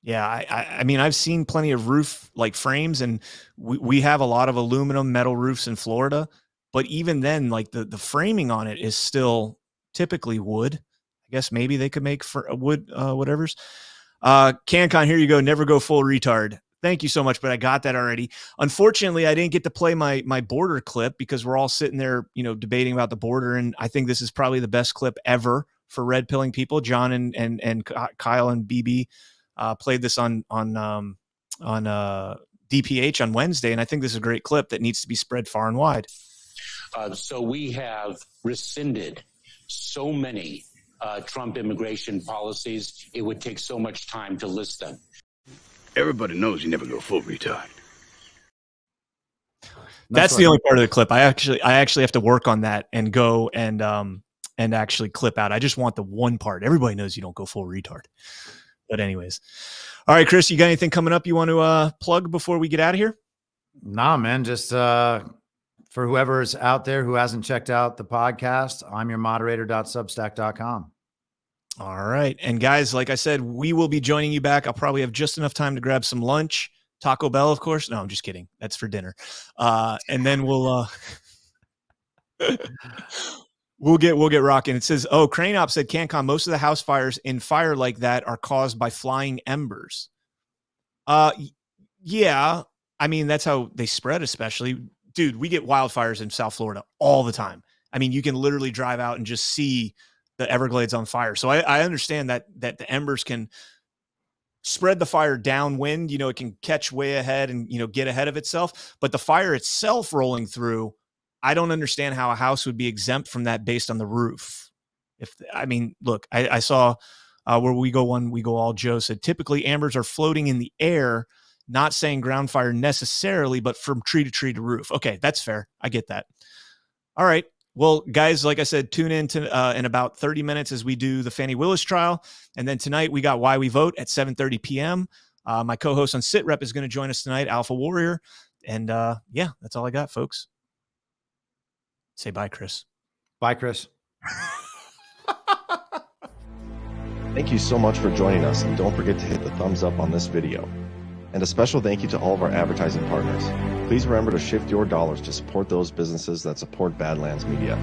Yeah, I, I, I mean, I've seen plenty of roof like frames, and we, we have a lot of aluminum metal roofs in Florida. But even then, like the the framing on it is still typically wood. I guess maybe they could make for wood, uh, whatever's. Uh, CanCon, here you go. Never go full retard. Thank you so much, but I got that already. Unfortunately, I didn't get to play my my border clip because we're all sitting there, you know, debating about the border, and I think this is probably the best clip ever for red pilling people. John and and and Kyle and BB uh, played this on on um, on uh, DPH on Wednesday, and I think this is a great clip that needs to be spread far and wide. Uh, so we have rescinded so many uh, Trump immigration policies, it would take so much time to list them. Everybody knows you never go full retard. That's, the only part of the clip. I actually I actually have to work on that and go and um and actually clip out. I just want the one part. Everybody knows you don't go full retard. But anyways. All right, Chris, you got anything coming up you want to uh plug before we get out of here? Nah, man, just uh For whoever's out there who hasn't checked out the podcast, I'm your moderator.substack.com. All right. And guys, like I said, we will be joining you back. I'll probably have just enough time to grab some lunch. Taco Bell, of course. No, I'm just kidding. That's for dinner. Uh, and then we'll uh we'll get we'll get rocking. It says, oh, Crane Op said CanCon, most of the house fires in fire like that are caused by flying embers. Uh yeah. I mean, that's how they spread, especially. Dude, we get wildfires in South Florida all the time. I mean, you can literally drive out and just see the Everglades on fire. So I, I understand that that the embers can spread the fire downwind. You know, it can catch way ahead and you know get ahead of itself. But the fire itself rolling through, I don't understand how a house would be exempt from that based on the roof. If I mean, look, I, I saw uh, where we go one, we go all. Joe said typically ambers are floating in the air. Not saying ground fire necessarily, but from tree to tree to roof. Okay, that's fair. I get that. All right. Well, guys, like I said, tune in to uh, in about 30 minutes as we do the Fani Willis trial, and then tonight we got Why We Vote at 7:30 p.m. Uh, my co-host on Sit Rep is going to join us tonight, Alpha Warrior, and uh, yeah, that's all I got, folks. Say bye, Chris. Bye, Chris. Thank you so much for joining us, and don't forget to hit the thumbs up on this video. And a special thank you to all of our advertising partners. Please remember to shift your dollars to support those businesses that support Badlands Media.